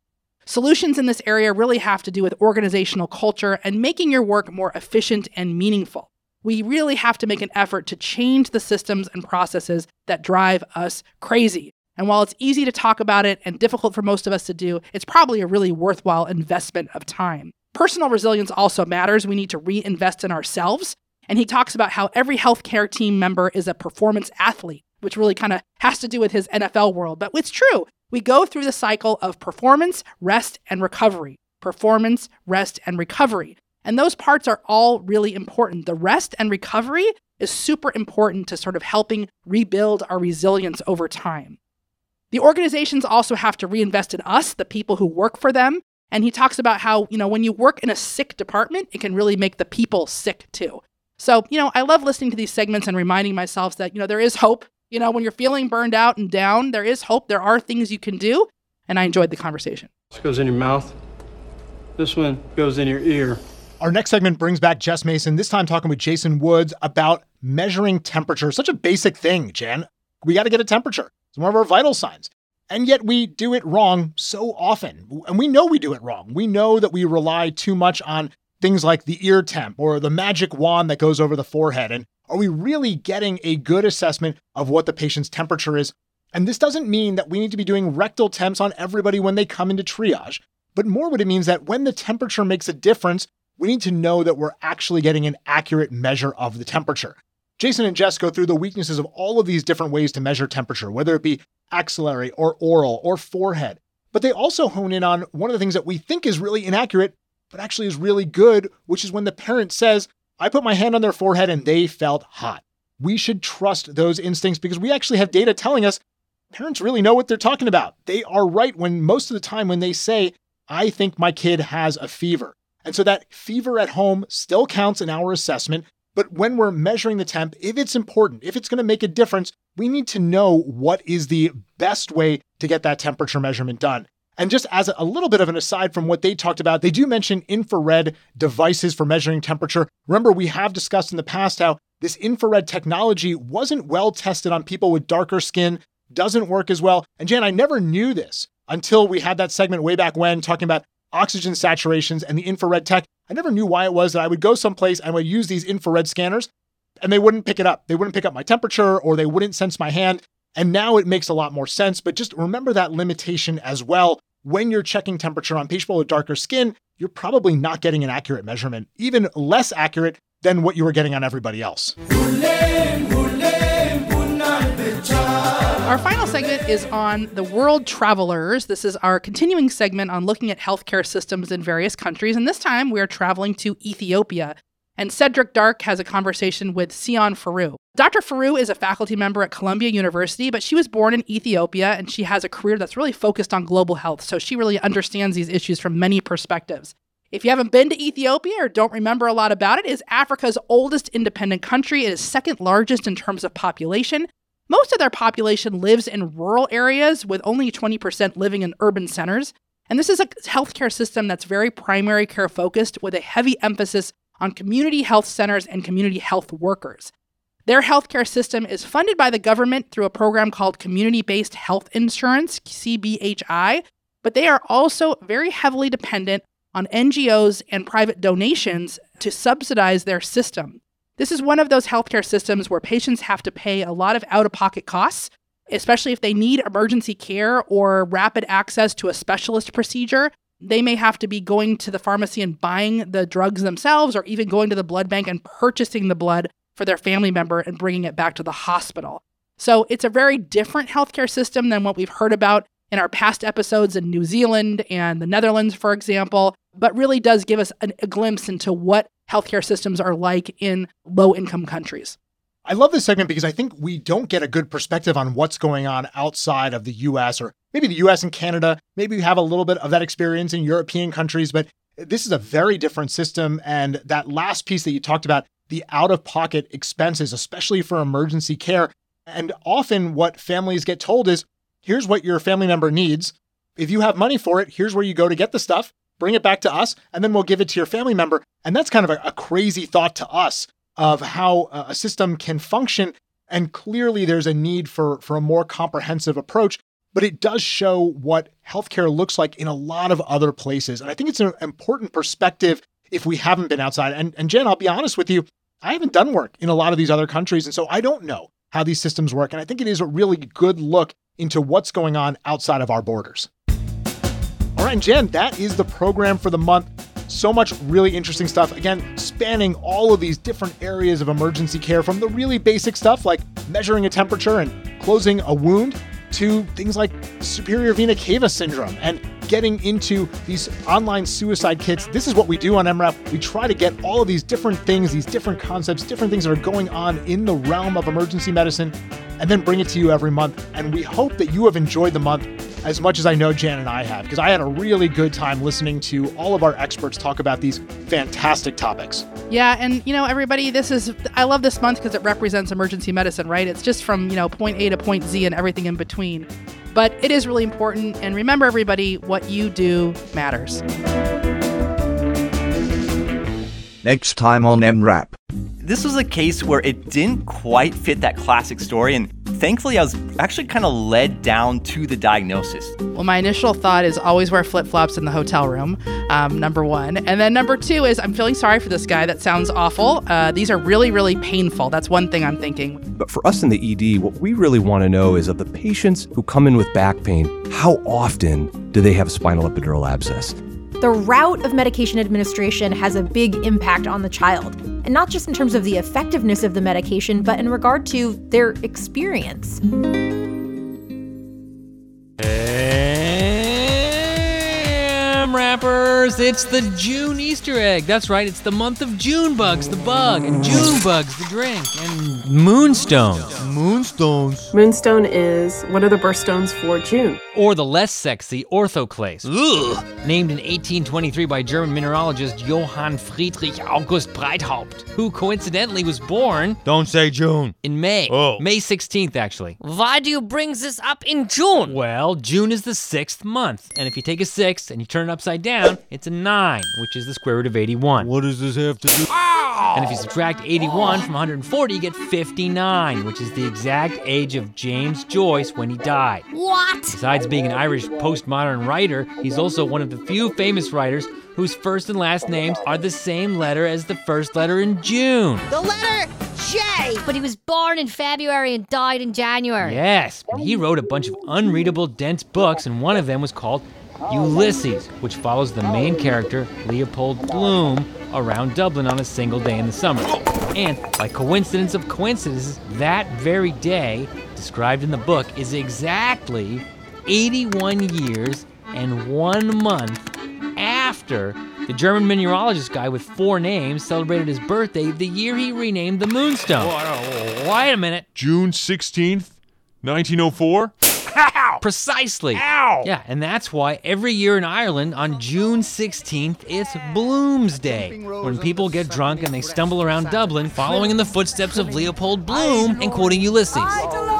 Solutions in this area really have to do with organizational culture and making your work more efficient and meaningful. We really have to make an effort to change the systems and processes that drive us crazy. And while it's easy to talk about it and difficult for most of us to do, it's probably a really worthwhile investment of time. Personal resilience also matters. We need to reinvest in ourselves. And he talks about how every healthcare team member is a performance athlete, which really kind of has to do with his NFL world. But it's true. We go through the cycle of performance, rest, and recovery. Performance, rest, and recovery. And those parts are all really important. The rest and recovery is super important to sort of helping rebuild our resilience over time. The organizations also have to reinvest in us, the people who work for them. And he talks about how, you know, when you work in a sick department, it can really make the people sick too. So, you know, I love listening to these segments and reminding myself that, you know, there is hope. You know, when you're feeling burned out and down, there is hope. There are things you can do. And I enjoyed the conversation. This goes in your mouth. This one goes in your ear. Our next segment brings back Jess Mason, this time talking with Jason Woods about measuring temperature. Such a basic thing, Jan. We got to get a temperature. It's one of our vital signs. And yet we do it wrong so often. And we know we do it wrong. We know that we rely too much on things like the ear temp or the magic wand that goes over the forehead. And are we really getting a good assessment of what the patient's temperature is? And this doesn't mean that we need to be doing rectal temps on everybody when they come into triage, but more what it means that when the temperature makes a difference, we need to know that we're actually getting an accurate measure of the temperature. Jason and Jess go through the weaknesses of all of these different ways to measure temperature, whether it be axillary or oral or forehead. But they also hone in on one of the things that we think is really inaccurate, but actually is really good, which is when the parent says, I put my hand on their forehead and they felt hot. We should trust those instincts because we actually have data telling us parents really know what they're talking about. They are right when most of the time when they say, I think my kid has a fever. And so that fever at home still counts in our assessment. But when we're measuring the temp, if it's important, if it's going to make a difference, we need to know what is the best way to get that temperature measurement done. And just as a little bit of an aside from what they talked about, they do mention infrared devices for measuring temperature. Remember, we have discussed in the past how this infrared technology wasn't well tested on people with darker skin, doesn't work as well. And Jan, I never knew this until we had that segment way back when talking about oxygen saturations and the infrared tech. I never knew why it was that I would go someplace and I would use these infrared scanners and they wouldn't pick it up. They wouldn't pick up my temperature or they wouldn't sense my hand. And now it makes a lot more sense. But just remember that limitation as well. When you're checking temperature on people with darker skin, you're probably not getting an accurate measurement, even less accurate than what you were getting on everybody else. Our final segment is on the world travelers. This is our continuing segment on looking at healthcare systems in various countries. And this time we are traveling to Ethiopia. And Cedric Dark has a conversation with Tsion Firew. Dr. Firew is a faculty member at Columbia University, but she was born in Ethiopia and she has a career that's really focused on global health. So she really understands these issues from many perspectives. If you haven't been to Ethiopia or don't remember a lot about it, it is Africa's oldest independent country. It is second largest in terms of population. Most of their population lives in rural areas, with only 20% living in urban centers. And this is a healthcare system that's very primary care focused, with a heavy emphasis on community health centers and community health workers. Their healthcare system is funded by the government through a program called Community Based Health Insurance, CBHI, but they are also very heavily dependent on NGOs and private donations to subsidize their system. This is one of those healthcare systems where patients have to pay a lot of out of pocket costs, especially if they need emergency care or rapid access to a specialist procedure. They may have to be going to the pharmacy and buying the drugs themselves, or even going to the blood bank and purchasing the blood for their family member and bringing it back to the hospital. So it's a very different healthcare system than what we've heard about in our past episodes in New Zealand and the Netherlands, for example, but really does give us an, a glimpse into what healthcare systems are like in low income countries. I love this segment because I think we don't get a good perspective on what's going on outside of the US or maybe the US and Canada. Maybe we have a little bit of that experience in European countries, but this is a very different system. And that last piece that you talked about, the out of pocket expenses, especially for emergency care. And often what families get told is here's what your family member needs. If you have money for it, here's where you go to get the stuff bring it back to us, and then we'll give it to your family member. And that's kind of a, a crazy thought to us of how a system can function. And clearly, there's a need for, for a more comprehensive approach. But it does show what healthcare looks like in a lot of other places. And I think it's an important perspective if we haven't been outside. And, and Jan, I'll be honest with you, I haven't done work in a lot of these other countries, and so I don't know how these systems work. And I think it is a really good look into what's going on outside of our borders. All right, Jan, that is the program for the month. So much really interesting stuff. Again, spanning all of these different areas of emergency care from the really basic stuff like measuring a temperature and closing a wound to things like superior vena cava syndrome and getting into these online suicide kits. This is what we do on EM:RAP. We try to get all of these different things, these different concepts, different things that are going on in the realm of emergency medicine, and then bring it to you every month. And we hope that you have enjoyed the month as much as I know Jan and I have, because I had a really good time listening to all of our experts talk about these fantastic topics. Yeah, and you know, everybody, this is I love this month because it represents emergency medicine, right? It's just from, you know, point A to point Z and everything in between. But it is really important and remember everybody, what you do matters. Next time on EM:RAP. This was a case where it didn't quite fit that classic story, and thankfully, I was actually kind of led down to the diagnosis. Well, my initial thought is always wear flip flops in the hotel room, um, number one. And then number two is I'm feeling sorry for this guy. That sounds awful. Uh, these are really, really painful. That's one thing I'm thinking. But for us in the ED, what we really want to know is of the patients who come in with back pain, how often do they have a spinal epidural abscess? The route of medication administration has a big impact on the child, and not just in terms of the effectiveness of the medication, but in regard to their experience. Eh. Damn rappers, it's the June Easter egg. That's right, it's the month of June bugs, the bug, and June bugs, the drink, and moonstones. Moonstones. Moonstone is one of the birthstones for June. Or the less sexy orthoclase. Ugh. Named in 1823 by German mineralogist Johann Friedrich August Breithaupt, who coincidentally was born. Don't say June. In May. Oh. May 16th, actually. Why do you bring this up in June? Well, June is the sixth month, and if you take a six and you turn it upside down, it's a nine, which is the square root of 81. What does this have to do? And if you subtract 81 from 140, you get 59, which is the exact age of James Joyce when he died. What? Besides being an Irish postmodern writer, he's also one of the few famous writers whose first and last names are the same letter as the first letter in June. The letter J. But he was born in February and died in January. Yes, but he wrote a bunch of unreadable, dense books, and one of them was called Oh, Ulysses, which follows the main character, Leopold Bloom, around Dublin on a single day in the summer. And by coincidence of coincidences, that very day, described in the book, is exactly 81 years and one month after the German mineralogist guy with four names celebrated his birthday the year he renamed the Moonstone. Wait a minute. June 16th, 1904? Precisely. Ow! Yeah, and that's why every year in Ireland on June 16th, it's Bloom's Day, when people get drunk and they stumble around Dublin following in the footsteps of Leopold Bloom and quoting Ulysses.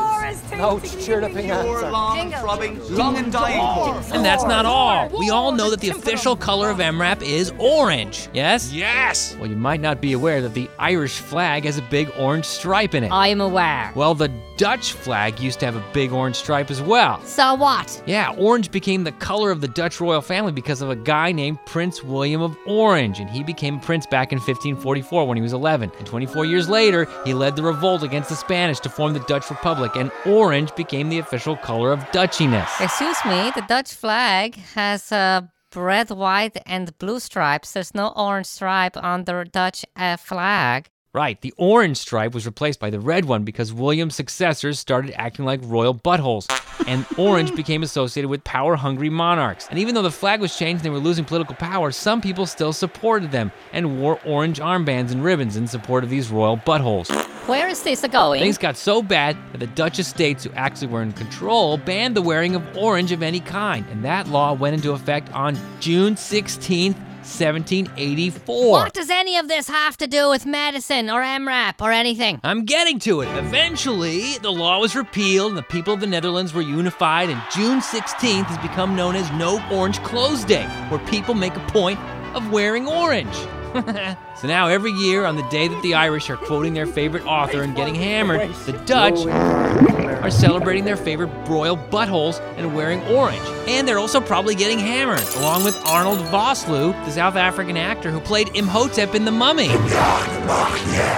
Ouch, chirruping answer. long and dying. And that's not all. We all know that the official color of EM:RAP is orange. Yes? Yes! Well, you might not be aware that the Irish flag has a big orange stripe in it. I am aware. Well, the Dutch flag used to have a big orange stripe as well. So what? Yeah, orange became the color of the Dutch royal family because of a guy named Prince William of Orange, and he became prince back in 1544 when he was 11. And 24 years later, he led the revolt against the Spanish to form the Dutch Republic, and orange became the official color of Dutchiness. Excuse me, the Dutch flag has uh, red, white, and blue stripes. There's no orange stripe on the Dutch uh, flag. Right, the orange stripe was replaced by the red one because William's successors started acting like royal buttholes, and orange became associated with power hungry monarchs. And even though the flag was changed and they were losing political power, some people still supported them and wore orange armbands and ribbons in support of these royal buttholes. Where is this going? Things got so bad that the Dutch estates, who actually were in control, banned the wearing of orange of any kind, and that law went into effect on June 16th. 1784. What does any of this have to do with medicine or EM:RAP or anything? I'm getting to it. Eventually, the law was repealed and the people of the Netherlands were unified, and June 16th has become known as No Orange Clothes Day, where people make a point of wearing orange. so now every year on the day that the Irish are quoting their favorite author and getting hammered, the Dutch are celebrating their favorite broil buttholes and wearing orange. And they're also probably getting hammered, along with Arnold Vosloo, the South African actor who played Imhotep in The Mummy.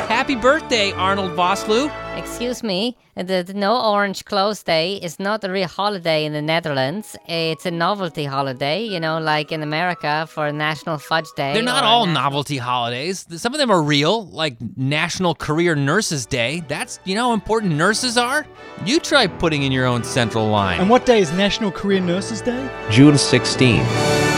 Happy birthday, Arnold Vosloo. Excuse me, the, the No Orange Clothes Day is not a real holiday in the Netherlands. It's a novelty holiday, you know, like in America for National Fudge Day. They're not all Na- novelty holidays. Some of them are real, like National Career Nurses Day. That's, you know, how important nurses are? You try putting in your own central line. And what day is National Career Nurses Day? June 16.